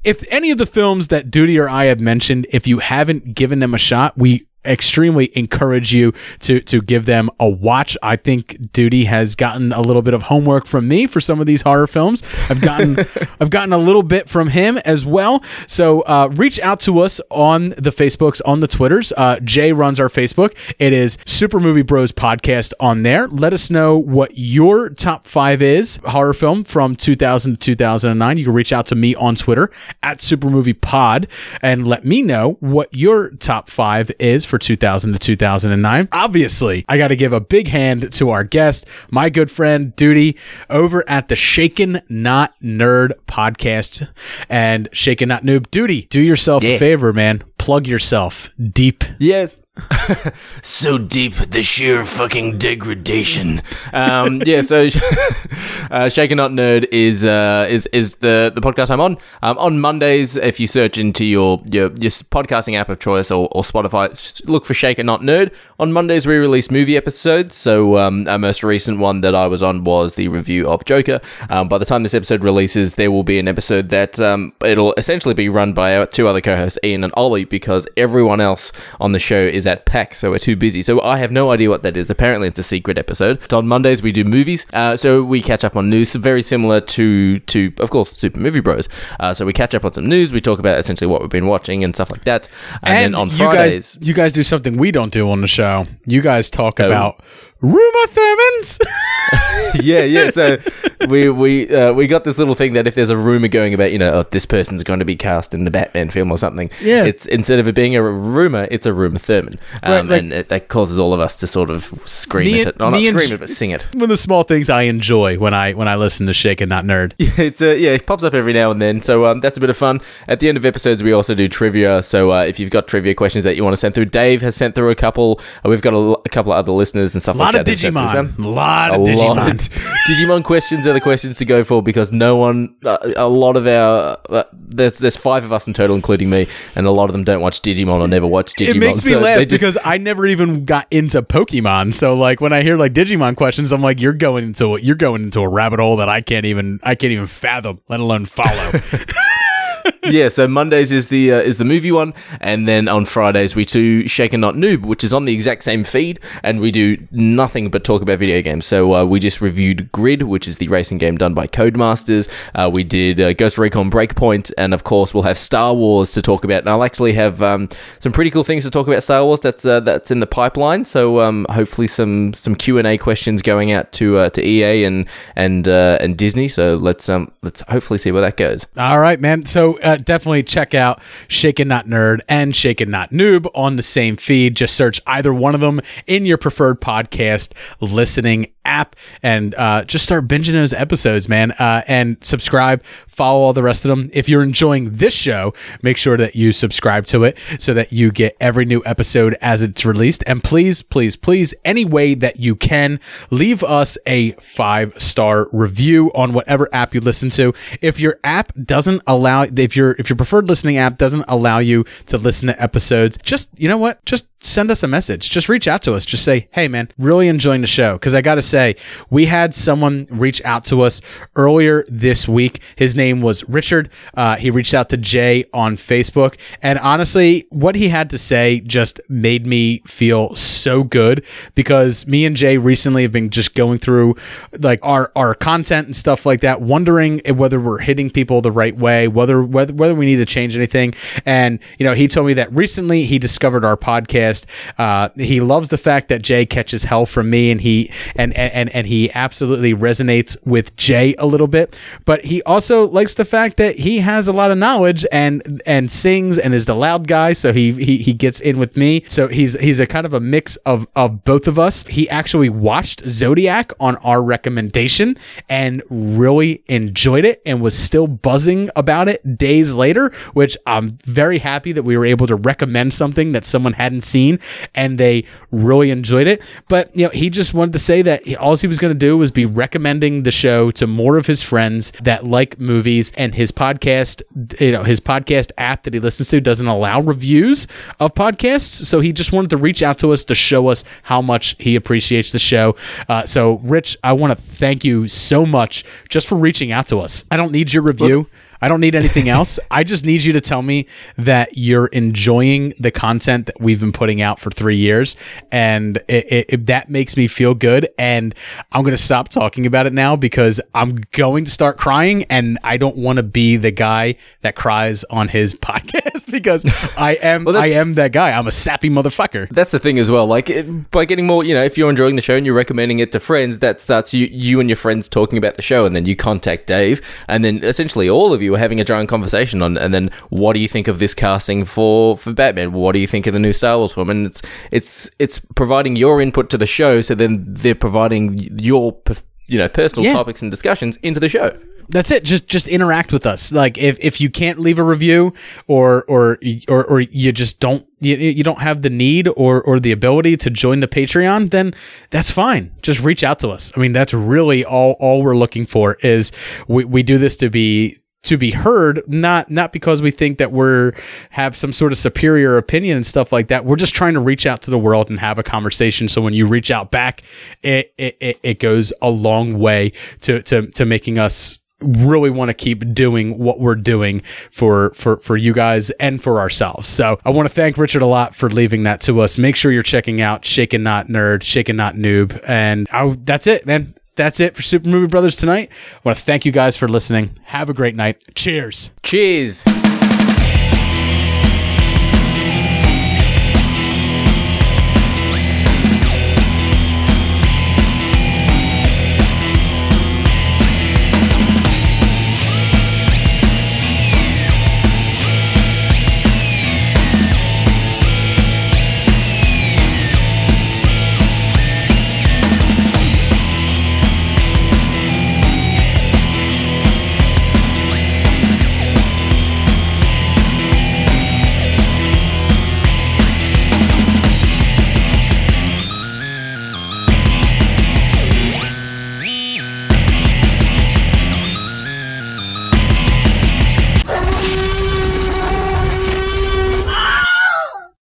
Speaker 3: if any of the films that Duty or I have mentioned, if you haven't given them a shot, we extremely encourage you to to give them a watch. I think Duty has gotten a little bit of homework from me for some of these horror films. I've gotten I've gotten a little bit from him as well. So uh, reach out to us on the Facebooks, on the Twitters. Uh, Jay runs our Facebook. It is Super Movie Bros Podcast on there. Let us know what your top five is horror film from 2000 to 2009. You can reach out to me on Twitter at Super Movie Pod and let me know what your top five is for 2000 to 2009. Obviously, I got to give a big hand to our guest, my good friend Duty, over at the Shaken Not Nerd podcast and Shaken Not Noob. Duty, do yourself a favor, man. Plug yourself deep.
Speaker 4: Yes. So deep, the sheer fucking degradation. Um, yeah, so uh, Shaken Not Nerd is uh, is is the the podcast I'm on. Um, on Mondays, if you search into your your, your podcasting app of choice or, or Spotify, look for Shaken Not Nerd. On Mondays, we release movie episodes. So um, our most recent one that I was on was the review of Joker. Um, by the time this episode releases, there will be an episode that um, it'll essentially be run by our two other co-hosts, Ian and Ollie, because everyone else on the show is at PAX, so we're too busy. So I have no idea what that is. Apparently, it's a secret episode. On Mondays, we do movies, uh, so we catch up on news, very similar to to of course Super Movie Bros. Uh, so we catch up on some news. We talk about essentially what we've been watching and stuff like that. And, then on
Speaker 3: you
Speaker 4: Fridays,
Speaker 3: guys, you guys do something we don't do on the show. You guys talk
Speaker 4: Oh.
Speaker 3: about Uma Thurmans.
Speaker 4: yeah, yeah. So we we uh, we got this little thing that if there's a rumor going about, you know, oh, this person's going to be cast in the Batman film or something,
Speaker 3: Yeah.
Speaker 4: it's instead of it being a rumor, it's a rumor Thurman, um,
Speaker 3: Right, like-
Speaker 4: and it, that causes all of us to sort of scream at it. Oh, not scream it, but sing it.
Speaker 3: One of the small things I enjoy when I when I listen to Shaken Not Nerd.
Speaker 4: Yeah, it's uh, yeah, it pops up every now and then. So um, that's a bit of fun. At the end of episodes, we also do trivia. So uh, if you've got trivia questions that you want to send through, Dave has sent through a couple. Uh, we've got a, l- a couple of other listeners and stuff
Speaker 3: Lot of
Speaker 4: that. who've sent through
Speaker 3: Digimon.
Speaker 4: some.
Speaker 3: Lot of Digimon.
Speaker 4: Digimon questions are the questions to go for because no one, uh, a lot of our, uh, there's there's five of us in total, including me, and a lot of them don't watch Digimon or never watch Digimon.
Speaker 3: It makes me
Speaker 4: so
Speaker 3: laugh
Speaker 4: just-
Speaker 3: because I never even got into Pokemon. So like when I hear like Digimon questions, I'm like, you're going into you're going into a rabbit hole that I can't even I can't even fathom, let alone follow.
Speaker 4: yeah, so Mondays is the uh, is the movie one, and then on Fridays we do Shaken Not Noob, which is on the exact same feed, and we do nothing but talk about video games. So uh, we just reviewed Grid, which is the racing game done by Codemasters. Uh, we did uh, Ghost Recon Breakpoint, and of course we'll have Star Wars to talk about. And I'll actually have um, some pretty cool things to talk about Star Wars. That's uh, that's in the pipeline. So um, hopefully some some Q and A questions going out to uh, to EA and and and Disney. So let's um let's hopefully see where that goes.
Speaker 3: All right, man. So uh, definitely check out Shaken Not Nerd and Shaken Not Noob on the same feed. Just search either one of them in your preferred podcast listening app and uh, just start binging those episodes, man. Uh, and subscribe, follow all the rest of them. If you're enjoying this show, make sure that you subscribe to it so that you get every new episode as it's released. And please, please, please, any way that you can, leave us a five star review on whatever app you listen to. If your app doesn't allow, if your if your preferred listening app doesn't allow you to listen to episodes, just you know what, just send us a message. Just reach out to us. Just say, hey, man, really enjoying the show. Because I got to say, we had someone reach out to us earlier this week. His name was Richard. Uh, he reached out to Jay on Facebook. And honestly, what he had to say just made me feel so good because me and Jay recently have been just going through like our, our content and stuff like that, wondering whether we're hitting people the right way, whether, whether, whether we need to change anything. And, you know, he told me that recently he discovered our podcast. Uh, he loves the fact that Jay catches hell from me and he, and, and, and he absolutely resonates with Jay a little bit, but he also likes the fact that he has a lot of knowledge and, and sings and is the loud guy. So he, he, he gets in with me. So he's, he's a kind of a mix of, of both of us. He actually watched Zodiac on our recommendation and really enjoyed it and was still buzzing about it days later, which I'm very happy that we were able to recommend something that someone hadn't seen and they really enjoyed it. But, you know, he just wanted to say that he, all he was going to do was be recommending the show to more of his friends that like movies and his podcast, you know, his podcast app that he listens to doesn't allow reviews of podcasts. So he just wanted to reach out to us to show us how much he appreciates the show. Uh, so, Rich, I want to thank you so much just for reaching out to us. I don't need your review. I don't need anything else. I just need you to tell me that you're enjoying the content that we've been putting out for three years. And it, it, it- that makes me feel good. And I'm going to stop talking about it now because I'm going to start crying. And I don't want to be the guy that cries on his podcast because I am, I am that guy. I'm a sappy motherfucker.
Speaker 4: That's the thing as well. Like it, by getting more, you know, if you're enjoying the show and you're recommending it to friends, that starts you, you and your friends talking about the show, and then you contact Dave, and then essentially all of you. We're having a giant conversation on, and then what do you think of this casting for for Batman? What do you think of the new Star Wars film? And it's it's it's providing your input to the show, so then they're providing your you know personal
Speaker 3: Yeah.
Speaker 4: topics and discussions into the show.
Speaker 3: That's it. Just just interact with us. Like if, if you can't leave a review or or or, or you just don't you, you don't have the need or or the ability to join the Patreon, then that's fine. Just reach out to us. I mean, that's really all all we're looking for is we, we do this to be to be heard not not because we think that we're have some sort of superior opinion and stuff like that we're just trying to reach out to the world and have a conversation so when you reach out back it it, it, goes a long way to to to making us really want to keep doing what we're doing for for for you guys and for ourselves. So I want to thank Richard a lot for leaving that to us. Make sure you're checking out Shaken Not Nerd, Shaken Not Noob, and I, that's it, man. That's it for Super Movie Brothers tonight. I want to thank you guys for listening. Have a great night. Cheers.
Speaker 4: Cheers.